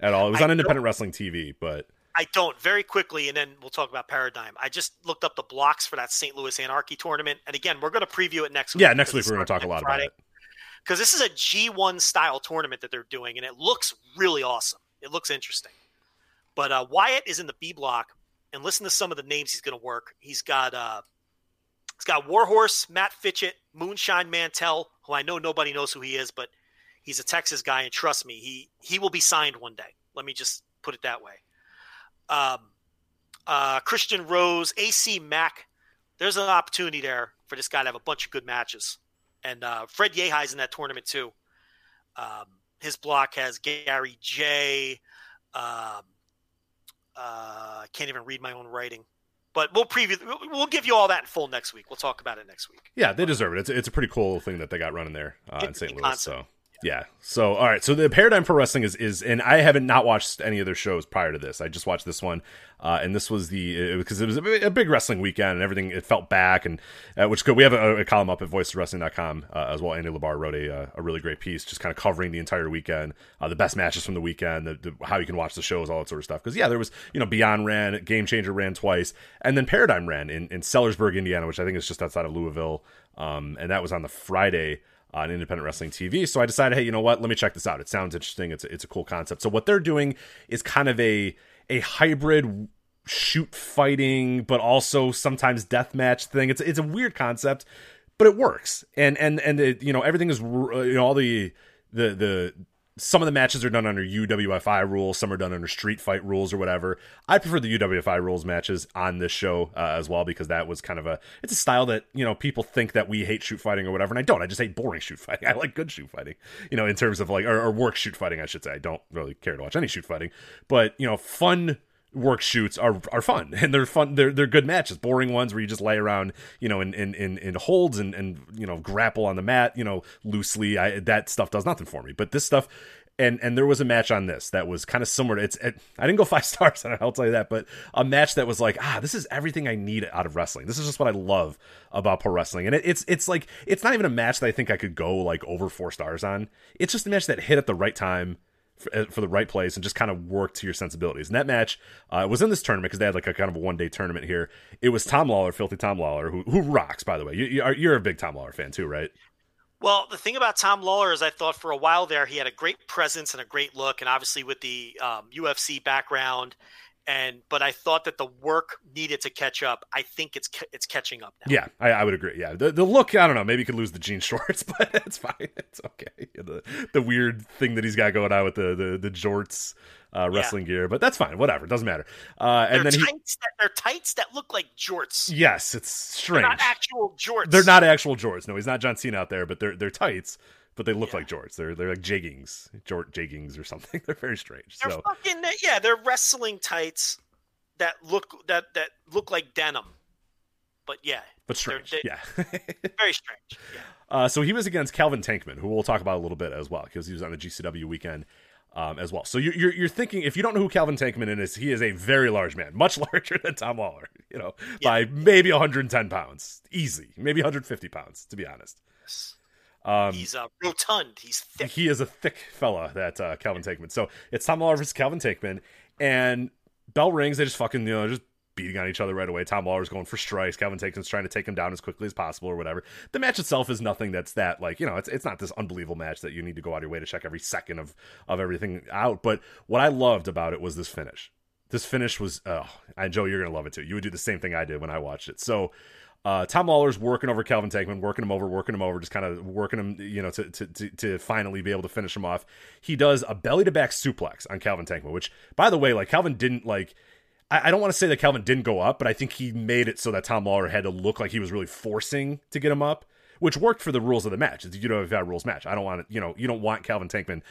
at all? It was I on. Independent Wrestling TV, but I don't very quickly, and then we'll talk about Paradigm. I just looked up the blocks for that St. Louis Anarchy tournament, and again, we're going to preview it next week. yeah, next week we're gonna talk a lot about it. because this is a G1 style tournament that they're doing, and it looks really awesome. It looks interesting. But uh, Wyatt is in the B block, and listen to some of the names he's going to work. He's got uh, he's got Warhorse, Matt Fitchett, Moonshine Mantell, who I know nobody knows who he is, but he's a Texas guy, and trust me, he he will be signed one day. Let me just put it that way. Um, uh, Christian Rose, AC Mack. There's an opportunity there for this guy to have a bunch of good matches and uh, Fred Yehi's in that tournament too. Um, his block has Gary J. Um, uh, I can't even read my own writing, but we'll preview. We'll give you all that in full next week. We'll talk about it next week. Yeah, they deserve it. It's it's a pretty cool thing that they got running there uh, in St. Louis. concept. So yeah. So all right. So the Paradigm Pro Wrestling is is, and I haven't not watched any other shows prior to this. I just watched this one, uh, and this was the because it, was a, a big wrestling weekend and everything. It felt back and uh, which good. We have a, a column up at voiceswrestling.com uh, as well. Andy Labar wrote a uh, a really great piece, just kind of covering the entire weekend, uh, the best matches from the weekend, the, the, how you can watch the shows, all that sort of stuff. Because yeah, there was you know Beyond ran, Game Changer ran twice, and then Paradigm ran in in Sellersburg, Indiana, which I think is just outside of Louisville, um, and that was on the Friday on independent wrestling TV. So I decided, hey, you know what? Let me check this out. It sounds interesting. It's it's a cool concept. So what they're doing is kind of a a hybrid shoot fighting, but also sometimes death match thing. It's it's a weird concept, but it works. And and and it, you know everything is you know all the the the some of the matches are done under UWFI rules, some are done under street fight rules or whatever. I prefer the UWFI rules matches on this show uh, as well because that was kind of a it's a style that you know people think that we hate shoot fighting or whatever, and I don't. I just hate boring shoot fighting. I like good shoot fighting, you know, in terms of like or, or work shoot fighting. I should say. I don't really care to watch any shoot fighting, but you know, fun work shoots are are fun and they're fun they're they're good matches boring ones where you just lay around you know in in in, in holds and and you know grapple on the mat you know loosely. I that stuff does nothing for me but this stuff and and there was a match on this that was kind of similar to it's it, I didn't go five stars I'll tell you that but a match that was like ah this is everything I need out of wrestling. This is just what I love about pro wrestling and it, it's it's like it's not even a match that I think I could go like over four stars on. It's just a match that hit at the right time for, uh, for the right place and just kind of work to your sensibilities. And that match uh, was in this tournament because they had like a kind of a one day tournament here. It was Tom Lawler, Filthy Tom Lawler, who who rocks by the way. You, you are, you're a big Tom Lawler fan too, right? Well, the thing about Tom Lawler is I thought for a while there he had a great presence and a great look, and obviously with the um, UFC background, and but I thought that the work needed to catch up. I think it's it's catching up now. Yeah, I, I would agree. Yeah, the the look, I don't know. Maybe he could lose the jean shorts, but it's fine. It's okay. The the weird thing that he's got going on with the the the jorts. Uh, wrestling gear, but that's fine. Whatever, doesn't matter. Uh, and they're then he, tights that, they're tights that look like jorts. yes, it's strange. They're not actual jorts. They're not actual jorts. No, he's not John Cena out there, but they're they're tights, but they look Yeah. like jorts. They're they're like jeggings, jort jeggings or something. They're very strange. They're so fucking yeah. They're wrestling tights that look that that look like denim. But yeah, but they're- strange. they- yeah. very strange. Yeah. Uh, so he was against Calvin Tankman, who we'll talk about a little bit as well, because he was on the GCW weekend um, as well. So you, you're you're thinking if you don't know who Calvin Tankman is, he is a very large man, much larger than Tom Lawler, you know, by maybe 110 pounds, easy, maybe 150 pounds, to be honest. Um, He's uh, rotund. He's thick. he is a thick fella, that uh, Calvin Tankman. So it's Tom Lawler versus Calvin Tankman, and bell rings. They just fucking you know just beating on each other right away. Tom Lawler's going for strikes. Calvin Tankman's trying to take him down as quickly as possible or whatever. The match itself is nothing that's that like you know it's it's not this unbelievable match that you need to go out of your way to check every second of of everything out. But what I loved about it was this finish. This finish was oh, and Joe, you're gonna love it too. You would do the same thing I did when I watched it. So. Uh, Tom Lawler's working over Calvin Tankman, working him over, working him over, just kind of working him, you know, to, to to to finally be able to finish him off. He does a belly to back suplex on Calvin Tankman, which, by the way, like Calvin didn't like. I, I don't want to say that Calvin didn't go up, but I think he made it so that Tom Lawler had to look like he was really forcing to get him up, which worked for the rules of the match. It's a UWFI rules match. I don't want to, you know, you don't want Calvin Tankman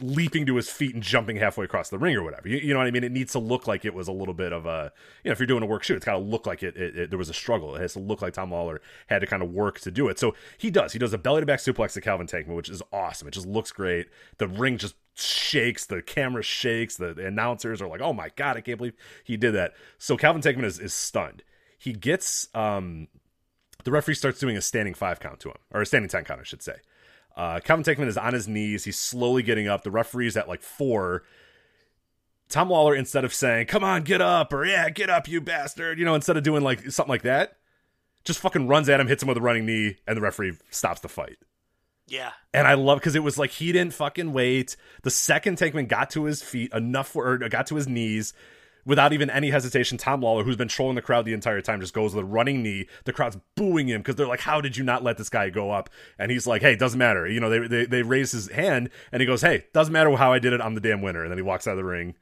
leaping to his feet and jumping halfway across the ring or whatever. You, you know what I mean? It needs to look like it was a little bit of a, you know, if you're doing a work shoot, it's got to look like it, it, it- There was a struggle. It has to look like Tom Lawler had to kind of work to do it. So he does. He does a belly to back suplex to Calvin Tankman, which is awesome. It just looks great. The ring just shakes. The camera shakes. The, the announcers are like, "Oh my god, I can't believe he did that." So Calvin Tankman is, is stunned. He gets um the referee starts doing a standing five count to him, or a standing 10 count, I should say. Uh, Calvin Tankman is on his knees. He's slowly getting up. The referee's at like four. Tom Lawler, instead of saying, come on, get up, or yeah, get up, you bastard, you know, instead of doing like something like that, just fucking runs at him, hits him with a running knee, and the referee stops the fight. Yeah. And I love because it was like he didn't fucking wait. The second Tankman got to his feet enough for, or got to his knees without even any hesitation. Tom Lawler, who's been trolling the crowd the entire time, just goes with a running knee. The crowd's booing him because they're like, "How did you not let this guy go up?" And he's like, "Hey, doesn't matter." You know, they they they raise his hand and he goes, "Hey, doesn't matter how I did it. I'm the damn winner." And then he walks out of the ring.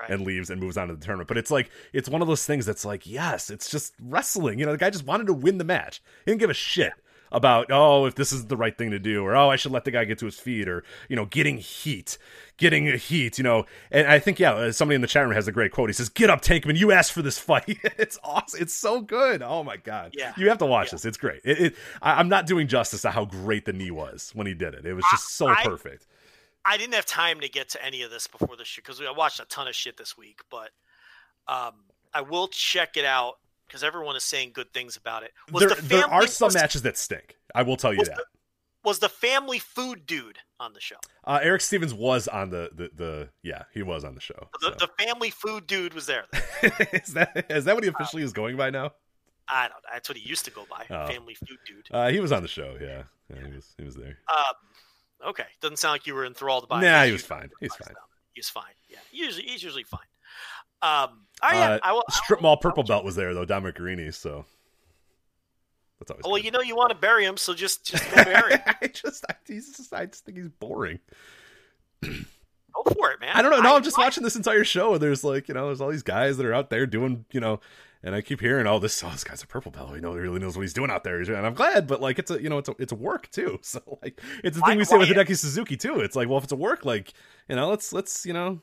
Right. And leaves and moves on to the tournament. But it's like it's one of those things that's like, yes, it's just wrestling. You know, the guy just wanted to win the match. He didn't give a shit about oh if this is the right thing to do or oh I should let the guy get to his feet or you know getting heat getting a heat you know. And I think yeah uh, somebody in the chat room has a great quote. He says get up Tankman. You asked for this fight. It's awesome. It's so good. Oh my god. Yeah. you have to watch Yeah. this. It's great. It, it I, I'm not doing justice to how great the knee was when he did it. It was just so I- perfect. I didn't have time to get to any of this before the show because I watched a ton of shit this week, but um, I will check it out because everyone is saying good things about it. Was there, the there are some was, matches that stink I will tell you that the, was the family food dude on the show? uh, Eric Stevens was on the, the the yeah he was on the show The, so. the family food dude was there. is that is that what he officially is going by now I don't know. That's what he used to go by. Oh. Family food dude. uh, he was on the show yeah, yeah he was he was there Um, okay, doesn't sound like you were enthralled by. it. Nah, he was usually- fine. He's fine. He's fine. Yeah, usually he's usually fine. Um, oh yeah, Uh, I will. Strip Mall Purple Belt was there though, Dominic Garrini, so that's always. Well, good. you know you want to bury him, so just just go bury him. I just, I, he's just, I just think he's boring. Go for it, man. I don't know. No, I'm just I- watching this entire show, and there's like, you know, there's all these guys that are out there doing, you know, and I keep hearing, oh, this, oh, this guy's a purple belt. He know, he really knows what he's doing out there, and I'm glad. But like, it's a, you know, it's a, it's a work too. So like, it's the thing we say with Hideki Suzuki too. It's like, well, if it's a work, like, you know, let's, let's, you know,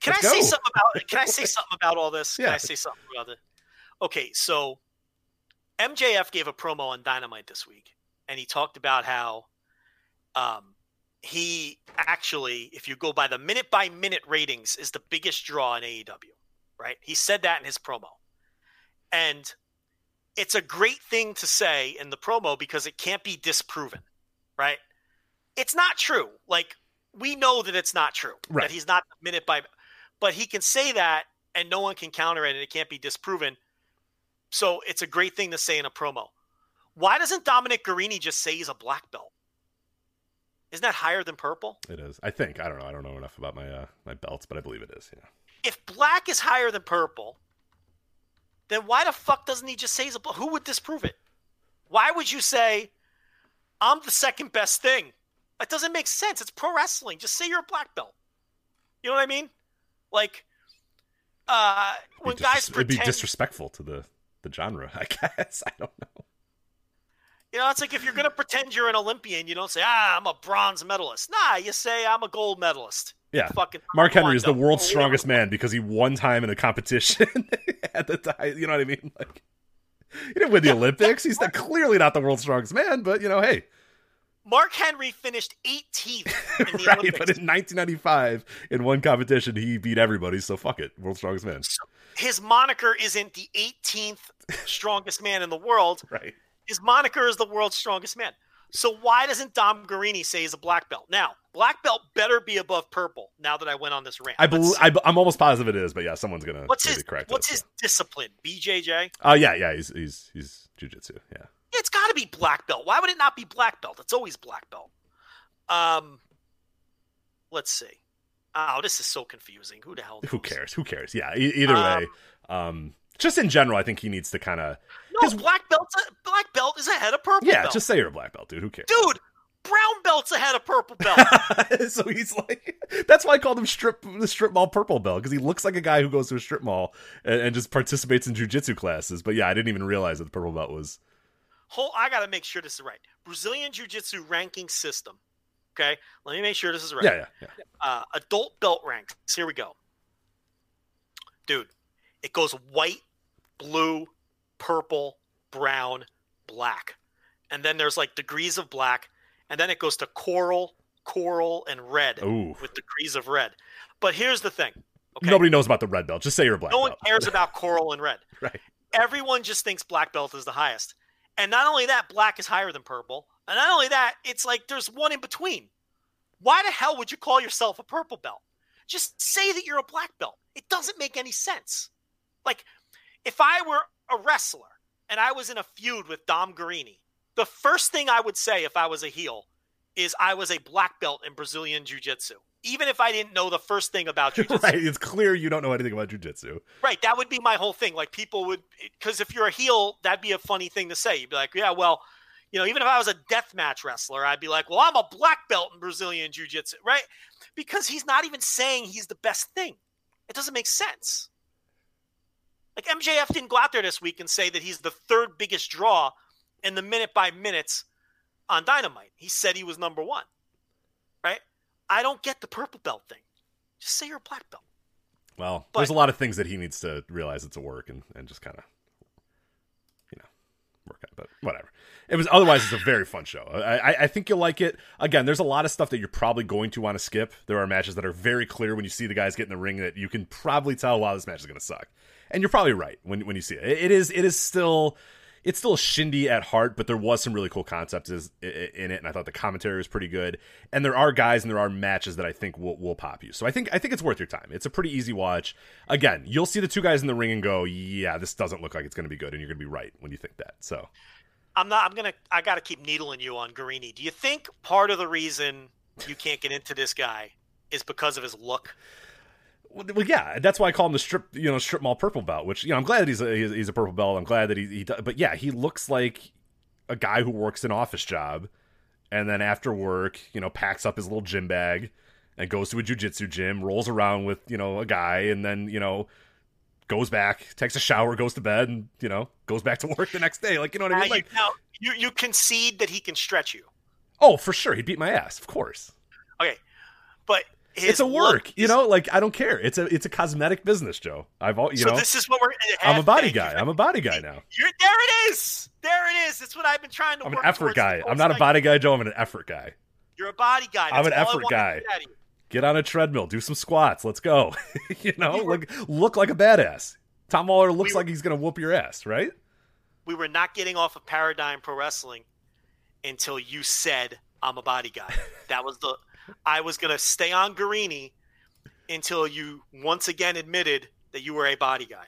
Can I Let's say go. something about? Can I say something about all this? Can I say something about it? Okay, so MJF gave a promo on Dynamite this week, and he talked about how um, he actually, if you go by the minute by minute ratings, is the biggest draw in AEW. Right? He said that in his promo, and it's a great thing to say in the promo because it can't be disproven. Right? It's not true. Like we know that it's not true. Right. That he's not minute by but he can say that and no one can counter it and it can't be disproven. So it's a great thing to say in a promo. Why doesn't Dominic Garrini just say he's a black belt? Isn't that higher than purple? it is. I think I don't know. I don't know enough about my uh, my belts, but I believe it is. Yeah. If black is higher than purple, then why the fuck doesn't he just say he's a black? Who would disprove it? Why would you say I'm the second best thing? That doesn't make sense. It's pro wrestling. Just say you're a black belt. You know what I mean? Like, uh, when be guys dis- it'd be disrespectful to the the genre. I guess I don't know. you know, it's like if you're gonna pretend you're an Olympian, you don't say, "Ah, I'm a bronze medalist." Nah, you say, "I'm a gold medalist." Yeah. Fucking Mark Henry is the world's or strongest man because he won time in a competition at the time. You know what I mean? Like, he didn't win the Olympics. He's not, clearly not the world's strongest man, but you know, hey, Mark Henry finished 18th in the right? Olympics. But in 1995, in one competition, he beat everybody. So fuck it, world's strongest man. His moniker isn't the 18th strongest man in the world. Right? His moniker is the world's strongest man. So why doesn't Dom Garrini say he's a black belt? Now, black belt better be above purple. Now that I went on this rant, I believe. I, I'm almost positive it is, but yeah, someone's gonna what's his correct what's us, his discipline? BJJ. Oh uh, yeah, yeah, he's he's he's jujitsu. Yeah. It's got to be black belt. Why would it not be black belt? It's always black belt. Um, let's see. Oh, this is so confusing. Who the hell? Who cares? Who cares? Yeah. E- either Um, way, um, just in general, I think he needs to kind of No, black belt. Black belt is ahead of purple yeah, belt. just say you're a black belt, dude. Who cares? dude. Brown belt's ahead of purple belt. so he's like, that's why I called him strip the strip mall purple belt because he looks like a guy who goes to a strip mall and, and just participates in jujitsu classes. But yeah, I didn't even realize that the purple belt was Whole, I got to make sure this is right. Brazilian Jiu Jitsu ranking system. Okay, let me make sure this is right. yeah, yeah, yeah. Uh, adult belt ranks. Here we go. Dude, it goes white, blue, purple, brown, black. And then there's like degrees of black. And then it goes to coral, coral, and red Ooh. with degrees of red. But here's the thing. Okay. Nobody knows about the red belt. Just say you're black no one cares about coral and red. right. Everyone just thinks black belt is the highest. And not only that, black is higher than purple. And not only that, it's like there's one in between. Why the hell would you call yourself a purple belt? Just say that you're a black belt. It doesn't make any sense. Like, if I were a wrestler and I was in a feud with Dom Garrini, the first thing I would say if I was a heel is I was a black belt in Brazilian Jiu Jitsu. Even if I didn't know the first thing about Jiu Jitsu. right. It's clear you don't know anything about jujitsu. Right, that would be my whole thing. Like people would, because if you're a heel, that'd be a funny thing to say. You'd be like, yeah, well, you know, even if I was a death match wrestler, I'd be like, well, I'm a black belt in Brazilian Jiu Jitsu, right? Because he's not even saying he's the best thing. It doesn't make sense. Like MJF didn't go out there this week and say that he's the third biggest draw in the minute by minutes on Dynamite. He said he was number one. Right? I don't get the purple belt thing. Just say you're a black belt. Well, But- there's a lot of things that he needs to realize it's a work and, and just kind of, you know, work out. But whatever. It was otherwise. It's a very fun show. I, I think you'll like it. Again, there's a lot of stuff that you're probably going to want to skip. There are matches that are very clear when you see the guys get in the ring that you can probably tell, wow, this match is going to suck. And you're probably right when when you see it. It, it is it is still. It's still shindy at heart, but there was some really cool concepts in it, and I thought the commentary was pretty good. And there are guys and there are matches that I think will, will pop you. So I think I think it's worth your time. It's a pretty easy watch. Again, you'll see the two guys in the ring and go, "Yeah, this doesn't look like it's going to be good," and you're going to be right when you think that. So I'm not. I'm gonna. I got to keep needling you on Garrini. Do you think part of the reason you can't get into this guy is because of his look? Well, yeah, that's why I call him the strip, you know, strip mall purple belt. Which you know, I'm glad that he's a, he's, a purple belt. I'm glad that he, he, does, but yeah, he looks like a guy who works an office job, and then after work, you know, packs up his little gym bag and goes to a jujitsu gym, rolls around with you know a guy, and then you know goes back, takes a shower, goes to bed, and you know goes back to work the next day. Like you know what I mean? you, Like, now you you concede that he can stretch you. oh, for sure, he beat my ass, of course. Okay, but it's a work, you know. Like I don't care. It's a it's a cosmetic business, Joe. I've all you so know. this is what we're. I'm a body guy. I'm a body guy now. You're, there it is. There it is. That's what I've been trying to I'm an effort guy. I'm not a body guy, Joe. I'm an effort guy. You're a body guy. I'm an effort guy. get out of you. Get on a treadmill, do some squats. Let's go. you know, look look like a badass. Tom Lawler looks We were- like he's gonna whoop your ass, right? We were not getting off of Paradigm Pro Wrestling until you said I'm a body guy. That was the. I was gonna stay on Garrini until you once again admitted that you were a body guy.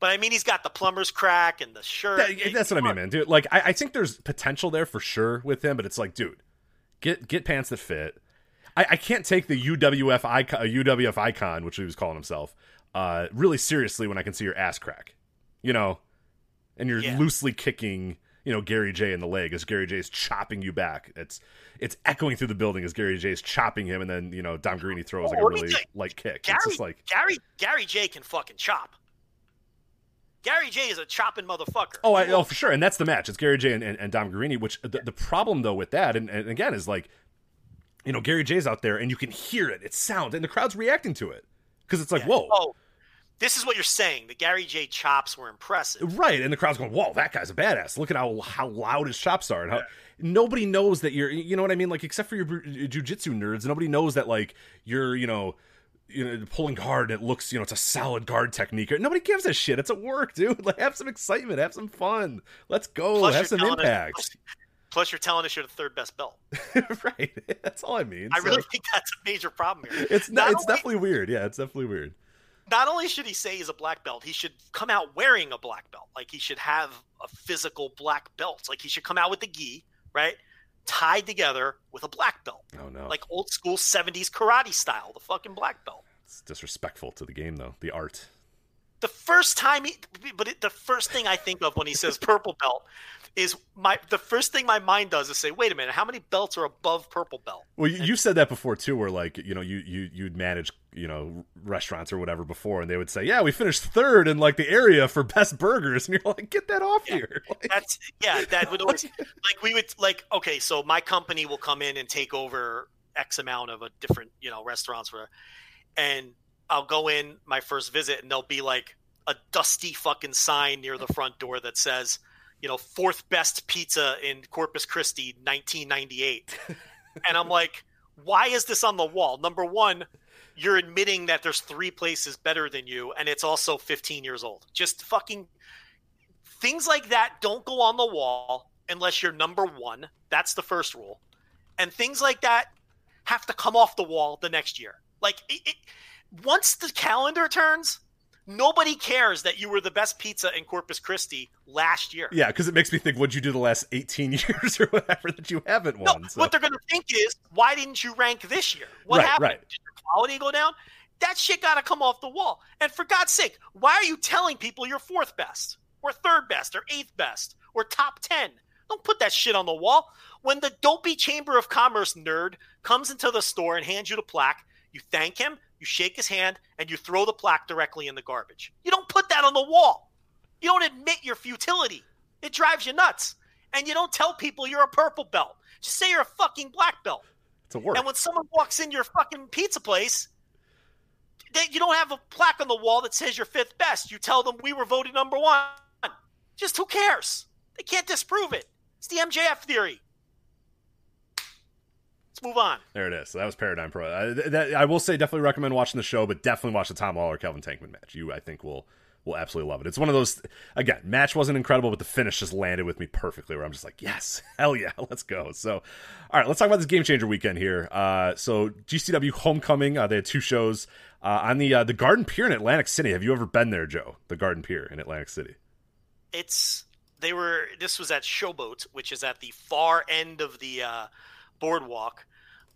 But I mean, he's got the plumber's crack and the shirt. That- that's what I mean, man, dude. Like, I, I think there's potential there for sure with him, but it's like, dude, get get pants that fit. I, I can't take the UWF icon, UWF icon, which he was calling himself, uh, really seriously when I can see your ass crack, you know, and you're Yeah. loosely kicking, you know, Gary J in the leg as Gary J is chopping you back. It's it's echoing through the building as Gary J is chopping him, and then you know Dom Garrini throws like a oh, really light kick. Gary, it's just like Gary, Gary J can fucking chop. Gary J is a chopping motherfucker. Oh, I, oh, for sure, and that's the match. It's Gary J and, and, and Dom Garrini. Which the, the problem though with that, and, and again, is like, you know, Gary J's out there, and you can hear it. It sounds, and the crowd's reacting to it because it's like, Yeah. whoa, Oh, this is what you're saying. The Gary J chops were impressive. right, and the crowd's going, whoa, that guy's a badass. Look at how how loud his chops are, and how nobody knows that you're, you know what I mean? Like, except for your jujitsu nerds, nobody knows that like you're, you know. You know, pulling guard. It looks, you know, it's a solid guard technique. Nobody gives a shit. It's a work, dude. Like, have some excitement, have some fun. Let's go. Plus have some us- impact. plus- Plus, you're telling us you're the third best belt. right. That's all I mean. I So, really think that's a major problem here. it's not not, it's only- definitely weird. Yeah, it's definitely weird. Not only should he say he's a black belt, he should come out wearing a black belt. Like he should have a physical black belt. Like he should come out with the gi, right, tied together with a black belt, Oh no. like old school '70s karate style. The fucking black belt. it's disrespectful to the game though. The art. the first time he but it, the first thing i think of when he says purple belt is my the first thing my mind does is say wait a minute how many belts are above purple belt Well, you, you said that before too, where like you know you you you'd manage you know restaurants or whatever before, and they would say, "Yeah, we finished third in like the area for best burgers," and you're like, "Get that off here!" Like, that's yeah that would always like we would like okay so my company will come in and take over x amount of a different you know restaurants where and i'll go in my first visit and there'll be like a dusty fucking sign near the front door that says you know fourth best pizza in corpus christi 1998 and i'm like why is this on the wall? Number one you're admitting that there's three places better than you and it's also 15 years old. Just fucking things like that don't go on the wall unless you're number one. That's the first rule. And things like that have to come off the wall the next year. Like it, it, once the calendar turns nobody cares that you were the best pizza in corpus christi last year yeah, because it makes me think, what'd you do the last 18 years or whatever that you haven't no, won? So. what they're going to think is, why didn't you rank this year? What Right, happened? right. Did your quality go down? That shit got to come off the wall. And for God's sake, why are you telling people you're fourth best, or third best, or eighth best, or top 10? Don't put that shit on the wall. When the dopey Chamber of Commerce nerd comes into the store and hands you the plaque, you thank him, you shake his hand, and you throw the plaque directly in the garbage. You don't put that on the wall. You don't admit your futility. It drives you nuts. and you don't tell people you're a purple belt. Just say you're a fucking black belt. It's a work. And when someone walks in your fucking pizza place, they, you don't have a plaque on the wall that says you're fifth best. You tell them we were voted number one. Just who cares? They can't disprove it. It's the MJF theory. Let's move on. There it is. So that was Paradigm Pro. I, that, I will say, definitely recommend watching the show, but definitely watch the Tom Lawler Calvin Tankman match. You, I think, will will absolutely love it. It's one of those. Again, match wasn't incredible, but the finish just landed with me perfectly. Where I'm just like, yes, hell yeah, let's go. So, all right, let's talk about this game changer weekend here. Uh, so GCW Homecoming, uh, they had two shows uh, on the uh, the Garden Pier in Atlantic City. Have you ever been there, Joe? The Garden Pier in Atlantic City. It's they were. This was at Showboat, which is at the far end of the uh, boardwalk.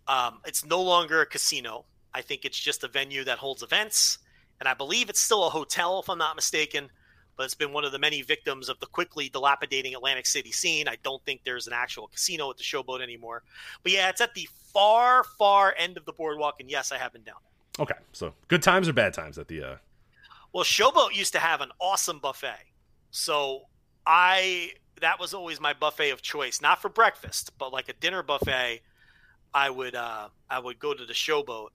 Um, it's no longer a casino. I think it's just a venue that holds events, and I believe it's still a hotel, if I'm not mistaken. But it's been one of the many victims of the quickly dilapidating Atlantic City scene. I don't think there's an actual casino at the Showboat anymore. But yeah, it's at the far, far end of the boardwalk, and yes, I have been down there. Okay, so good times or bad times at the? Uh... Well, Showboat used to have an awesome buffet, so I that was always my buffet of choice, not for breakfast, but like a dinner buffet I would uh, I would go to the showboat.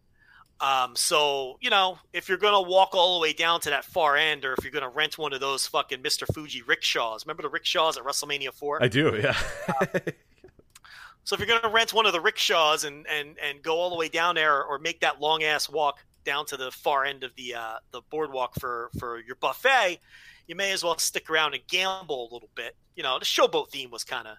Um, so you know, if you're gonna walk all the way down to that far end, or if you're gonna rent one of those fucking Mr. Fuji rickshaws, remember the rickshaws at WrestleMania Four? I do, yeah. so if you're gonna rent one of the rickshaws and and and go all the way down there, or make that long ass walk down to the far end of the uh, the boardwalk for for your buffet, you may as well stick around and gamble a little bit. You know, the showboat theme was kind of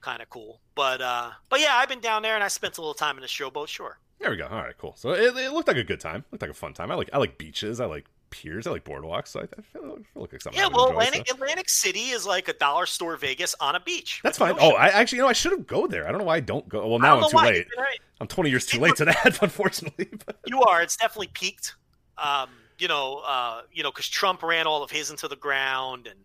kind of cool. But uh, but yeah, I've been down there and I spent a little time in the showboat. Sure. There we go. All right, cool. So it, it looked like a good time. It looked like a fun time. I like I like beaches. I like piers. I like boardwalks. So I, I feel, I feel like something. Yeah, well, enjoy, Atlantic, so. Atlantic City is like a dollar store Vegas on a beach. That's fine. Oh. I actually, you know, I should have go there. I don't know why I don't go. Well, now I'm too late. Right. I'm 20 years too late to that, unfortunately. But You are. It's definitely peaked. Um, you know, uh, you know, because Trump ran all of his into the ground, and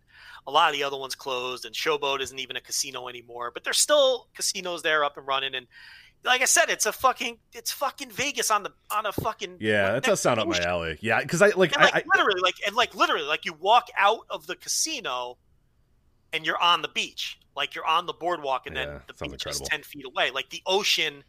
a lot of the other ones closed, and Showboat isn't even a casino anymore. But there's still casinos there up and running, and like I said, it's a fucking, it's fucking Vegas on the on a fucking yeah, that does sound up my alley. Yeah, because I like, And like I, literally, like and like literally, like you walk out of the casino, and you're on the beach. Like you're on the boardwalk, and Yeah, then the beach is ten feet away. Like the ocean,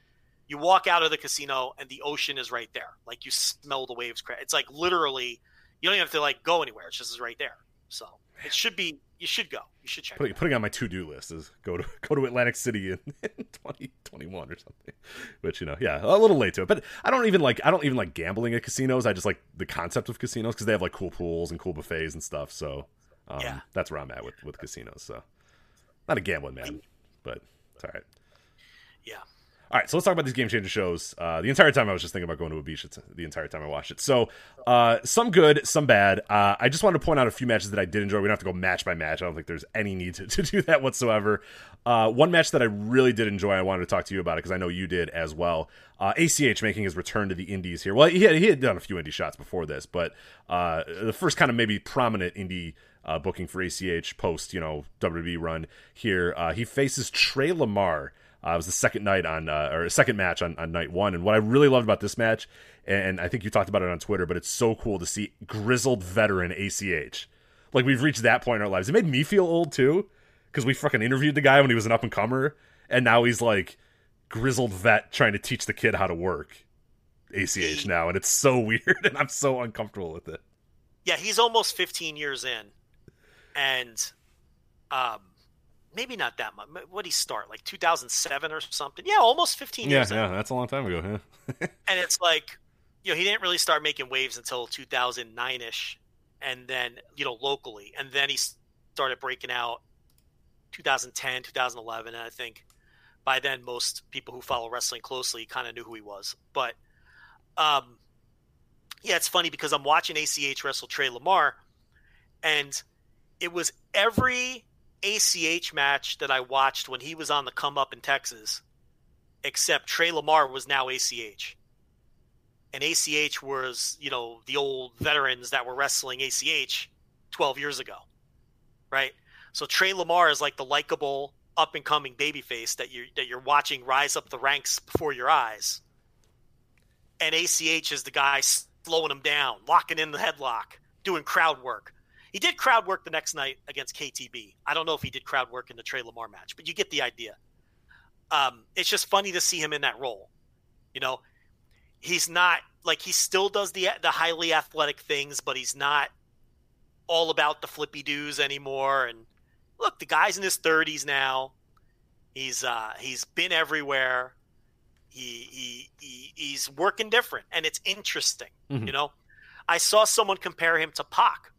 you walk out of the casino, and the ocean is right there. Like you smell the waves. cra- It's like literally, you don't even have to like go anywhere. It's just right there. So it should be. You should go. You should check. it putting, putting on my to do list is go to go to Atlantic City in, in 2021 or something. Which you know, yeah, a little late to it. But I don't even like I don't even like gambling at casinos. I just like the concept of casinos because they have like cool pools and cool buffets and stuff. So um, Yeah. that's where I'm at with with casinos. So not a gambling man, but it's all right. Yeah. All right, so let's talk about these game changer shows. Uh, the entire time I was just thinking about going to a beach. It's the entire time I watched it. So uh, some good, some bad. Uh, I just wanted to point out a few matches that I did enjoy. We don't have to go match by match. I don't think there's any need to, to do that whatsoever. Uh, one match that I really did enjoy. I wanted to talk to you about it because I know you did as well. Uh, ACH making his return to the Indies here. Well, he had, he had done a few indie shots before this, but uh, the first kind of maybe prominent indie uh, booking for ACH post you know WWE run here. Uh, he faces Trey Lamar. Uh, it was the second night on, uh, or second match on, on night one. And what I really loved about this match, and I think you talked about it on Twitter, but it's so cool to see grizzled veteran ACH. Like we've reached that point in our lives. It made me feel old too, because we fucking interviewed the guy when he was an up and comer, and now he's like grizzled vet trying to teach the kid how to work ACH now, and it's so weird, and I'm so uncomfortable with it. Yeah, he's almost 15 years in, and um, maybe not that much. What did he start like 2007 or something? Yeah, almost 15 Yeah, years. yeah, that's a long time ago. Yeah. and it's like you know he didn't really start making waves until 2009ish and then you know locally and then he started breaking out 2010 2011 and i think by then most people who follow wrestling closely kind of knew who he was but um yeah it's funny because i'm watching ach wrestle trey lamar and it was every ach match that i watched when he was on the come up in texas except Trey Lamar was now ACH. And ACH was, you know, the old veterans that were wrestling ACH 12 years ago. Right? So Trey Lamar is like the likable up and coming babyface that you that you're watching rise up the ranks before your eyes. And ACH is the guy slowing him down, locking in the headlock, doing crowd work. He did crowd work the next night against KTB. I don't know if he did crowd work in the Trey Lamar match, but you get the idea. Um, it's just funny to see him in that role. You know, he's not like he still does the the highly athletic things, but he's not all about the flippy doos anymore. And look, the guy's in his thirties now. He's uh, he's been everywhere. He, he he he's working different, and it's interesting. Mhm. You know, I saw someone compare him to Pac,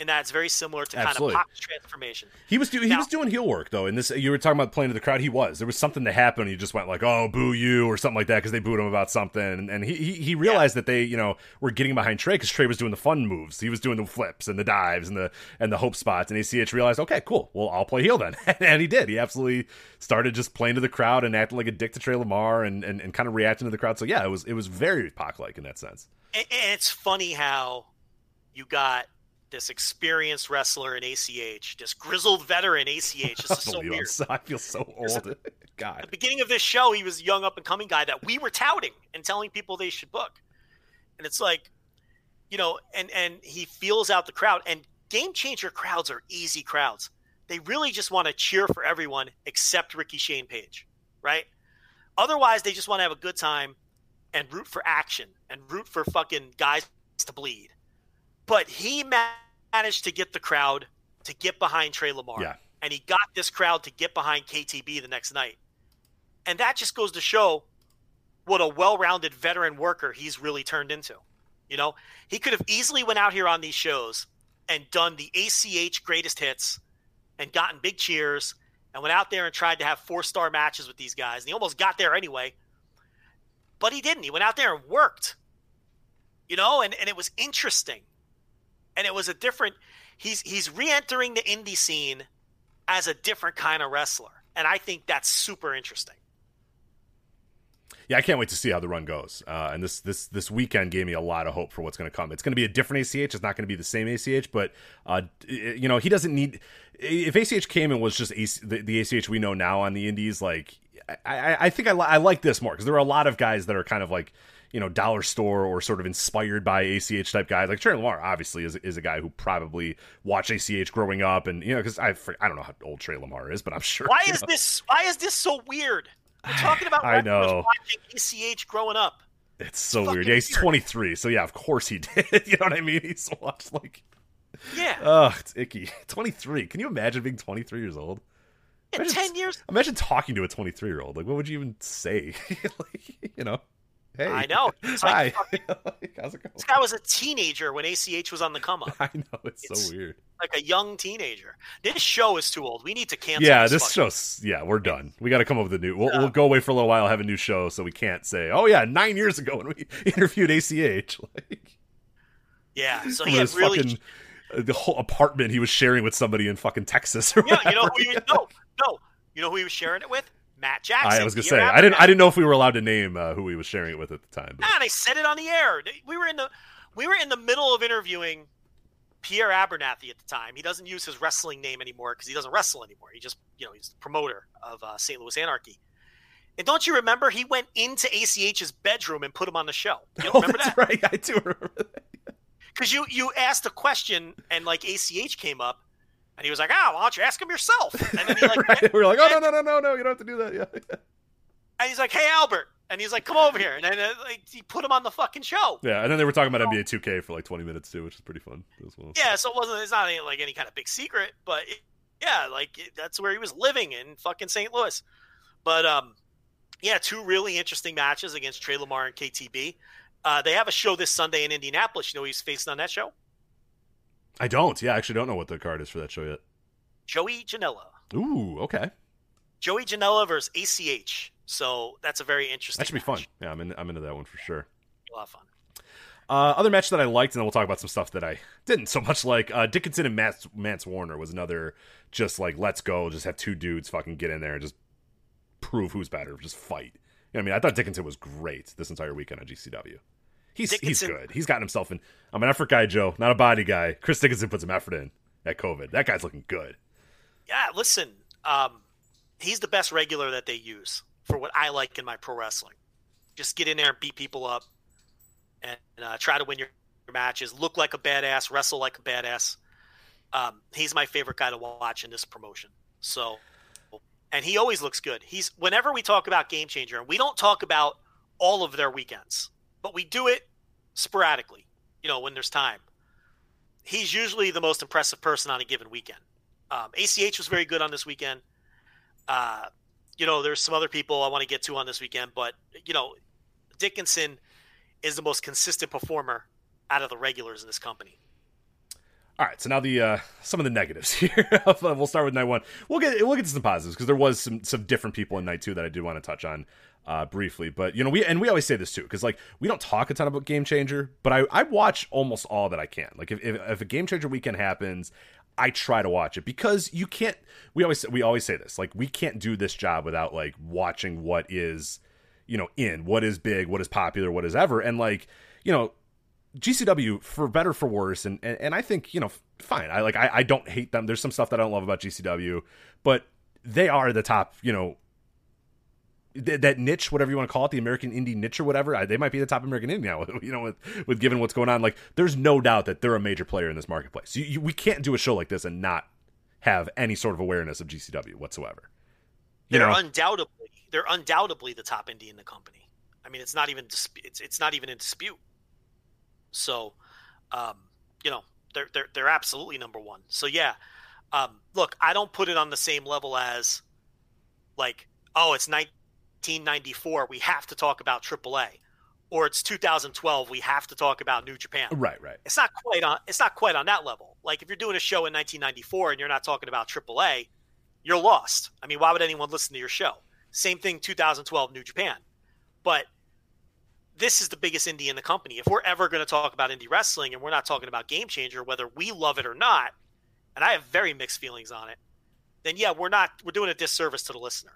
and that's very similar to Absolutely. kind of Pac's transformation. He was doing he Now- was doing heel work though. And this you were talking about playing to the crowd. He was. There was something that happened. He just went like, "Oh, boo you" or something like that because they booed him about something. And, and he, he he realized that they you know were getting behind Trey because Trey was doing the fun moves. He was doing the flips and the dives and the and the hope spots. And ACH realized, okay, cool. Well, I'll play heel then. and he did. He absolutely started just playing to the crowd and acting like a dick to Trey Lamar and and, and kind of reacting to the crowd. So yeah, it was it was very Pac like in that sense. And, and it's funny how you got this experienced wrestler in ACH, this grizzled veteran ACH. This is so weird. So- I feel so old. At the beginning of this show, he was a young up and coming guy that we were touting and telling people they should book. And it's like, you know, and and he feels out the crowd. And game changer crowds are easy crowds. They really just want to cheer for everyone except Ricky Shane Page, right? Otherwise, they just want to have a good time and root for action and root for fucking guys to bleed. But he managed to get the crowd to get behind Trey Lamar. Yeah. And he got this crowd to get behind KTB the next night. And that just goes to show what a well-rounded veteran worker he's really turned into. You know, he could have easily went out here on these shows and done the ACH greatest hits and gotten big cheers and went out there and tried to have four-star matches with these guys. And he almost got there anyway. But he didn't. He went out there and worked. You know, and, and it was interesting. And it was a different he's he's re-entering the indie scene as a different kind of wrestler. And I think that's super interesting. Yeah, I can't wait to see how the run goes. Uh, and this this this weekend gave me a lot of hope for what's going to come. It's going to be a different ACH. It's not going to be the same ACH, but uh, you know he doesn't need. If ACH came and was just AC, the, the ACH we know now on the Indies, like I, I, think I, li- I like this more because there are a lot of guys that are kind of like you know dollar store or sort of inspired by ACH type guys. Like Tre Lamar obviously is is a guy who probably watched ACH growing up, and you know because I I don't know how old Tre Lamar is, but I'm sure. Why is know. this why is this so weird? We're talking about I know. watching ACH growing up. It's so fucking weird. Yeah, he's weird. 23, so yeah, of course he did. you know what I mean? He's watched like, Yeah. ugh, it's icky. 23. Can you imagine being 23 years old? In imagine- ten years Imagine talking to a 23 year old. Like, what would you even say? like, you know, hey, I know. It's hi, like like, how's it going? this guy was a teenager when ACH was on the come up. I know it's, It's- so weird. Like a young teenager. This show is too old. We need to cancel Yeah, this this show's yeah, we're done. We got to come up with a new. We'll, we'll go away for a little while, have a new show, so we can't say, oh yeah, nine years ago when we interviewed ACH. Like, Yeah. So he had really fucking uh, the whole apartment he was sharing with somebody in fucking Texas. Or Yeah, you know who no, no. You know who he was sharing it with? Matt Jackson. I was gonna say I didn't I didn't know if we were allowed to name uh, who he was sharing it with at the time. But Nah, they said it on the air. We were in the we were in the middle of interviewing Pierre Abernathy at the time. He doesn't use his wrestling name anymore because he doesn't wrestle anymore. He just you know he's the promoter of uh, St. Louis Anarchy. And don't you remember he went into ACH's bedroom and put him on the show? You oh, remember that's that? right. I do remember that. Because you you asked a question and like ACH came up and he was like, "Ah, why don't you ask him yourself?" And then he like right. We were like, oh no no no no no, you don't have to do that. Yeah, and he's like, "Hey Albert," and he's like, "Come over here," and then uh, like, he put him on the fucking show. yeah. And then they were talking about NBA 2K for like 20 minutes too, which is pretty fun as well. Yeah, so it wasn't. It's not any, like any kind of big secret, but it, yeah, like it, that's where he was living in fucking St. Louis. But um, yeah, two really interesting matches against Tre Lamar and KTB. Uh, they have a show this Sunday in Indianapolis. You know who he's facing on that show? I don't. Yeah, I actually don't know what the card is for that show yet. Joey Janela. Ooh, okay. Joey Janela versus ACH. So that's a very interesting. That should be fun. Yeah, I'm in, I'm into that one for sure. A lot of fun. Uh, other match that I liked, and then we'll talk about some stuff that I didn't so much like. Uh, Dickinson and Mance, Mance Warner was another just like let's go, just have two dudes fucking get in there and just prove who's better, just fight. You know what I mean? I thought Dickinson was great this entire weekend on GCW. He's he's good. He's gotten himself in. I'm an effort guy, Joe, not a body guy. Chris Dickinson put some effort in at COVID. That guy's looking good. Yeah, listen, um, he's the best regular that they use for what I like in my pro wrestling. Just get in there and beat people up, and uh, try to win your, your matches. Look like a badass, wrestle like a badass. Um, he's my favorite guy to watch in this promotion. So, and he always looks good. He's whenever we talk about Game Changer, and we don't talk about all of their weekends, but we do it sporadically. You know, when there's time. He's usually the most impressive person on a given weekend. Um, ACH was very good on this weekend. Uh, you know, there's some other people I want to get to on this weekend, but you know, Dickinson is the most consistent performer out of the regulars in this company. All right, so now the uh, some of the negatives here. we'll start with night one. We'll get we'll get to some positives because there was some some different people in night two that I did want to touch on uh, briefly. But you know, we and we always say this too because like we don't talk a ton about Game Changer, but I I watch almost all that I can. Like if if, if a Game Changer weekend happens, I try to watch it because you can't. We always we always say this like we can't do this job without like watching what is you know in what is big, what is popular, what is ever, and like you know GCW for better for worse, and and, and I think you know fine. I like I, I don't hate them. There's some stuff that I don't love about GCW, but they are the top. You know th- that niche, whatever you want to call it, the American indie niche or whatever. I, they might be the top American indie now. You know, with with given what's going on, like there's no doubt that they're a major player in this marketplace. You, you, we can't do a show like this and not have any sort of awareness of GCW whatsoever. You they're know? undoubtedly they're undoubtedly the top indie in the company. I mean, it's not even it's it's not even in dispute. So, um, you know, they're they're they're absolutely number one. So yeah, um, look, I don't put it on the same level as like, oh, it's 1994, we have to talk about AAA, or it's 2012, we have to talk about New Japan. Right, right. It's not quite on. It's not quite on that level. Like if you're doing a show in 1994 and you're not talking about AAA, you're lost. I mean, why would anyone listen to your show? Same thing, 2012 New Japan, but this is the biggest indie in the company. If we're ever going to talk about indie wrestling and we're not talking about Game Changer, whether we love it or not, and I have very mixed feelings on it, then yeah, we're not we're doing a disservice to the listener.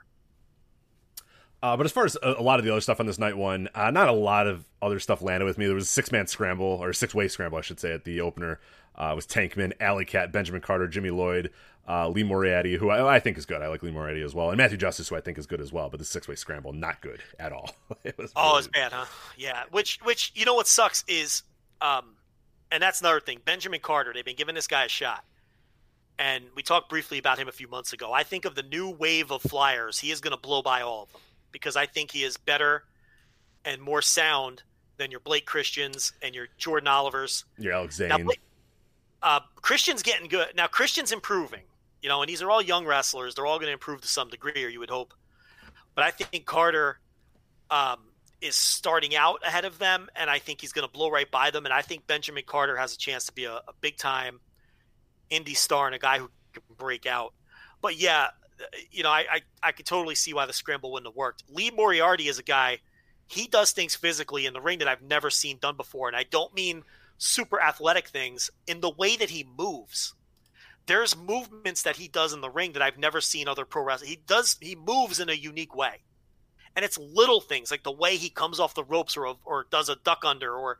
Uh, but as far as a, a, lot of the other stuff on this night one, uh, not a lot of other stuff landed with me. There was a six man scramble or six way scramble, I should say, at the opener. Uh, it was Tankman, Alley Cat, Benjamin Carter, Jimmy Lloyd, uh, Lee Moriarty, who I, I, think is good. I like Lee Moriarty as well, and Matthew Justice, who I think is good as well. But the six way scramble, not good at all. it was oh, it's bad, huh? Yeah. Which, which you know what sucks is, um, and that's another thing. Benjamin Carter, they've been giving this guy a shot, and we talked briefly about him a few months ago. I think of the new wave of flyers, he is going to blow by all of them because I think he is better and more sound than your Blake Christians and your Jordan Olivers. Your Alex Zayne. Now, Blake, uh, Christian's getting good now. Christian's improving you know, and these are all young wrestlers. They're all going to improve to some degree, or you would hope. But I think Carter um, is starting out ahead of them, and I think he's going to blow right by them. And I think Benjamin Carter has a chance to be a, a big time indie star and a guy who can break out. But yeah, you know, I, I, I could totally see why the scramble wouldn't have worked. Lee Moriarty is a guy, he does things physically in the ring that I've never seen done before. And I don't mean super athletic things in the way that he moves there's movements that he does in the ring that I've never seen other pro wrestlers. He does he moves in a unique way, and it's little things like the way he comes off the ropes or or does a duck under or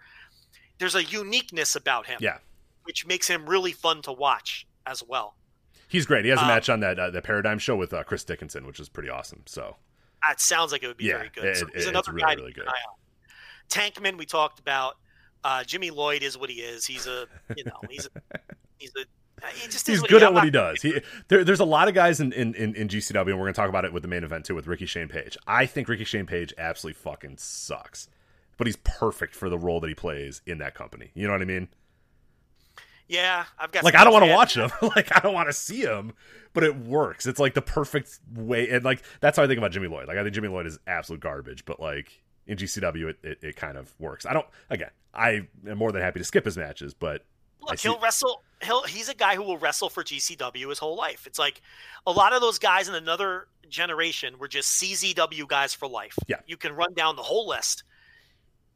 there's a uniqueness about him. Yeah, which makes him really fun to watch as well. He's great. He has a um, match on that uh, the Paradigm show with uh, Chris Dickinson, which is pretty awesome. So that sounds like it would be yeah, very good. It, so he's it, another really, guy really good. Tankman, we talked about. Uh, Jimmy Lloyd is what he is. He's a you know he's a he's a he he's good at what he does. He there, there's a lot of guys in, in, in, in GCW, and we're going to talk about it with the main event too, with Ricky Shane Page. I think Ricky Shane Page absolutely fucking sucks, but he's perfect for the role that he plays in that company. You know what I mean? Yeah, I've got like I don't want to watch him. like I don't want to see him, but it works. It's like the perfect way, and like that's how I think about Jimmy Lloyd. Like I think Jimmy Lloyd is absolute garbage, but like in GCW, it, it, it kind of works. I don't. Again, I am more than happy to skip his matches, but Look, he'll wrestle. He'll he's a guy who will wrestle for GCW his whole life. It's like a lot of those guys in another generation were just CZW guys for life. Yeah, you can run down the whole list.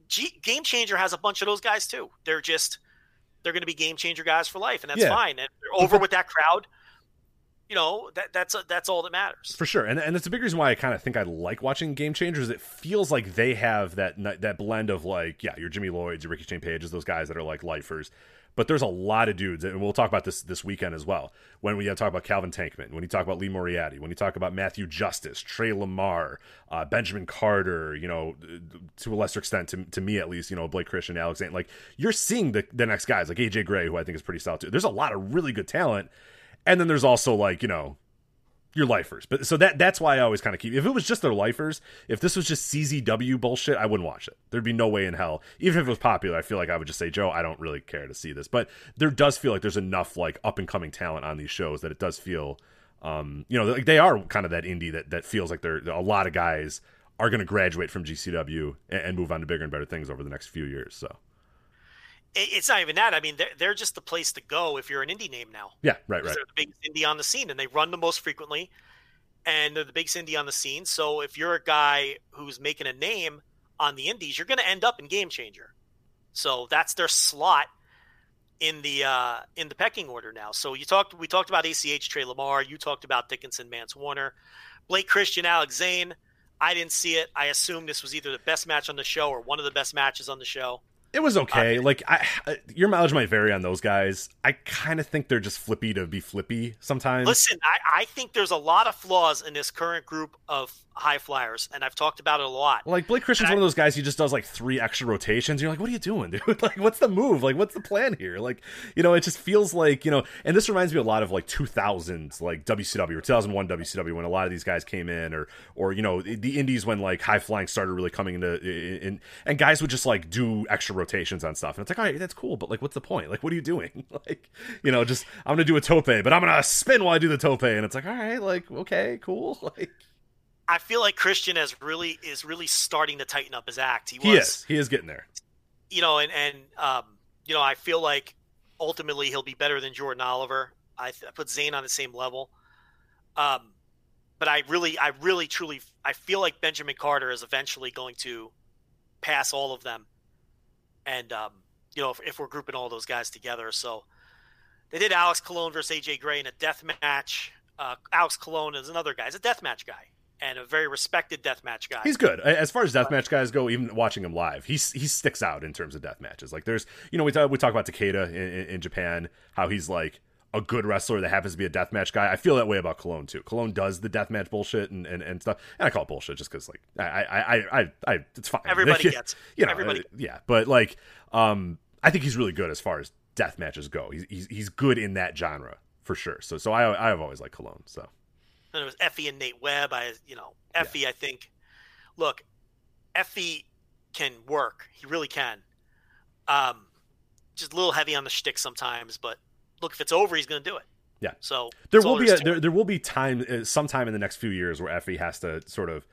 G- game Changer has a bunch of those guys too. They're just they're going to be Game Changer guys for life, and that's yeah. fine. And they're over with that crowd. You know that that's a, that's all that matters for sure, and and that's a big reason why I kind of think I like watching Game Changers. It feels like they have that that blend of like yeah, your Jimmy Lloyd's, your Ricky Shane Pages, those guys that are like lifers, But there's a lot of dudes, and we'll talk about this this weekend as well. When we talk about Calvin Tankman, when you talk about Lee Moriarty, when you talk about Matthew Justice, Tre Lamar, uh, Benjamin Carter, you know, to a lesser extent, to, to me at least, you know, Blake Christian, Alex Zayne, like you're seeing the, the next guys, like AJ Gray, who I think is pretty solid too. There's a lot of really good talent. And then there's also like, you know, your lifers. But so that that's why I always kind of keep. If it was just their lifers, if this was just CZW bullshit, I wouldn't watch it. There'd be no way in hell. Even if it was popular, I feel like I would just say, Joe, I don't really care to see this. But there does feel like there's enough like up and coming talent on these shows that it does feel, um, you know, like they are kind of that indie that that feels like they're a lot of guys are going to graduate from GCW and, and move on to bigger and better things over the next few years. So it's not even that. I mean, they're, they're just the place to go if you're an indie name now. Yeah, right, right. They're the biggest indie on the scene, and they run the most frequently, and they're the biggest indie on the scene. So if you're a guy who's making a name on the indies, you're going to end up in Game Changer. So that's their slot in the uh, in the pecking order now. So you talked we talked about ACH Tre Lamar. You talked about Dickinson Mance Warner, Blake Christian Alex Zayne. I didn't see it. I assumed this was either the best match on the show or one of the best matches on the show. It was okay. Uh, like I, your mileage might vary on those guys. I kind of think they're just flippy to be flippy sometimes. Listen, I, I think there's a lot of flaws in this current group of high flyers, and I've talked about it a lot. Like Blake Christian's one of those guys. He just does like three extra rotations. You're like, what are you doing, dude? Like, what's the move? Like, what's the plan here? Like, you know, it just feels like you know. And this reminds me a lot of like 2000s, like WCW or 2001 WCW when a lot of these guys came in, or or you know the Indies when like high flying started really coming into in, and guys would just like do extra rotations on stuff, and it's like, all right, that's cool, but like, what's the point? Like, what are you doing? like, you know, just I'm gonna do a tope, but I'm gonna spin while I do the tope, and it's like, all right, like, okay, cool, like. I feel like Christian has really is really starting to tighten up his act. He, was, he is. He is getting there. You know, and and um, you know, I feel like ultimately he'll be better than Jordan Oliver. I, I put Zayne on the same level. Um, but I really, I really, truly, I feel like Benjamin Carter is eventually going to pass all of them. And um, you know, if, if we're grouping all those guys together, so they did Alex Colon versus AJ Gray in a death match. Uh, Alex Colon is another guy. He's a death match guy and a very respected deathmatch guy. He's good as far as deathmatch guys go. Even watching him live, he he sticks out in terms of death matches. Like there's, you know, we talk, we talk about Takeda in, in, Japan, how he's like a good wrestler that happens to be a deathmatch guy. I feel that way about Colon too. Colon does the deathmatch bullshit and, and, and stuff, and I call it bullshit just because like I I, I I I it's fine. Everybody gets, you know, everybody. yeah, but like um, I think he's really good as far as death matches go. He's he's, he's good in that genre for sure. So so I I've always liked Colon So and it was Effy and Nate Webb. I, you know, Effy. Yeah. I think. Look, Effy can work. He really can. Um, just a little heavy on the shtick sometimes, but look, if it's over, he's going to do it. Yeah. So there will be a, there, there will be time uh, sometime in the next few years where Effy has to sort of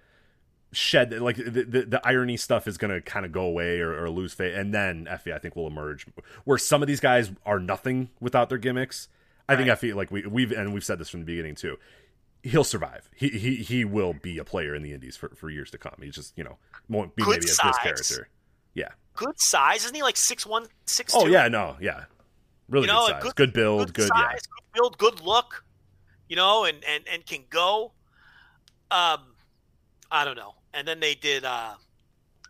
shed like the the, the irony stuff is going to kind of go away or, or lose face, and then Effy I think will emerge where some of these guys are nothing without their gimmicks. I right. think Effy like we we've and we've said this from the beginning too he'll survive. He he he will be a player in the Indies for, for years to come. He's just you know won't be Good maybe size. as this character. Yeah. Good size, isn't he? Like six one, six. Oh yeah, no, yeah, really you know, good size, good, good build, good, good size, yeah. good build, good look. You know, and and and can go. Um, I don't know. And then they did uh,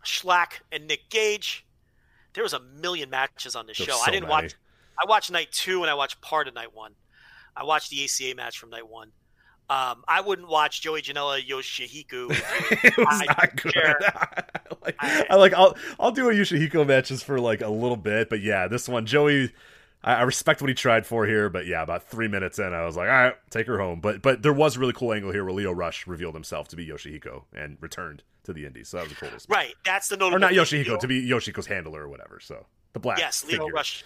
Shlak and Nick Gage. There was a million matches on the show. So I didn't many. watch. I watched night two and I watched part of night one. I watched the ACA match from night one. Um, I wouldn't watch Joey Janela Yoshihiko. it was I not good. like, I, I, like I'll I'll do a Yoshihiko matches for like a little bit, but yeah, this one Joey. I, I, respect what he tried for here, but yeah, about three minutes in, I was like, all right, take her home. But but there was a really cool angle here where Lio Rush revealed himself to be Yoshihiko and returned to the Indies, so that was the coolest. Right, that's the notable. Or not Yoshihiko Lio. to be Yoshihiko's handler or whatever. So the black. Yes, Lio figure. Rush.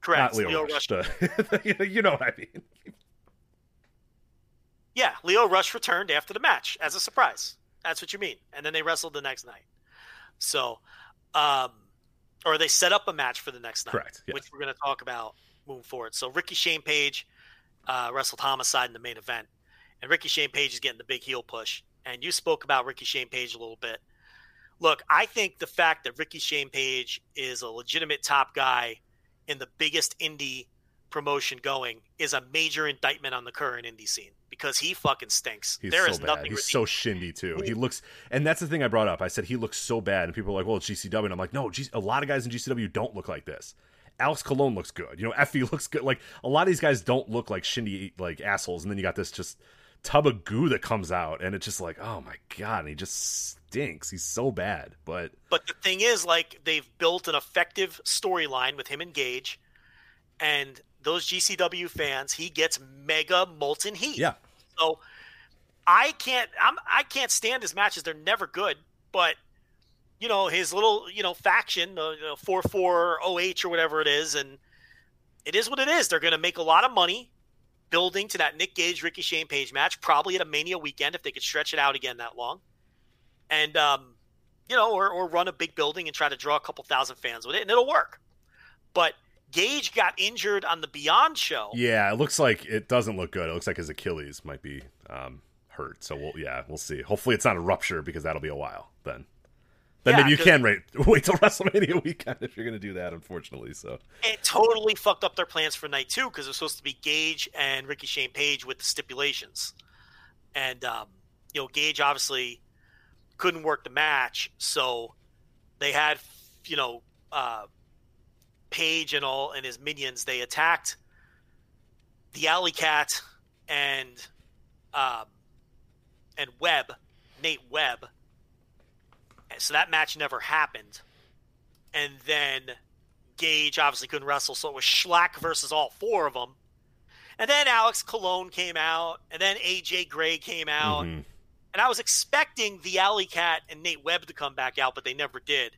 Correct. Not Lio, Lio Rush. Rush. you know what I mean. Yeah, Lio Rush returned after the match as a surprise. That's what you mean. And then they wrestled the next night. So, um, or they set up a match for the next night, correct? Yes. Which we're going to talk about moving forward. So Ricky Shane Page uh, wrestled Homicide in the main event, and Ricky Shane Page is getting the big heel push. And you spoke about Ricky Shane Page a little bit. Look, I think the fact that Ricky Shane Page is a legitimate top guy in the biggest indie promotion going is a major indictment on the current indie scene because he fucking stinks. He's there so is bad. nothing. He's so shindy too. He looks, and that's the thing I brought up. I said he looks so bad, and people are like, "Well, it's GCW," and I'm like, "No, G- a lot of guys in GCW don't look like this." Alex Colon looks good. You know, Effy looks good. Like a lot of these guys don't look like shindy like assholes, and then you got this just tub of goo that comes out, and it's just like, oh my god, and he just stinks. He's so bad. But But the thing is, like, they've built an effective storyline with him and Gage, and those GCW fans, he gets mega molten heat. yeah, So I can't I'm I can't stand his matches. They're never good. But you know, his little, you know, faction, uh, you know, 44OH or whatever it is, and it is what it is. They're gonna make a lot of money building to that Nick Gage Ricky Shane Page match, probably at a mania weekend if they could stretch it out again that long. And um, you know, or, or run a big building and try to draw a couple thousand fans with it, and it'll work. But Gage got injured on the Beyond show. yeah. It looks like it doesn't look good. It looks like his Achilles might be um, hurt. So we'll yeah, we'll see. Hopefully, it's not a rupture because that'll be a while then. Then Yeah, maybe you can wait wait till WrestleMania weekend if you're gonna do that. Unfortunately, so it totally fucked up their plans for night two because it was supposed to be Gage and Ricky Shane Page with the stipulations, and um, you know Gage obviously couldn't work the match, so they had you know uh, Page and all and his minions. They attacked the Alley Cat and um, and Webb, Nate Webb. And So that match never happened, and then Gage obviously couldn't wrestle, so it was Shlak versus all four of them. And then Alex Colon came out, and then AJ Gray came out, Mhm. and I was expecting the Alley Cat and Nate Webb to come back out, but they never did.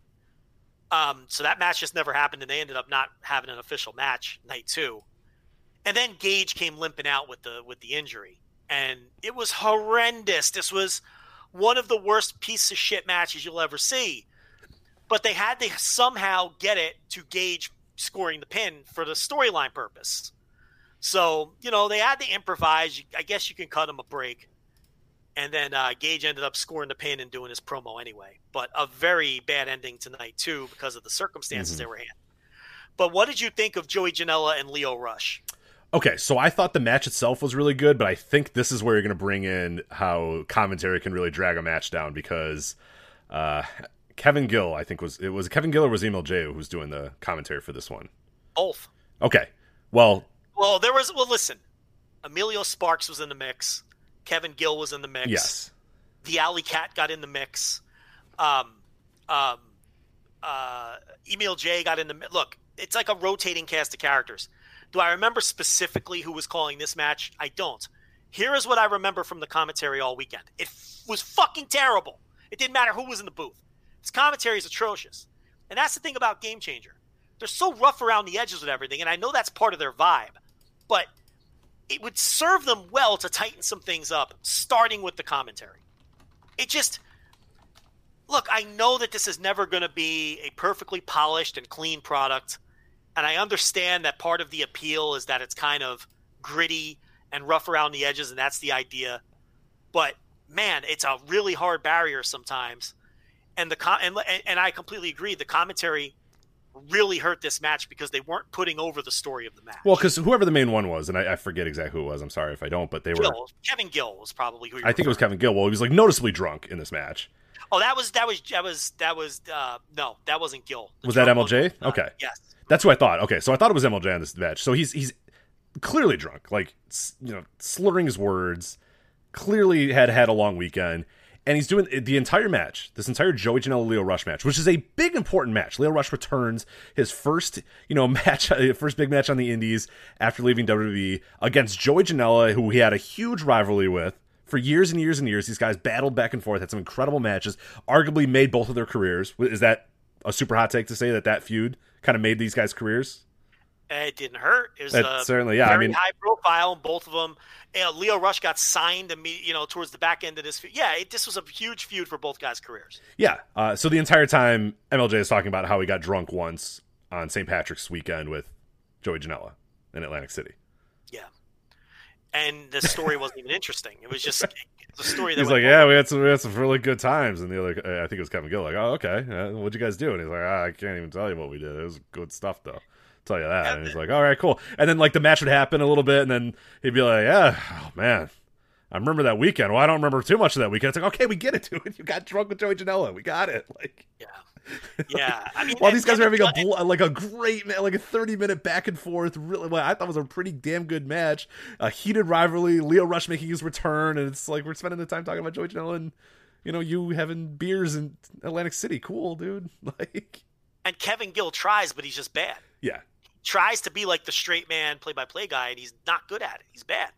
Um, so that match just never happened, and they ended up not having an official match night two. And then Gage came limping out with the with the injury, and it was horrendous. This was one of the worst piece of shit matches you'll ever see. But they had to somehow get it to Gage scoring the pin for the storyline purpose. So you know they had to improvise. I guess you can cut him a break. And then uh, Gage ended up scoring the pin and doing his promo anyway. But a very bad ending tonight too because of the circumstances they were in. But what did you think of Joey Janela and Lio Rush? Okay, so I thought the match itself was really good, but I think this is where you're going to bring in how commentary can really drag a match down because uh, Kevin Gill, I think was it was Kevin Gill or was Emil Jay who was doing the commentary for this one. Both. Okay, well, Well, there was. Well, listen. Emilio Sparks was in the mix. Kevin Gill was in the mix. yes, The Alley Cat got in the mix. Um, um, uh, Emil Jay got in the look. It's like a rotating cast of characters. Do I remember specifically who was calling this match? I don't. Here is what I remember from the commentary all weekend. It f- was fucking terrible. It didn't matter who was in the booth. This commentary is atrocious, and that's the thing about Game Changer. They're so rough around the edges with everything, and I know that's part of their vibe, but it would serve them well to tighten some things up, starting with the commentary. It just look, I know that this is never going to be a perfectly polished and clean product, and I understand that part of the appeal is that it's kind of gritty and rough around the edges, and that's the idea. But man, it's a really hard barrier sometimes, and the com- and and I completely agree. The commentary really hurt this match because they weren't putting over the story of the match. well, because whoever the main one was, and I, I forget exactly who it was. I'm sorry if I don't, but they were. Kevin Gill was probably who. I think it was Kevin Gill. Well, he was like noticeably drunk in this match. Oh, that was that was that was that was uh no, that wasn't Gill. The Was that Emil Jay? was, uh, Okay. Yes. That's who I thought. Okay, so I thought it was Emil Jay in this match. So he's he's clearly drunk, like you know, slurring his words. Clearly had had a long weekend, and he's doing the entire match, this entire Joey Janela Lio Rush match, which is a big important match. Lio Rush returns his first you know match, first big match on the Indies after leaving WWE against Joey Janela, who he had a huge rivalry with. For years and years and years, these guys battled back and forth, had some incredible matches, arguably made both of their careers. Is that a super hot take to say that that feud kind of made these guys' careers? It didn't hurt. It was uh, certainly- yeah, I mean- high profile. and Both of them. Uh, Lio Rush got signed, you know, towards the back end of this. feud. Yeah, it, this was a huge feud for both guys' careers. Yeah. Uh, so the entire time, Emil Jay is talking about how he got drunk once on St. Patrick's weekend with Joey Janela in Atlantic City. Yeah, and the story wasn't even interesting. It was just a story that He's like, yeah, we had some, we had some really good times, and the other, uh, I think it was Kevin Gill, like, oh, okay, uh, what'd you guys do? And he's like, ah, I can't even tell you what we did. It was good stuff, though. Tell you that. And he's like, all right, cool. And then like the match would happen a little bit, and then he'd be like, yeah, oh man, I remember that weekend. Well, I don't remember too much of that weekend. It's like, okay, we get it, dude. You got drunk with Joey Janela. We got it. Like, Yeah. Yeah, I mean, While these guys are having a bl- like a great like a thirty minute back and forth, really, well, I thought was a pretty damn good match. A heated rivalry. Lio Rush making his return, and it's like we're spending the time talking about Joey Janela and you know you having beers in Atlantic City. Cool, dude. Like, and Kevin Gill tries, but he's just bad. yeah, tries to be like the straight man play by play guy and he's not good at it. He's bad.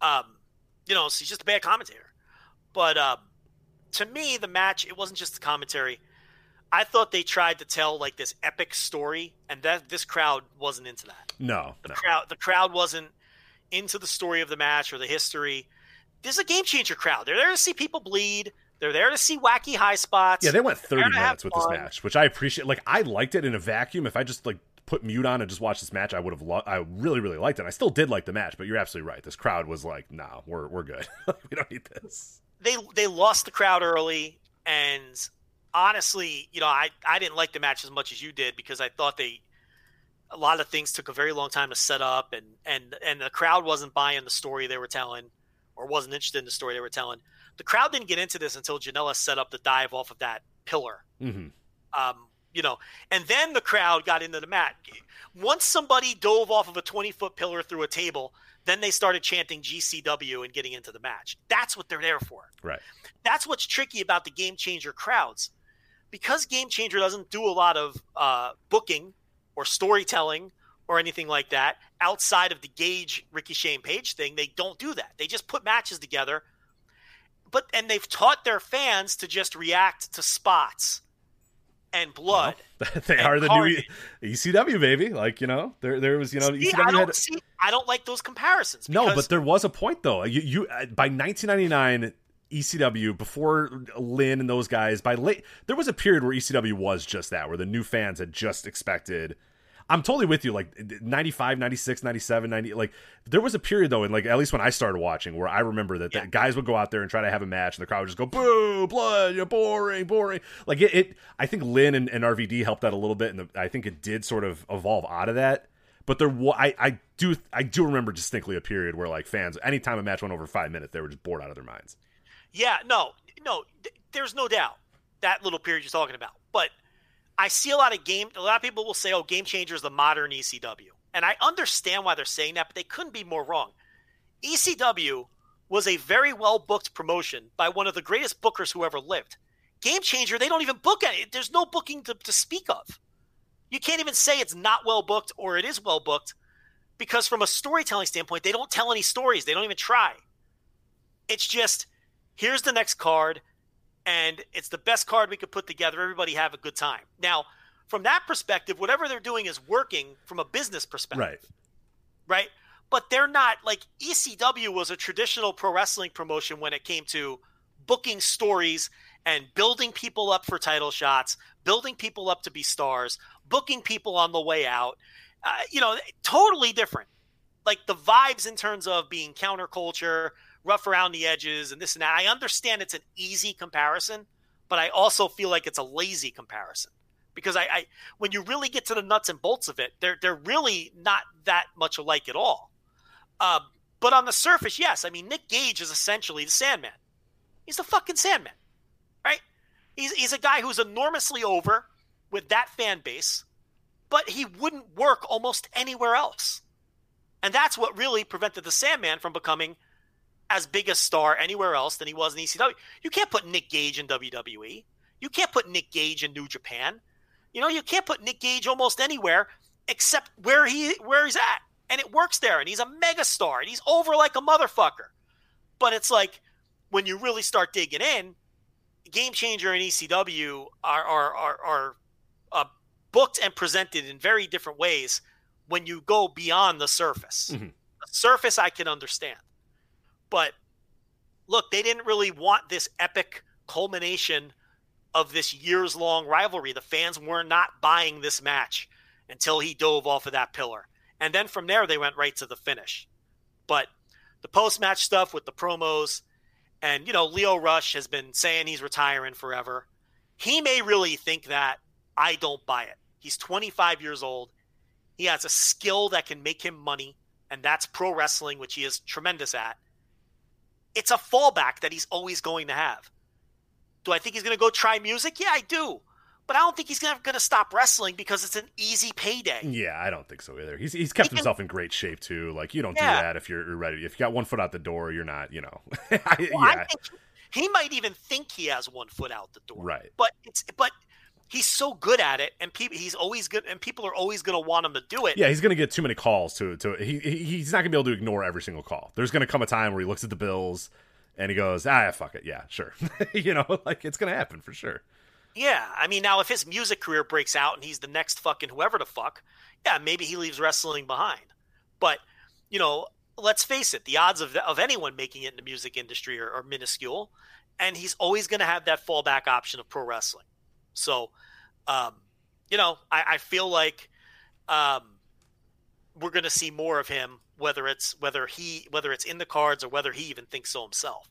Um, you know, so he's just a bad commentator. But um, to me, the match, it wasn't just the commentary. I thought they tried to tell like this epic story, and that this crowd wasn't into that. no, The no. crowd, the crowd wasn't into the story of the match or the history. This is a game changer crowd. They're there to see people bleed. They're there to see wacky high spots. Yeah, they went 30 They're gonna have minutes with this match, which I appreciate. Like, I liked it in a vacuum. If I just like put mute on and just watch this match, I would have. Lo- I really, really liked it. I still did like the match, but you're absolutely right. This crowd was like, "Nah, we're we're good. we don't need this." they they lost the crowd early and honestly you know i i didn't like the match as much as you did because i thought they a lot of things took a very long time to set up and and and the crowd wasn't buying the story they were telling or wasn't interested in the story they were telling the crowd didn't get into this until janela set up the dive off of that pillar hmm um, you know, and then the crowd got into the mat. Once somebody dove off of a 20 foot pillar through a table, then they started chanting GCW and getting into the match. That's what they're there for. Right. That's what's tricky about the game changer crowds. Because Game Changer doesn't do a lot of uh, booking or storytelling or anything like that outside of the Gage Ricky Shane Page thing, they don't do that. They just put matches together. But and they've taught their fans to just react to spots and blood. they And are the Carnage. new ECW baby. Like you know, there there was you know See, ECW I don't had see. I don't like those comparisons. no, but there was a point though. You you uh, by 1999. ECW before Lynn and those guys by late there was a period where ECW was just that where the new fans had just expected I'm totally with you like 95 96 97 90 like there was a period though and like at least when I started watching where I remember that, Yeah. that guys would go out there and try to have a match and the crowd would just go boo blood you're boring boring like it, it I think Lynn and, and RVD helped that a little bit and the, I think it did sort of evolve out of that but there wa- I, I do I do remember distinctly a period where like fans anytime a match went over five minutes they were just bored out of their minds Yeah, no, no, th- there's no doubt that little period you're talking about. But I see a lot of game. A lot of people will say, "Oh, Game Changer is the modern ECW," and I understand why they're saying that, but they couldn't be more wrong. ECW was a very well booked promotion by one of the greatest bookers who ever lived. Game Changer, they don't even book it. There's no booking to, to speak of. You can't even say it's not well booked or it is well booked because, from a storytelling standpoint, they don't tell any stories. They don't even try. It's just here's the next card, and it's the best card we could put together. Everybody have a good time. Now, from that perspective, whatever they're doing is working from a business perspective right right? But they're not like ECW was a traditional pro wrestling promotion when it came to booking stories and building people up for title shots, building people up to be stars, booking people on the way out. Uh, you know, totally different. Like the vibes in terms of being counterculture, rough around the edges, and this and that. I understand it's an easy comparison, but I also feel like it's a lazy comparison because I, I when you really get to the nuts and bolts of it, they're they're really not that much alike at all. Um, but on the surface, yes. I mean, Nick Gage is essentially the Sandman. He's the fucking Sandman, right? He's he's a guy who's enormously over with that fan base, but he wouldn't work almost anywhere else, and that's what really prevented the Sandman from becoming as big a star anywhere else than he was in ECW. You can't put Nick Gage in WWE. You can't put Nick Gage in New Japan. You know, you can't put Nick Gage almost anywhere except where he where he's at. And it works there, and he's a megastar, and he's over like a motherfucker. But it's like when you really start digging in, Game Changer and ECW are are are, are uh, booked and presented in very different ways when you go beyond the surface. Mhm. The surface I can understand, but look, they didn't really want this epic culmination of this years long rivalry. The fans were not buying this match until he dove off of that pillar. And then from there, they went right to the finish. But the post match stuff with the promos, and, you know, Lio Rush has been saying he's retiring forever. He may really think that. I don't buy it. He's 25 years old. He has a skill that can make him money, and that's pro wrestling, which he is tremendous at. It's a fallback that he's always going to have. Do I think he's going to go try music? Yeah, I do. But I don't think he's gonna, gonna stop wrestling because it's an easy payday. Yeah, I don't think so either. He's he's kept He can- himself in great shape too. Like you don't Yeah. do that if you're ready. If you got one foot out the door, you're not. You know. I- Well, I yeah. he might even think he has one foot out the door. Right. But it's but he's so good at it, and people he's always good, and people are always going to want him to do it. Yeah, he's gonna get too many calls to to he he- he's not gonna be able to ignore every single call. There's gonna come a time where he looks at the bills and he goes, ah, fuck it, yeah, sure. you know, like it's gonna happen for sure. Yeah, I mean, now if his music career breaks out and he's the next fucking whoever the fuck, yeah, maybe he leaves wrestling behind. But you know, let's face it, the odds of of anyone making it in the music industry are, are minuscule, and he's always going to have that fallback option of pro wrestling. So, um, you know, I, I feel like um, we're going to see more of him, whether it's whether he whether it's in the cards or whether he even thinks so himself.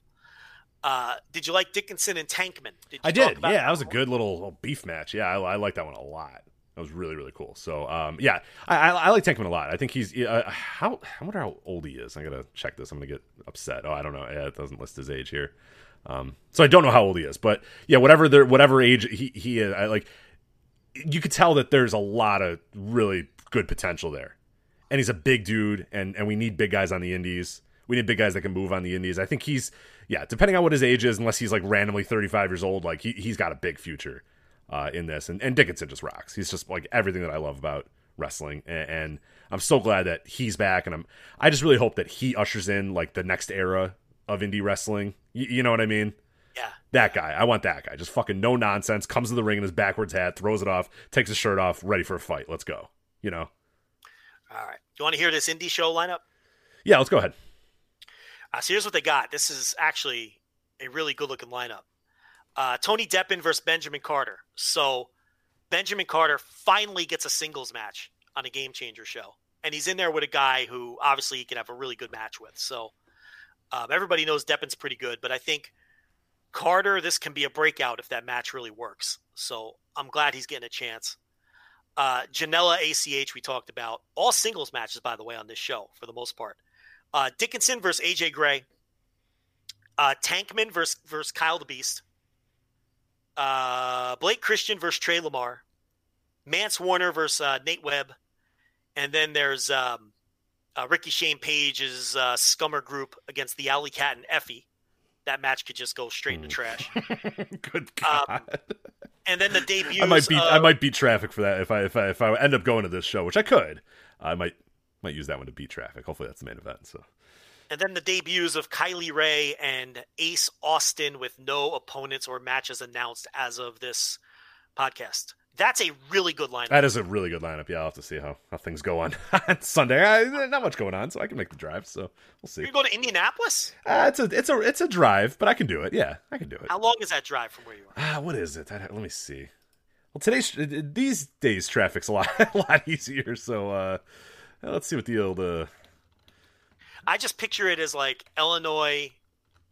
Uh, did you like Dickinson and Tankman? Did you I did. Yeah, that was a good little, little beef match. Yeah, I, I like that one a lot. That was really really cool. So um, yeah, I, I, I like Tankman a lot. I think he's uh, how I wonder how old he is. I gotta check this. I'm gonna get upset. Oh, I don't know. Yeah, it doesn't list his age here. Um, so I don't know how old he is, but yeah, whatever the whatever age he he is, I like. You could tell that there's a lot of really good potential there, and he's a big dude, and and we need big guys on the indies. We need big guys that can move on the indies. I think he's yeah, depending on what his age is, unless he's like randomly 35 years old, like he he's got a big future uh, in this. And and Dickinson just rocks. He's just like everything that I love about wrestling, and, and I'm so glad that he's back. And I'm I just really hope that he ushers in like the next era of indie wrestling. Y- you know what I mean? Yeah. That guy. I want that guy. Just fucking no nonsense. Comes to the ring in his backwards hat, throws it off, takes his shirt off, ready for a fight. Let's go. You know? All right. You want to hear this indie show lineup? Yeah, let's go ahead. Uh, so here's what they got. This is actually a really good looking lineup. Uh, Tony Deppen versus Benjamin Carter. So Benjamin Carter finally gets a singles match on a Game Changer show, and he's in there with a guy who obviously he can have a really good match with. So um, everybody knows Deppen's pretty good, but I think Carter, this can be a breakout if that match really works. So I'm glad he's getting a chance. Uh, Janela ACH, we talked about all singles matches, by the way, on this show for the most part. Uh, Dickinson versus AJ Gray. Uh, Tankman versus versus Kyle the Beast. Uh, Blake Christian versus Tre Lamar. Mance Warner versus uh, Nate Webb. And then there's um, uh, Ricky Shane Page's uh, Scummer group against the Alley Cat and Effy. That match could just go straight in the trash. Good Um, God. And then the debuts. I might beat of- I might beat traffic for that if I if I if I end up going to this show, which I could. I might might use that one to beat traffic. Hopefully that's the main event. So And then the debuts of Kylie Rae and Ace Austin with no opponents or matches announced as of this podcast. That's a really good lineup. that is a really good lineup. Yeah, I'll have to see how, how things go on Sunday. I, not much going on, so I can make the drive. So we'll see. you go to Indianapolis? Uh, it's a it's a it's a drive, but I can do it. Yeah, I can do it. How long is that drive from where you are? Ah, what is it? I, let me see. Well, today's these days traffic's a lot a lot easier. So uh, let's see what the old uh, I just picture it as like Illinois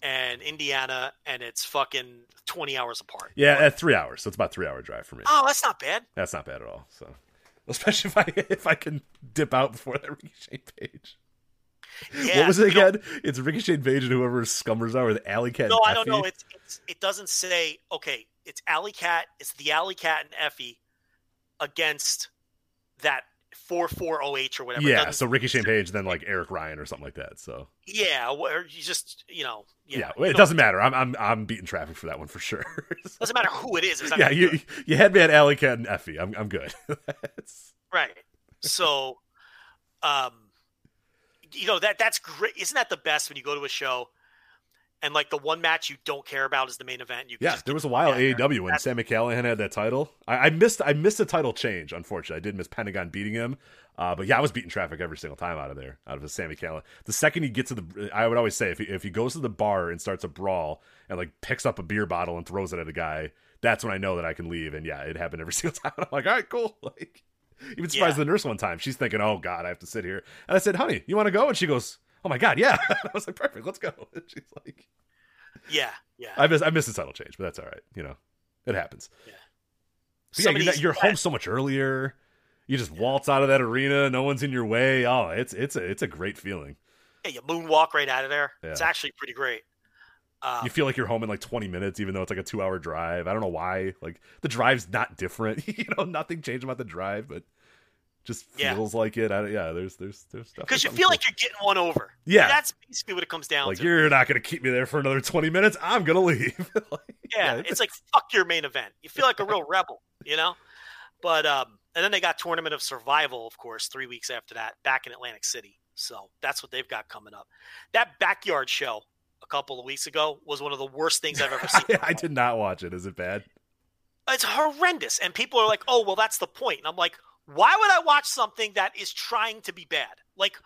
and Indiana, and it's fucking 20 hours apart. yeah at uh, three hours. So it's about three hour drive for me. Oh, that's not bad. That's not bad at all. So especially if I if I can dip out before that Ricochet page. Yeah, what was it you know- again? It's Ricky Shane Page and whoever scummers are with Alley Cat. No, I don't know. It's, it's it doesn't say. Okay, it's Alley Cat. It's the Alley Cat and Effy against that four four oh or whatever. Yeah, so Ricky Shane Page, then like Eric Ryan or something like that. So Yeah, where you just you know. yeah, Yeah, it doesn't matter. I'm I'm I'm beating traffic for that one for sure. Doesn't matter who it is. It's not yeah, you good. you had me at Alley Cat and Effy. I'm I'm good. Right. So, um, you know that that's great. Isn't that the best when you go to a show and like the one match you don't care about is the main event? You yeah, there was a while AEW when that's- Sami Callihan had that title. I, I missed I missed the title change. Unfortunately, I did miss Pentagon beating him. Uh, but yeah, I was beating traffic every single time out of there, out of a Sami Callihan. The second he gets to the, I would always say if he, if he goes to the bar and starts a brawl and like picks up a beer bottle and throws it at a guy, that's when I know that I can leave. And yeah, it happened every single time. I'm like, all right, cool. Like, even surprised Yeah. the nurse one time. She's thinking, oh god, I have to sit here. And I said, honey, you want to go? And she goes, oh my god, yeah. I was like, perfect, let's go. And she's like, Yeah, yeah. I miss I missed the title change, but that's all right. You know, it happens. But yeah, you're, not- you're home so much earlier. You just waltz out of that arena. No one's in your way. Oh, it's it's a it's a great feeling. Yeah, you moonwalk right out of there. It's actually pretty great. Um, You feel like you're home in like 20 minutes, even though it's like a two hour drive. I don't know why. Like the drive's not different. you know, nothing changed about the drive, but just Yeah. feels like it. I, don't- yeah, there's there's there's stuff. because you feel like you're getting one over. Yeah. that's basically what it comes down to. like to. you're not gonna keep me there for another 20 minutes. I'm gonna leave. Like, yeah, it's like fuck your main event. You feel like a real rebel, you know. But um, and then they got Tournament of Survival, of course, three weeks after that, back in Atlantic City. So that's what they've got coming up. That backyard show a couple of weeks ago was one of the worst things I've ever seen. I, I did not watch it. Is it bad? It's horrendous, and people are like, "Oh, well, that's the point." And I'm like, "Why would I watch something that is trying to be bad? Like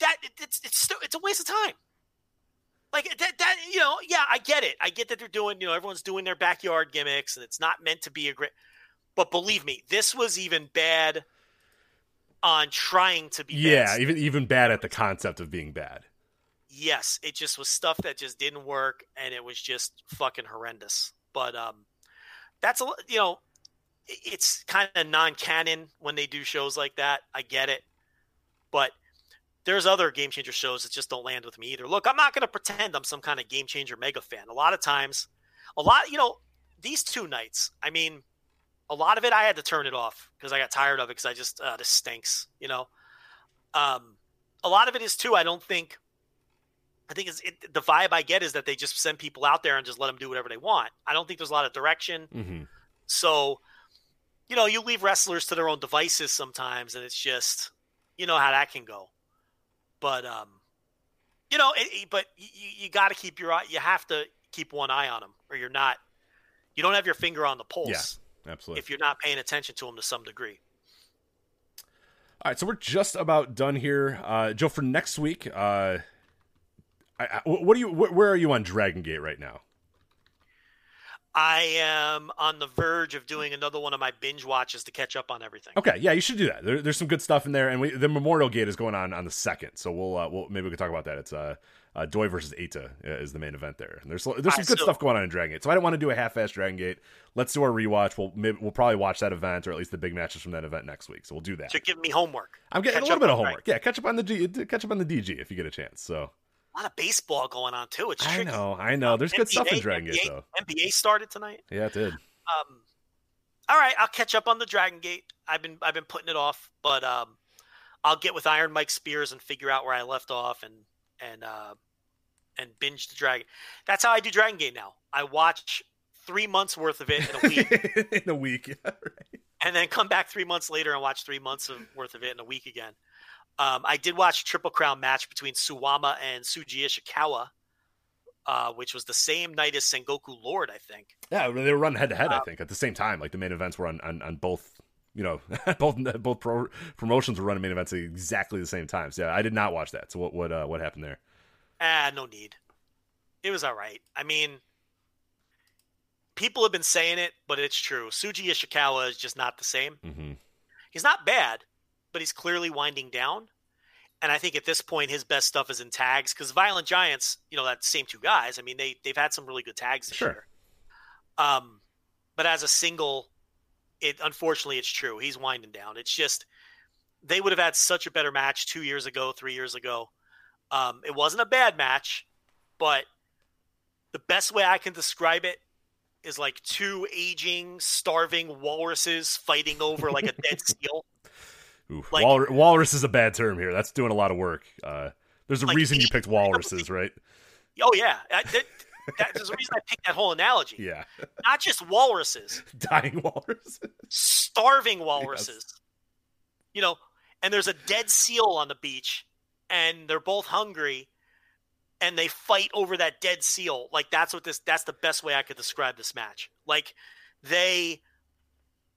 that? It's it's it's a waste of time." Like that, that, you know, yeah, I get it. I get that they're doing, you know, everyone's doing their backyard gimmicks, and it's not meant to be a great. But believe me, this was even bad on trying to be. Yeah, bad. even even bad at the concept of being bad. yes, it just was stuff that just didn't work, and it was just fucking horrendous. But um, that's a you know, it's kind of non-canon when they do shows like that. I get it, but there's other game changer shows that just don't land with me either. Look, I'm not going to pretend I'm some kind of game changer mega fan. A lot of times, a lot you know, these two nights. I mean, a lot of it I had to turn it off because I got tired of it because I just uh, this stinks. You know, um, a lot of it is too. I don't think. I think it's it, the vibe I get is that they just send people out there and just let them do whatever they want. I don't think there's a lot of direction. hmm So, you know, you leave wrestlers to their own devices sometimes, and it's just, you know how that can go. But, um, you know, it, but you, you got to keep your eye. You have to keep one eye on them, or you're not. You don't have your finger on the pulse Absolutely. if you're not paying attention to them to some degree. All right, so we're just about done here, uh, Joe. For next week, uh, I, I, what do you? Wh- where are you on Dragon Gate right now? I am on the verge of doing another one of my binge watches to catch up on everything. Okay, yeah, you should do that. There, there's some good stuff in there, and we, the Memorial Gate is going on on the second, so we'll, uh, we'll maybe we can talk about that. It's uh, uh Doi versus Eita uh, is the main event there. And there's there's some good stuff going on in Dragon Gate, so I don't want to do a half-ass Dragon Gate. Let's do our rewatch. We'll maybe, we'll probably watch that event or at least the big matches from that event next week. So we'll do that. So give me homework. I'm getting Catch a little bit of homework. Yeah, catch up on the G, catch up on the DG if you get a chance. So A lot of baseball going on too. It's I know, I know. There's good stuff in NBA Dragon Gate though. NBA started tonight. Yeah, it did. Um, all right, I'll catch up on the Dragon Gate. I've been I've been putting it off, but um, I'll get with Iron Mike Spears and figure out where I left off and and uh, and binge the Dragon. That's how I do Dragon Gate now. I watch three months worth of it in a week, in a week. Yeah, right. and then come back three months later and watch three months of worth of it in a week again. Um, I did watch Triple Crown match between Suwama and Shuji Ishikawa, uh, which was the same night as Sengoku Lord, I think. Yeah, they were running head to head. Uh, I think at the same time. Like the main events were on on, on both. You know, both both pro, promotions were running main events at exactly the same time. So yeah, I did not watch that. So what what uh, what happened there? Ah, no need. It was all right. I mean, people have been saying it, but it's true. Shuji Ishikawa is just not the same. hmm He's not bad, but he's clearly winding down. And I think at this point, his best stuff is in tags because Violent Giants, you know, that same two guys. I mean, they they've had some really good tags this Sure. year. Um, but as a single, it unfortunately it's true. He's winding down. It's just they would have had such a better match two years ago, three years ago. Um, it wasn't a bad match, but the best way I can describe it is like two aging, starving walruses fighting over like a dead seal. Oof. Like- Walrus, walrus is a bad term here. That's doing a lot of work. Uh, there's a Like reason you picked walruses, right? Oh yeah, that, that, that- there's a reason I picked that whole analogy. Yeah, Not just walruses, dying walruses, starving walruses. You know, and there's a dead seal on the beach, and they're both hungry, and they fight over that dead seal. Like that's what this. That's the best way I could describe this match. Like they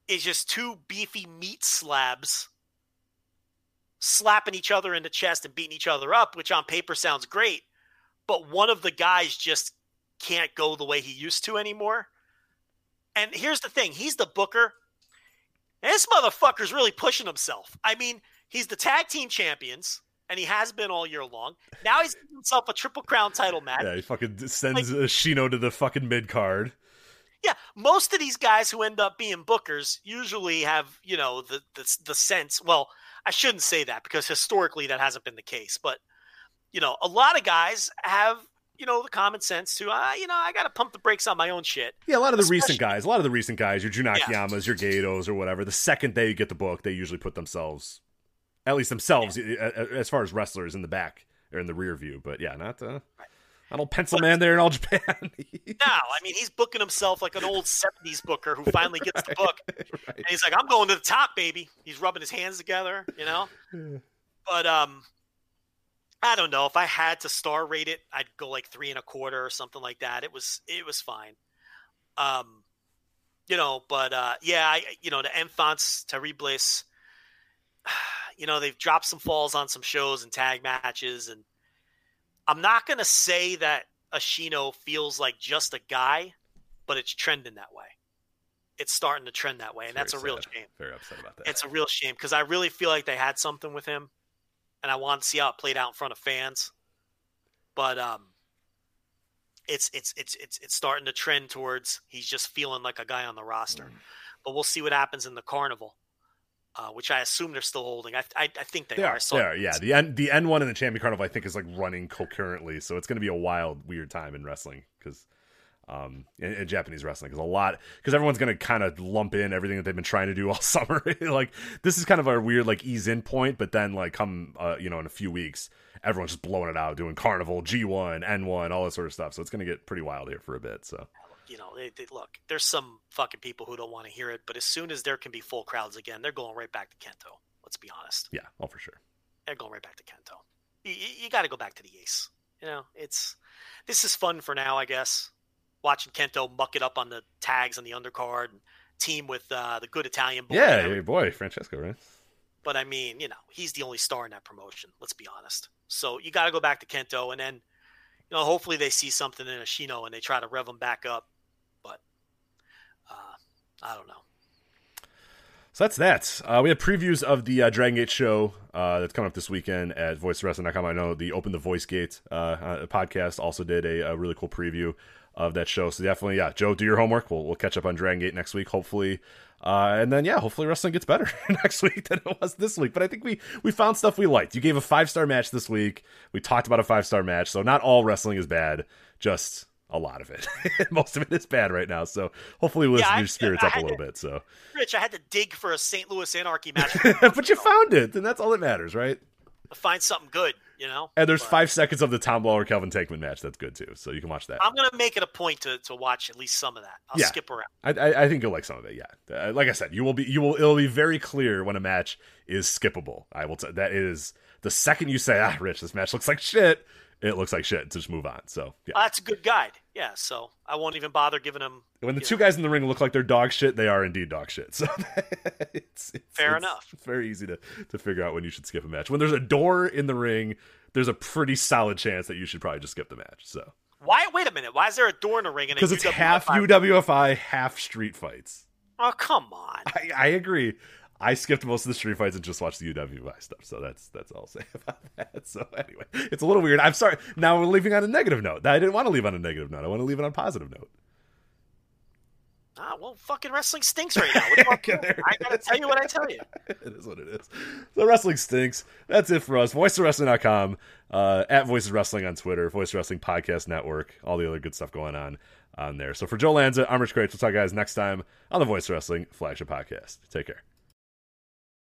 is just two beefy meat slabs slapping each other in the chest and beating each other up, which on paper sounds great, but one of the guys just can't go the way he used to anymore. And here's the thing he's the booker. And this motherfucker's really pushing himself. I mean, he's the tag team champions, and he has been all year long. Now he's giving himself a triple crown title match. Yeah, he fucking sends uh, Shino to the fucking mid card. Yeah, most of these guys who end up being bookers usually have, you know, the, the the sense. Well, I shouldn't say that because historically that hasn't been the case, but you know, a lot of guys have you know, the common sense to, uh, you know, I got to pump the brakes on my own shit. Yeah, a lot of the Especially- recent guys, a lot of the recent guys, your Jun Yeah. Your Gedos, or whatever. The second they get the book, they usually put themselves, at least themselves, a- as far as wrestlers in the back or in the rear view. But yeah, not uh, not old pencil man there in all Japan. No, I mean, he's booking himself like an old 70s booker who finally gets the book. Right. And he's like, I'm going to the top, baby. He's rubbing his hands together, you know? But um I don't know. If I had to star rate it, I'd go like three and a quarter or something like that. It was it was fine. Um you know, but uh yeah, I you know, the Enfants Terribles, you know, they've dropped some falls on some shows and tag matches and I'm not gonna say that Ashino feels like just a guy, but it's trending that way. It's starting to trend that way, and that's a Very real shame. Very upset about that. It's a real shame because I really feel like they had something with him, and I want to see how it played out in front of fans. But um, it's it's it's it's it's starting to trend towards he's just feeling like a guy on the roster. Mm. But we'll see what happens in the carnival, uh, which I assume they're still holding. I I, I think they, They are. are, they are, yeah. The N the N one and the Champion Carnival, I think, is like running concurrently, so it's going to be a wild, weird time in wrestling because, um, in, in Japanese wrestling, because a lot, because everyone's going to kind of lump in everything that they've been trying to do all summer. like this is kind of a weird like ease in point, but then like come, uh, you know, in a few weeks, everyone's just blowing it out, doing Carnival, G one, N one, all that sort of stuff. So it's going to get pretty wild here for a bit. So you know, they, they, look, there's some fucking people who don't want to hear it, but as soon as there can be full crowds again, they're going right back to Kento. Let's be honest. yeah, all for sure. They're going right back to Kento. You, you got to go back to the Ace. You know, it's this is fun for now, I guess. Watching Kento muck it up on the tags on the undercard and team with uh, the good Italian boy. Yeah, your boy Francesco, right? But I mean, you know, he's the only star in that promotion. Let's be honest. So you got to go back to Kento, and then, you know, hopefully they see something in Ashino and they try to rev him back up. I don't know. So that's that. Uh, we have previews of the uh, Dragon Gate show uh, that's coming up this weekend at VoiceWrestling.com. I know the Open the Voice Gate uh, uh, podcast also did a, a really cool preview of that show. So definitely, yeah, Joe, do your homework. We'll, we'll catch up on Dragon Gate next week, hopefully. Uh, and then, yeah, hopefully wrestling gets better next week than it was this week. But I think we, we found stuff we liked. You gave a five star match this week. We talked about a five star match. So not all wrestling is bad, just a lot of it. Most of it is bad right now. So hopefully we'll Yeah, lift your spirits I up a little to- bit. So. Rich, I had to dig for a St. Louis Anarchy match but you found it, and that's all that matters, right? find something good, you know? And there's But five seconds of the Tom Lawler Calvin Tankman match. That's good too, so you can watch that. I'm going to make it a point to, to watch at least some of that. I'll Yeah. skip around. I, I, I think you'll like some of it. Yeah, uh, like I said, you will be you will it'll be very clear when a match is skippable. I will. T- that is the second you say, "Ah, Rich, this match looks like shit." It looks like shit. Just move on. So yeah, that's a good guide. Yeah, so I won't even bother giving him. when the two know, guys in the ring look like they're dog shit, they are indeed dog shit. So it's, it's Fair it's enough. Very easy to to figure out when you should skip a match. When there's a door in the ring, there's a pretty solid chance that you should probably just skip the match. So. Why? Wait a minute. Why is there a door in the ring? because it's UWF half? UWFI, half street fights. Oh, come on. I, I agree. I skipped most of the street fights and just watched the UWFI stuff, so that's that's all I'll say about that. So anyway, it's a little weird. I'm sorry. Now we're leaving on a negative note. I didn't want to leave on a negative note. I want to leave it on a positive note. Ah, well, fucking wrestling stinks right now. What do you want me to do? I gotta tell you what I tell you. it is what it is. So wrestling stinks. That's it for us. VoicesOfWrestling.com, uh, at Voices Wrestling on Twitter, Voice Wrestling Podcast Network, all the other good stuff going on on there. So for Joe Lanza, I'm Rich Kraetsch. We'll talk guys next time on the Voice Wrestling Flagship Podcast. Take care.